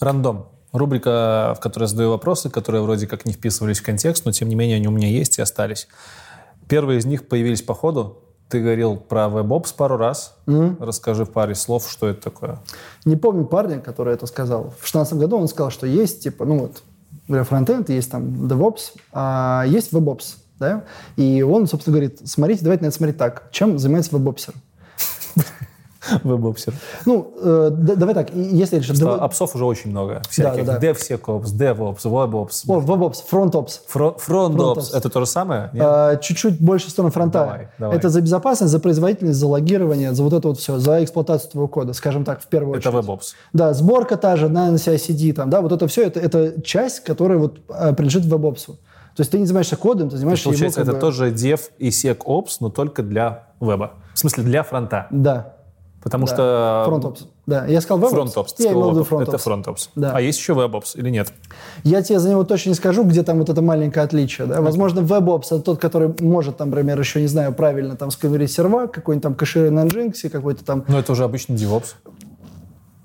Рандом. Рубрика, в которой я задаю вопросы, которые вроде как не вписывались в контекст, но тем не менее они у меня есть и остались. Первые из них появились по ходу, Ты говорил про WebOps пару раз. Мгм. Расскажи в паре слов, что это такое. Не помню парня, который это сказал. В 2016 году он сказал, что есть, типа, ну вот, говоря фронтенд, есть там DevOps, а есть WebOps, да? И он, собственно, говорит, смотрите, давайте на это смотреть так. Чем занимается веб-опсер? Ну, э, да- давай так, если. Что Апсов уже очень много. Всяких. да, да. DevSecOps, DevOps, WebOps. О, веб-опс, фронт-опс. Фро- FrontOps. FrontOps. Это то же самое? А, чуть-чуть больше в сторону фронта. Давай, давай. Это за безопасность, за производительность, за логирование, за вот это вот все, за эксплуатацию твоего кода, скажем так, в первую Это очередь. WebOps. Да, сборка та же на CI-CD, там, да, вот это все, это, это часть, которая вот а, принадлежит веб-опсу. То есть ты не занимаешься кодом, ты занимаешься Получается, его, это бы- тоже Dev и SecOps, но только для веба. В смысле, для фронта. Да, Потому да. что... фронт-опс. Да, я сказал веб FrontOps. я имел в виду сказал, Это фронт-опс. FrontOps. Да. А есть еще WebOps или нет? Я тебе за него точно не скажу, где там вот это маленькое отличие. Да? Возможно, WebOps это тот, который может, там, например, еще не знаю, правильно там сконверить сервак, какой-нибудь там кэшир на Nginx, какой-то там Ну, это уже обычный DevOps.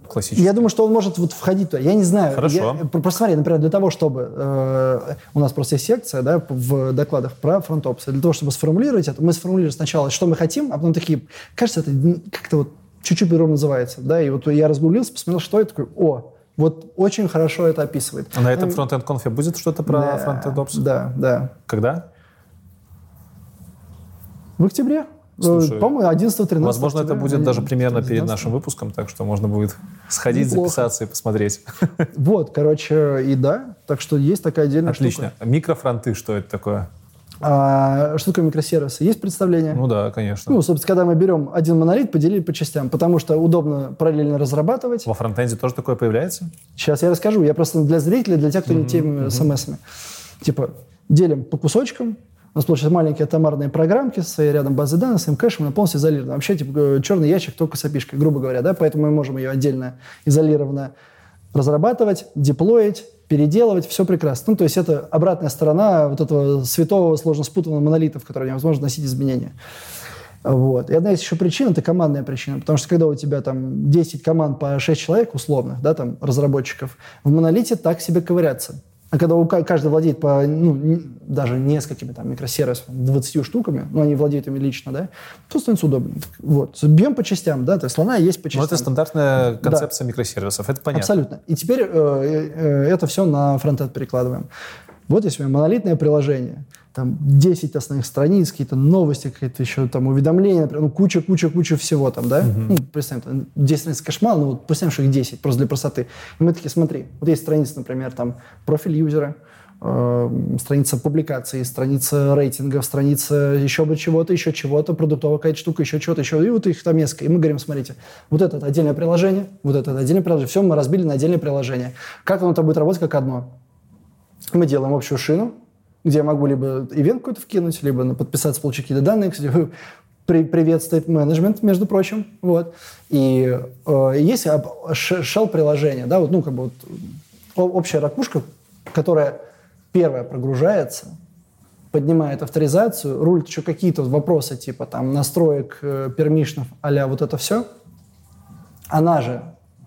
Классический. Я думаю, что он может вот входить туда. Я не знаю. Хорошо. Я- про- просто смотри, например, для того, чтобы... э, у нас просто есть секция да, в докладах про фронтопс. Для того, чтобы сформулировать это, мы сформулируем сначала, что мы хотим, а потом такие... Кажется, это как-то вот чуть-чуть по-другому называется. Да? И вот я разгуглился, посмотрел, что это, такой, о, вот очень хорошо это описывает. А на этом фронтенд конфе будет что-то про да, фронтенд опс? Да, да. Когда? В октябре. Слушай, Э, По-моему, 11-13 Возможно, это будет даже примерно перед 12. нашим выпуском, так что можно будет сходить, Неплохо. записаться и посмотреть. Вот, короче, и да. Так что есть такая отдельная Отлично. штука. Микрофронты, что это такое? А, что такое микросервисы? Есть представление? Ну да, конечно. Ну, собственно, когда мы берем один монолит, поделили по частям, потому что удобно параллельно разрабатывать. Во фронтенде тоже такое появляется? Сейчас я расскажу. Я просто для зрителей, для тех, кто не теми смс-ами. Типа, делим по кусочкам. У нас получаются маленькие атомарные программки с рядом базы данных, с своим кэшем, она полностью изолирована. Вообще, типа, черный ящик только с API, грубо говоря, да, поэтому мы можем ее отдельно, изолированно разрабатывать, деплоить, переделывать, все прекрасно. Ну, то есть это обратная сторона вот этого святого, сложно спутанного монолита, в который невозможно носить изменения. Вот. И одна из еще причин – это командная причина. Потому что когда у тебя там 10 команд по 6 человек условных, да, там, разработчиков, в монолите так себе ковыряться. А когда у ка- каждый владеет по, ну, даже несколькими там микросервисами, 20 штуками, ну, они владеют ими лично, да, то становится удобно. Вот. Бьем по частям, да, то есть слона есть по Ну, частям. это стандартная концепция микросервисов, это понятно. Абсолютно. И теперь э, э, это все на фронтенд перекладываем. Вот есть у меня монолитное приложение. Там 10 основных страниц, какие-то новости, какие-то еще там уведомления, например, ну, куча, куча, куча всего там, да? Ну, представим, там 10 страниц кошмар, ну, вот представим, что их 10, просто для простоты. И мы такие, смотри, вот есть страница, например, там, профиль юзера, э, страница публикации, страница рейтингов, страница еще бы чего-то, еще чего-то, продуктовая какая-то штука, еще чего-то, еще, и вот их там несколько. И мы говорим, смотрите, вот это отдельное приложение, вот это отдельное приложение, все мы разбили на отдельные приложения. Как оно там будет работать как одно? Мы делаем общую шину, где я могу либо ивент какой-то вкинуть, либо подписаться, получить какие-то данные. Кстати, при, привет, state management, между прочим. Вот. И э, есть shell-приложение, да, вот, ну, как бы вот, общая ракушка, которая первая прогружается, поднимает авторизацию, рулит еще какие-то вопросы типа там настроек, э, пермишнов, а вот это все. Она же,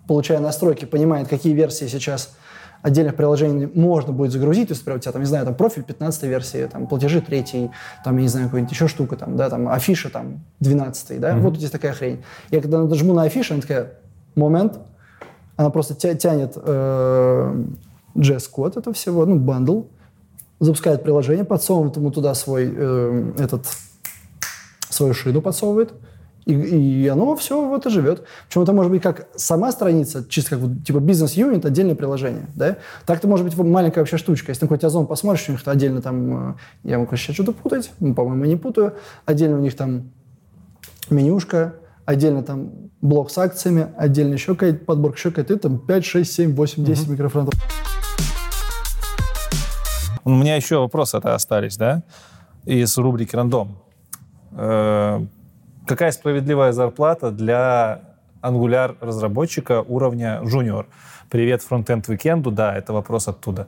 получая настройки, понимает, какие версии сейчас отдельных приложений можно будет загрузить. То есть, например, у тебя там, не знаю, там профиль 15 версии, там платежи 3, там, я не знаю, какой-нибудь еще штука, там, да, там афиша там 12, да, вот здесь такая хрень. Я когда нажму на афишу, она такая, момент, она просто тя- тянет э, JS-код этого всего, ну, бандл, запускает приложение, подсовывает ему туда свой э, этот свою шину подсовывает, и, и оно все вот и живет. Причем это может быть как сама страница, чисто как вот, типа бизнес-юнит, отдельное приложение. Да? Так это может быть маленькая вообще штучка. Если какой-то озон посмотришь, у них отдельно там, э, я могу сейчас что-то путать, ну, по-моему, не путаю, отдельно у них там менюшка, отдельно там блок с акциями, отдельно еще какая-то подборка, еще какая-то, там 5, 6, 7, 8, 10 микрофронтов. У меня еще вопросы это остались, да, из рубрики «Рандом». Какая справедливая зарплата для Angular-разработчика уровня junior? Привет, фронтенд Weekend. Да, это вопрос оттуда.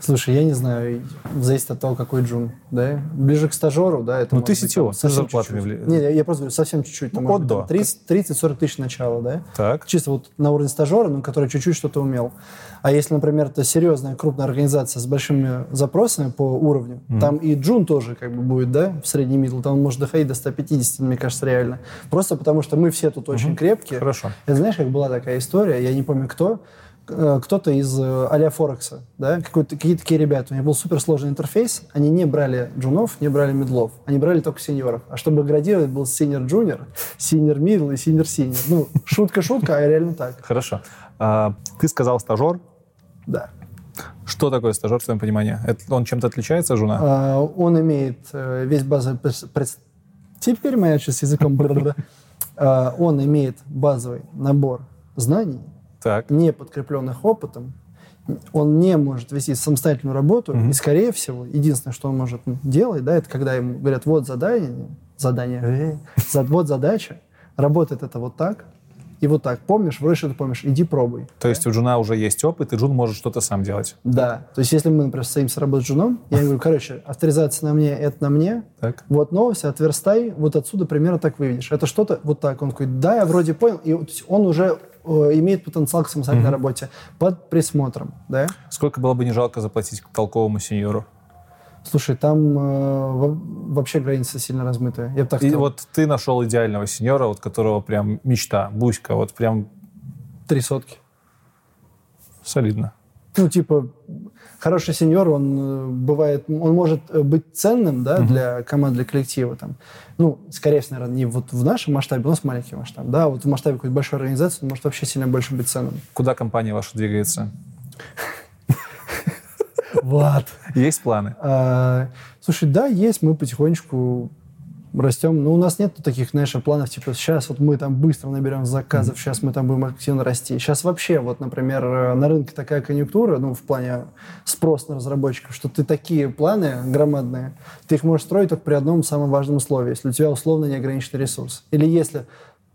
Слушай, я не знаю, зависит от того, какой джун, да? Ближе к стажеру, да, это Ну, ты ты совсем зарплатами чуть-чуть. вли- Не, я- я просто говорю, совсем чуть-чуть. Ну, от до. 30 30-40 тысяч начала, да? Так. Чисто вот на уровне стажера, ну, который чуть-чуть что-то умел. А если, например, это серьезная крупная организация с большими запросами по уровню, там и джун тоже как бы будет, да, в средний middle, там он может доходить до 150, мне кажется, реально. Просто потому что мы все тут очень крепкие. Хорошо. Это знаешь, как была такая история, я не помню кто, кто-то из э, а-ля Форекса, да, какие-то такие ребята, у них был суперсложный интерфейс, они не брали джунов, не брали мидлов, они брали только сеньоров. А чтобы градировать, был senior-junior, senior-middle и senior-senior. Ну, шутка-шутка, а реально так, Хорошо. А, ты сказал стажер. да. Что такое стажер, в твоем понимании? Это, он чем-то отличается от жуна? А, Он имеет э, весь базовый... Теперь моя с языком... А, Он имеет базовый набор знаний, Так. не подкрепленных опытом, он не может вести самостоятельную работу, и, скорее всего, единственное, что он может делать, да, это когда ему говорят, вот задание, задание, за- вот задача, работает это вот так, и вот так. Помнишь, вроде что ты помнишь, иди пробуй. То есть у Джуна уже есть опыт, и Джун может что-то сам делать. Да. То есть, если мы, например, садимся работать с джуном, я говорю, короче, авторизация на мне, это на мне, Так. вот новость, отверстай, вот отсюда примерно так выведешь. Это что-то вот так. Он такой, да, я вроде понял. И он уже имеет потенциал к самостоятельной работе под присмотром, да. Сколько было бы не жалко заплатить толковому сеньору? Слушай, там э, во- вообще границы сильно размытые. Я бы так И сказал. вот ты нашел идеального сеньора, вот которого прям мечта, буська, вот прям Три сотки. солидно. Ну, типа, хороший сеньор, он э, бывает, он может э, быть ценным, да, для команд, для коллектива, там. Ну, скорее всего, наверное, не вот в нашем масштабе, у нас маленький масштаб, да, вот в масштабе какой-то большой организации он может вообще сильно больше быть ценным. Куда компания ваша двигается? Вот. Есть планы? А, Слушай, да, есть, мы потихонечку растем. Но у нас нет таких, знаешь, планов, типа, сейчас вот мы там быстро наберем заказов, сейчас мы там будем активно расти. Сейчас вообще, вот, например, э, на рынке такая конъюнктура, ну, в плане спрос на разработчиков, что ты такие планы громадные, ты их можешь строить только при одном самом важном условии, если у тебя условно неограниченный ресурс. Или если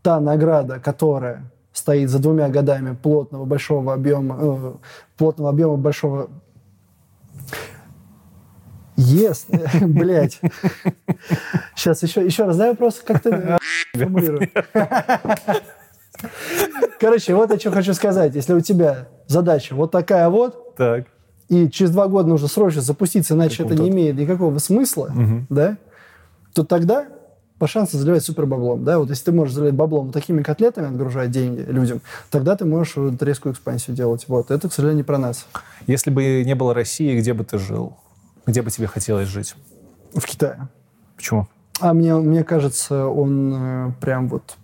та награда, которая стоит за двумя годами плотного большого объема, э, плотного объема большого если, блядь. Сейчас еще, еще раз, дай вопрос, как ты формулируешь. Короче, вот я что хочу сказать. Если у тебя задача вот такая вот, Так. и через два года нужно срочно запуститься, иначе это не имеет никакого смысла, да, то тогда по шансу заливать супер баблом, да, вот если ты можешь заливать баблом вот такими котлетами, отгружать деньги людям, тогда ты можешь вот резкую экспансию делать, вот, это, к сожалению, не про нас. Если бы не было России, где бы ты жил? Где бы тебе хотелось жить? В Китае. Почему? А мне, мне кажется, он э, прям вот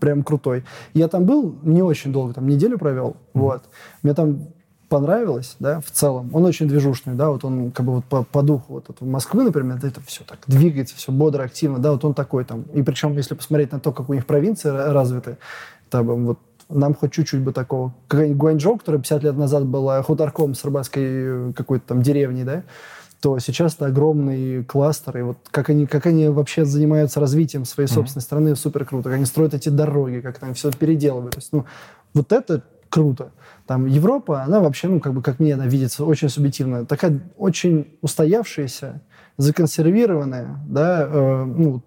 прям крутой. Я там был не очень долго, там неделю провел, вот. Мне там понравилось, да, в целом. Он очень движушный, да, вот он как бы вот по, по духу вот от Москвы, например, это все так двигается, все бодро, активно, да, вот он такой там. И причем, если посмотреть на то, как у них провинции ра- развиты, там вот нам хоть чуть-чуть бы такого. Какая-нибудь Гуанчжоу, которая 50 лет назад была хуторком с рыбацкой э, какой-то там деревней, да, то сейчас это огромный кластер, и вот как они, как они вообще занимаются развитием своей собственной страны, супер круто. Как они строят эти дороги, как там все переделывают. То есть, ну, вот это круто. Там Европа, она вообще, ну, как бы, как мне она видится, очень субъективная. Такая очень устоявшаяся, законсервированная, да, э, ну,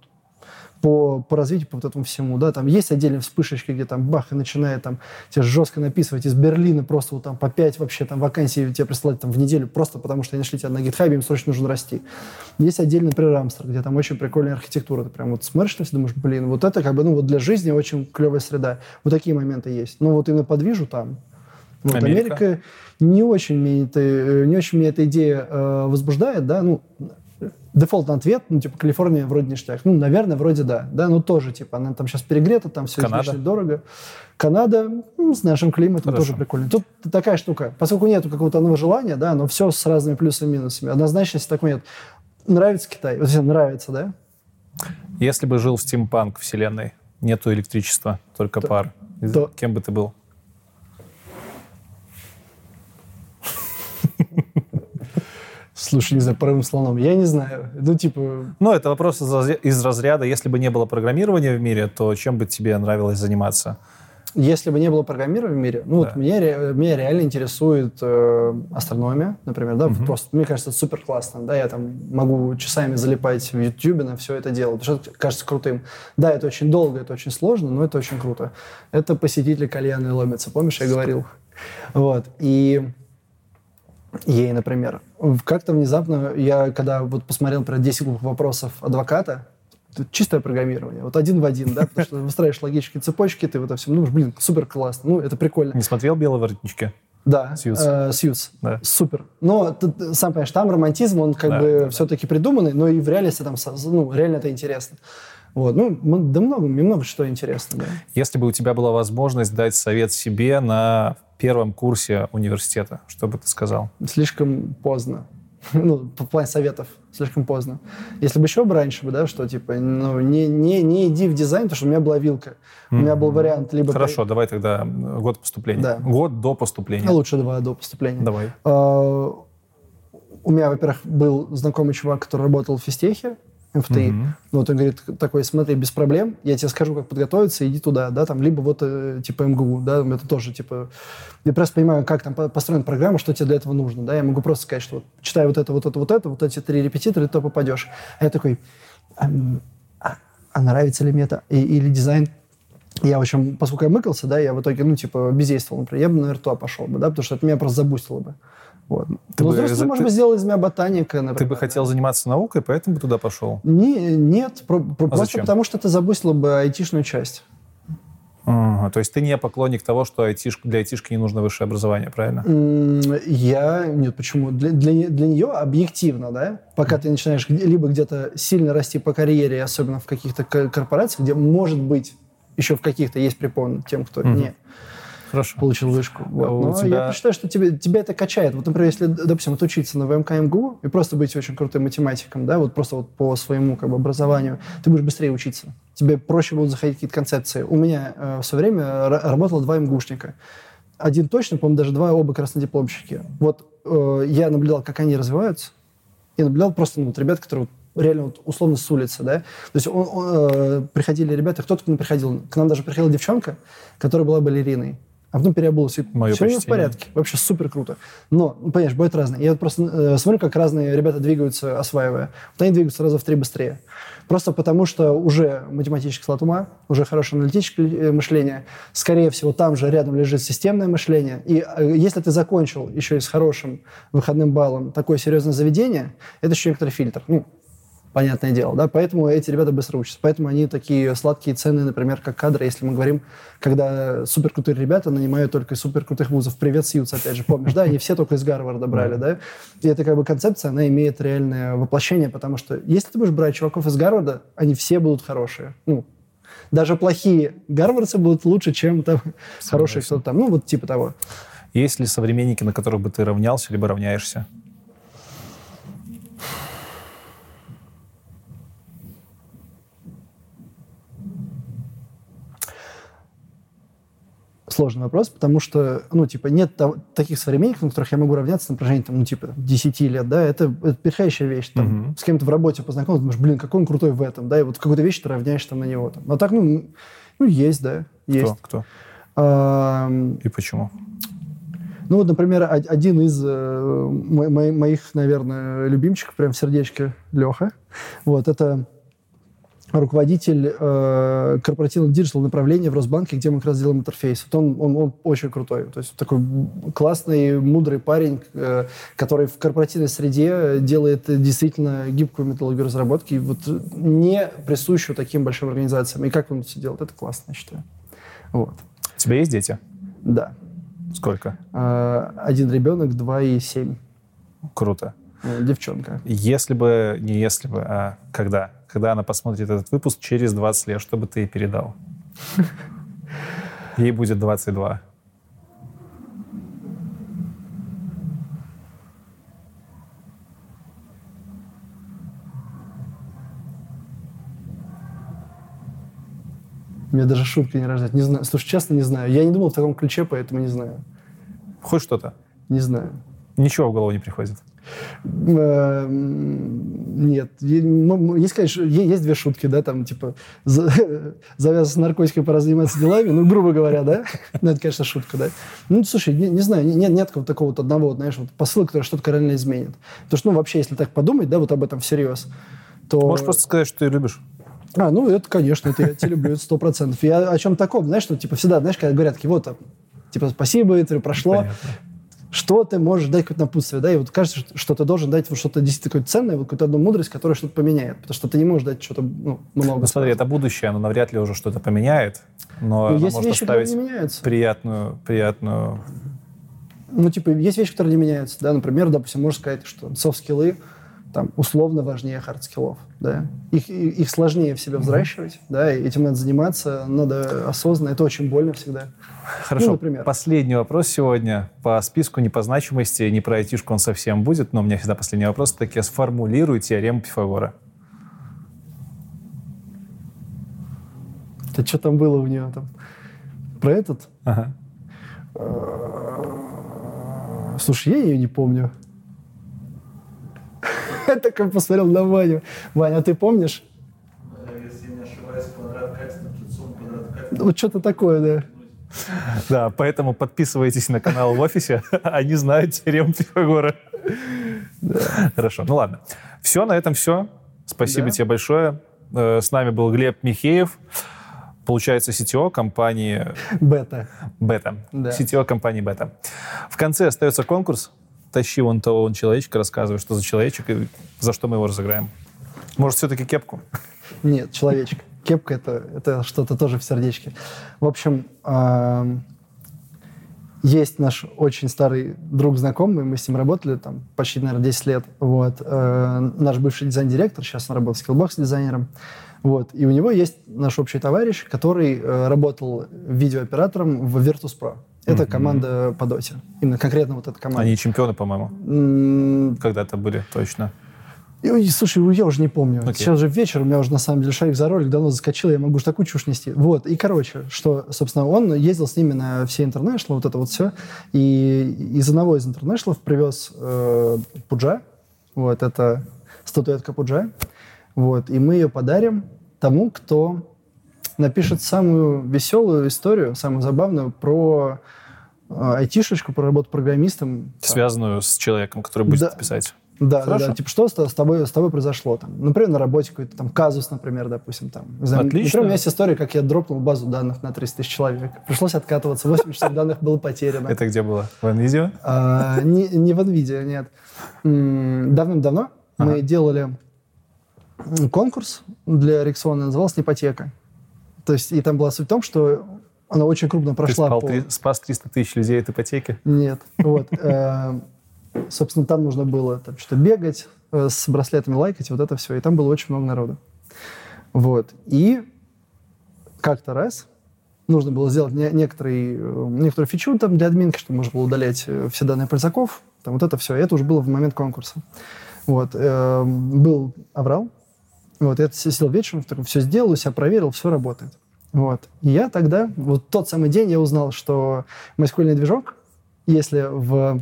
по, по развитию, по вот этому всему, да, там есть отдельные вспышечки, где там бах, и начинает там тебе жестко написывать из Берлина просто вот там по 5 вообще там вакансий тебе присылать там в неделю просто потому, что они нашли тебя на гитхабе, им срочно нужно расти. Есть отдельный, например, где там очень прикольная архитектура, ты прям вот смотришь на думаешь, блин, вот это как бы, ну вот для жизни очень клевая среда. Вот такие моменты есть. Но вот именно подвижу там, вот Америка? Америка, не очень меня это, э, не очень меня эта идея э, возбуждает, да, ну, дефолтный ответ, ну, типа, Калифорния вроде ништяк. Ну, наверное, вроде да, да, ну, тоже, типа, она там сейчас перегрета, там все Канада? дорого. Канада, ну, с нашим климатом Хорошо. тоже прикольно. Тут такая штука, поскольку нету какого-то одного желания, да, но все с разными плюсами и минусами. Однозначности такой нет. Нравится Китай? Вот если нравится, да? Если бы жил в стимпанк вселенной, нету электричества, только пар, то- кем бы ты был? Слушай, не знаю, паровым слоном. Я не знаю. Ну, типа, Ну, это вопрос из разря- из разряда, если бы не было программирования в мире, то чем бы тебе нравилось заниматься? Если бы не было программирования в мире, ну Да. вот ре- меня реально интересует э, астрономия, например, да, Мгм. просто мне кажется, это супер классно, да, я там могу часами залипать в Ютубе на все это дело, потому что это кажется крутым. Да, это очень долго, это очень сложно, но это очень круто. Это посетители кальяны ломятся, помнишь, я говорил? Вот, и ей, например, как-то внезапно я, когда вот посмотрел, например, 10 глупых вопросов адвоката, это чистое программирование, вот один в один, да, потому что выстраиваешь логические цепочки, ты вот это все, ну, блин, супер классно, ну, это прикольно. Не смотрел «Белые воротнички»? Да, Сьюз. э, Сьюз. Да. Супер. Но ты, ты сам понимаешь, там романтизм, он как Да, бы да, да. все-таки придуманный, но и в реальности там, ну, реально это интересно. Вот, ну, да много, мне много что интересно, да. Если бы у тебя была возможность дать совет себе на первом курсе университета, что бы ты сказал? Слишком поздно. Ну, по плане советов, слишком поздно. Если бы еще бы раньше, да, что, типа, ну, не, не, не иди в дизайн, потому что у меня была вилка. У меня был вариант либо... Хорошо, давай тогда год поступления. Да. Год до А поступления. лучше два до поступления. Давай. А, У меня, во-первых, был знакомый чувак, который работал в физтехе, МФТИ. Мгм. Ну, Вот он говорит такой, смотри, без проблем, я тебе скажу, как подготовиться, иди туда, да, там, либо вот, э, типа, МГУ, да, это тоже, типа, я просто понимаю, как там по- построена программа, что тебе для этого нужно, да, я могу просто сказать, что вот, читай вот это, вот это, вот это, вот эти три репетитора, и то попадешь. А я такой, а, а- а нравится ли мне это, и- или дизайн, я, в общем, поскольку я мыкался, да, я в итоге, ну, типа, бездействовал, например, я бы, наверное, туда пошел бы, да, потому что это меня просто забустило бы. Вот. Ты ну, бы может быть, сделал из меня ботаника, например. Ты бы хотел заниматься наукой, поэтому бы туда пошел? Не, нет, про- про- просто А зачем? потому что это забустило бы айтишную часть. Ага, то есть ты не поклонник того, что айтиш- для айтишки не нужно высшее образование, правильно? Я... Нет, почему? Для, для, для нее объективно, да, пока ты начинаешь либо где-то сильно расти по карьере, особенно в каких-то ко- корпорациях, где, может быть, еще в каких-то есть препон тем, кто Мгм. не Хорошо. получил вышку. Вот. А у Но тебя- я считаю, что тебе, тебя это качает. Вот, например, если, допустим, отучиться на ВМК МГУ и просто быть очень крутым математиком, да, вот просто вот по своему как бы, образованию, ты будешь быстрее учиться. Тебе проще будут заходить какие-то концепции. У меня э, в свое время ра- работало два МГУшника. Один точно, по-моему, даже два оба краснодипломщики. Вот э, я наблюдал, как они развиваются, и наблюдал просто ну, вот ребят, которые реально вот условно с улицы, да. То есть он- он, э, приходили ребята, кто-то к нам приходил. К нам даже приходила девчонка, которая была балериной. А потом переобулась. И Моё все в порядке. Вообще супер круто. Но, ну, понимаешь, бывают разные. Я вот просто э, смотрю, как разные ребята двигаются, осваивая. Вот они двигаются раза в три быстрее. Просто потому, что уже математический склад ума, уже хорошее аналитическое э, мышление. Скорее всего, там же рядом лежит системное мышление. И э, если ты закончил еще и с хорошим выходным баллом такое серьезное заведение, это еще некоторый фильтр. Ну, понятное дело, да, поэтому эти ребята быстро учатся. Поэтому они такие сладкие цены, например, как кадры, если мы говорим, когда суперкрутые ребята нанимают только суперкрутых вузов. Привет, Сьюз, опять же, помнишь, да, они все только из Гарварда брали, да, и эта как бы концепция, она имеет реальное воплощение, потому что если ты будешь брать чуваков из Гарварда, они все будут хорошие, ну, даже плохие гарвардцы будут лучше, чем там хорошие кто-то там, ну, вот типа того. Есть ли современники, на которых бы ты равнялся, либо равняешься? Сложный вопрос, потому что, ну, типа, нет того- таких современников, на которых я могу равняться на протяжении, там, ну, типа, 10 лет, да, это, это переходящая вещь, там, Мгм. с кем-то в работе познакомился, думаешь, блин, какой он крутой в этом, да, и вот какую-то вещь ты равняешь там на него, там. А так, ну, ну, есть, да, есть. Кто? Кто? Ам, И почему? ну, вот, например, од- один из э, мо- мо- моих, наверное, любимчиков, прям в сердечке, Леха, вот, это руководитель э, корпоративного digital направления в Росбанке, где мы как раз делаем интерфейс. Вот он, он, он очень крутой. То есть такой классный, мудрый парень, э, который в корпоративной среде делает действительно гибкую методологию разработки, вот не присущую таким большим организациям. И как он это все делает, это классно, я считаю. Вот. У тебя есть дети? Да. Сколько? Э, один ребенок, два и семь. Круто. Э, Девчонка. Если бы, не если бы, а когда? Когда она посмотрит этот выпуск через 20 лет, что бы ты ей передал? Ей будет 22. Мне даже шутка не рождает. Не знаю. Слушай, честно, не знаю. Я не думал в таком ключе, поэтому не знаю. Хоть что-то. Не знаю. Ничего в голову не приходит. Э, м, Нет. М- Есть, конечно, есть две шутки, да, там, типа, за- завязываться наркотиками, пора заниматься делами, ну, грубо говоря, да. Ну, это, конечно, шутка, да. Ну, слушай, не, не знаю, нет, нет какого-то такого вот одного, вот, знаешь, вот посыла, который что-то кардинально изменит. Потому что, ну, вообще, если так подумать, да, вот об этом всерьез, то... Можешь просто сказать, что ты любишь. А, ну, это, конечно, это я тебя люблю, это сто процентов. Я о чем таком, знаешь, ну, типа, всегда, знаешь, когда говорят, такие, вот, там, типа, спасибо, интервью прошло, Понятно. Что ты можешь дать какое-то напутствие, да, и вот кажется, что, ты должен дать вот что-то действительно какое-то ценное, вот какую-то одну мудрость, которая что-то поменяет, потому что ты не можешь дать что-то, ну, много. Ну, смотри, это будущее, оно навряд ли уже что-то поменяет, но Ну, оно есть может вещи, оставить не меняются. приятную, приятную... Ну, типа, есть вещи, которые не меняются, да, например, допустим, можно сказать, что софт-скиллы там условно важнее хард-скиллов, да. Их, их сложнее в себя взращивать, да, и этим надо заниматься, надо осознанно, это очень больно всегда. Хорошо, например. последний вопрос сегодня. По списку не по значимости, не про айтишку он совсем будет, но у меня всегда последний вопрос. Таки сформулируй теорему Пифагора. Это что там было у нее там? Про этот? Ага. Слушай, я ее не помню. Я такой посмотрел на Ваню. Ваня, а ты помнишь? Если не ошибаюсь, квадрат. Вот что-то такое, да. Да, поэтому подписывайтесь на канал в офисе. Они знают теорему Пифагора. Хорошо, ну ладно. Все, на этом все. Спасибо тебе большое. Э, С нами был Глеб Михеев. Получается, CTO компании Бета. Бета. Да. CTO компании Бета. В конце остается конкурс. Тащи вон того вон человечка, рассказывай, что за человечек и за что мы его разыграем. Может, все-таки кепку? Нет, человечек. Кепка это, это что-то тоже в сердечке. В общем, есть наш очень старый друг знакомый, мы с ним работали там почти, наверное, 10 лет. Вот. э, наш бывший дизайн-директор, сейчас он работает Skillbox дизайнером. Вот. И у него есть наш общий товарищ, который э, работал видеооператором в Virtus.pro. Это команда по доте. Именно конкретно вот эта команда. Они чемпионы, по-моему, когда-то были, точно. и, слушай, я уже не помню. Окей. Сейчас же вечер, у меня уже на самом деле шарик за ролик давно заскочил, я могу же такую чушь нести. Вот, и короче, что, собственно, он ездил с ними на все интернешнл, вот это вот все, и из одного из интернешнлов привез э, Пуджа, вот, это статуэтка Пуджа, вот, и мы ее подарим тому, кто напишет самую веселую историю, самую забавную про э, айтишечку, про работу программистом. Связанную с человеком, который будет Да. это писать. Да, да, Хорошо. да. Типа, что с, с тобой, с тобой произошло? Там, например, на работе какой-то там казус, например, допустим. Там. Знаю, Отлично. Например, у меня есть история, как я дропнул базу данных на 30 тысяч человек. Пришлось откатываться, 8 часов данных было потеряно. Это где было? В NVIDIA? А, не, не в NVIDIA, нет. Давным-давно мы делали конкурс для Рексона, назывался «Ипотека». То есть, и там была суть в том, что она очень крупно Ты прошла спал по... три- спас 300 тысяч людей от ипотеки? Нет. Вот. э, Собственно, там нужно было там что-то бегать, э, с браслетами лайкать, вот это все. И там было очень много народу. Вот. И как-то раз нужно было сделать не- некоторый, э, некоторую фичу там для админки, чтобы можно было удалять все данные пользовиков. Там вот это все. Это уже было в момент конкурса. Вот. э, Был аврал. Вот. Я сидел вечером, все сделал, себя проверил, все работает. Вот. И я тогда, вот тот самый день я узнал, что MySQL движок, если в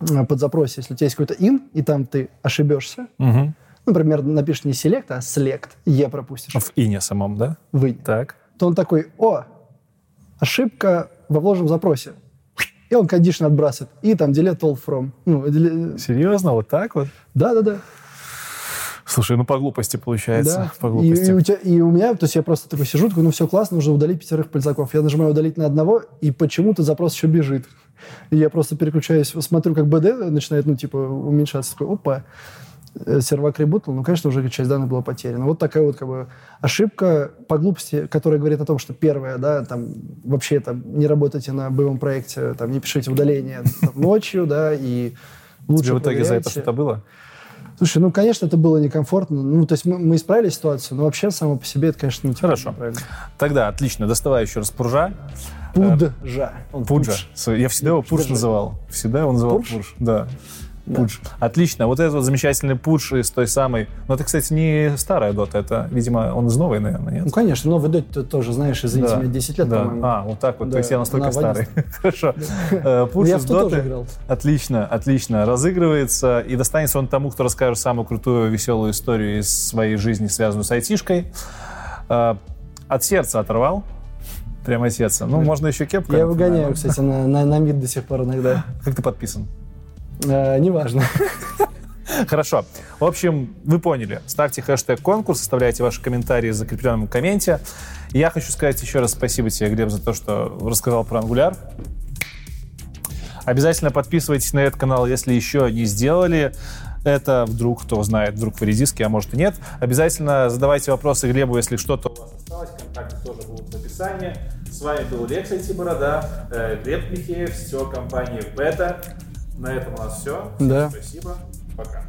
э, под запросе, если у тебя есть какой-то in, и там ты ошибешься, Угу. например, напишешь не select, а select, e пропустишь, В ине самом, да? вы, Так. то он такой, о, ошибка во вложенном запросе. И он condition отбрасывает. И там delete all from. Ну, деле- Серьезно? Вот так вот? да-да-да. Слушай, ну по глупости получается. Да. По И, глупости. и у тебя- и у меня, то есть я просто такой сижу, такой, ну все классно, нужно удалить пятерых пользовиков. Я нажимаю удалить на одного, и почему-то запрос еще бежит. И я просто переключаюсь, смотрю, как BD начинает, ну, типа, уменьшаться. Такой, опа, э, сервак ребутал, ну, конечно, уже часть данных была потеряна. Вот такая вот, как бы, ошибка по глупости, которая говорит о том, что первое, да, там, вообще, там, не работайте на боевом проекте, там, не пишите удаление там, ночью, да, и лучше Тебе в итоге за это что-то было? Слушай, ну, конечно, это было некомфортно. Ну, то есть мы, мы исправили ситуацию, но вообще само по себе это, конечно, типа, Хорошо. неправильно. Тогда отлично. Доставай еще раз пуржа. Пуджа. Он Пуджа. Я всегда его пурж Пурж. называл. Всегда его называл Пурж? пурж. Да. Пудж. Отлично. Вот этот вот замечательный пудж из той самой... Ну, это, кстати, не старая дота, это, видимо, он из новой, наверное, нет? Ну, конечно, новый Dota тоже, знаешь, извините, Да. мне 10 лет, Да. по-моему. А, вот так вот. Да, То есть я настолько она старый. Хорошо. Э, Ну, Пудж из доты. Отлично, отлично. Разыгрывается и достанется он тому, кто расскажет самую крутую, веселую историю из своей жизни, связанную с айтишкой. Э, От сердца оторвал. Прямо от сердца. Ну, можно еще кепку. Я выгоняю, кстати, на, на, на мид до сих пор иногда. Как ты подписан? Э, неважно. Хорошо. В общем, вы поняли. Ставьте хэштег конкурс, оставляйте ваши комментарии в закрепленном комменте. Я хочу сказать еще раз спасибо тебе, Глеб, за то, что рассказал про Angular. Обязательно подписывайтесь на этот канал, если еще не сделали. Это вдруг, кто знает, вдруг вы редиски, а может и нет. Обязательно задавайте вопросы Глебу, если что-то у вас осталось. Контакты тоже будут в описании. С вами был Лекс Борода, э, Глеб Михеев, все компания Бета. На этом у нас все. Всем Да. спасибо. Пока.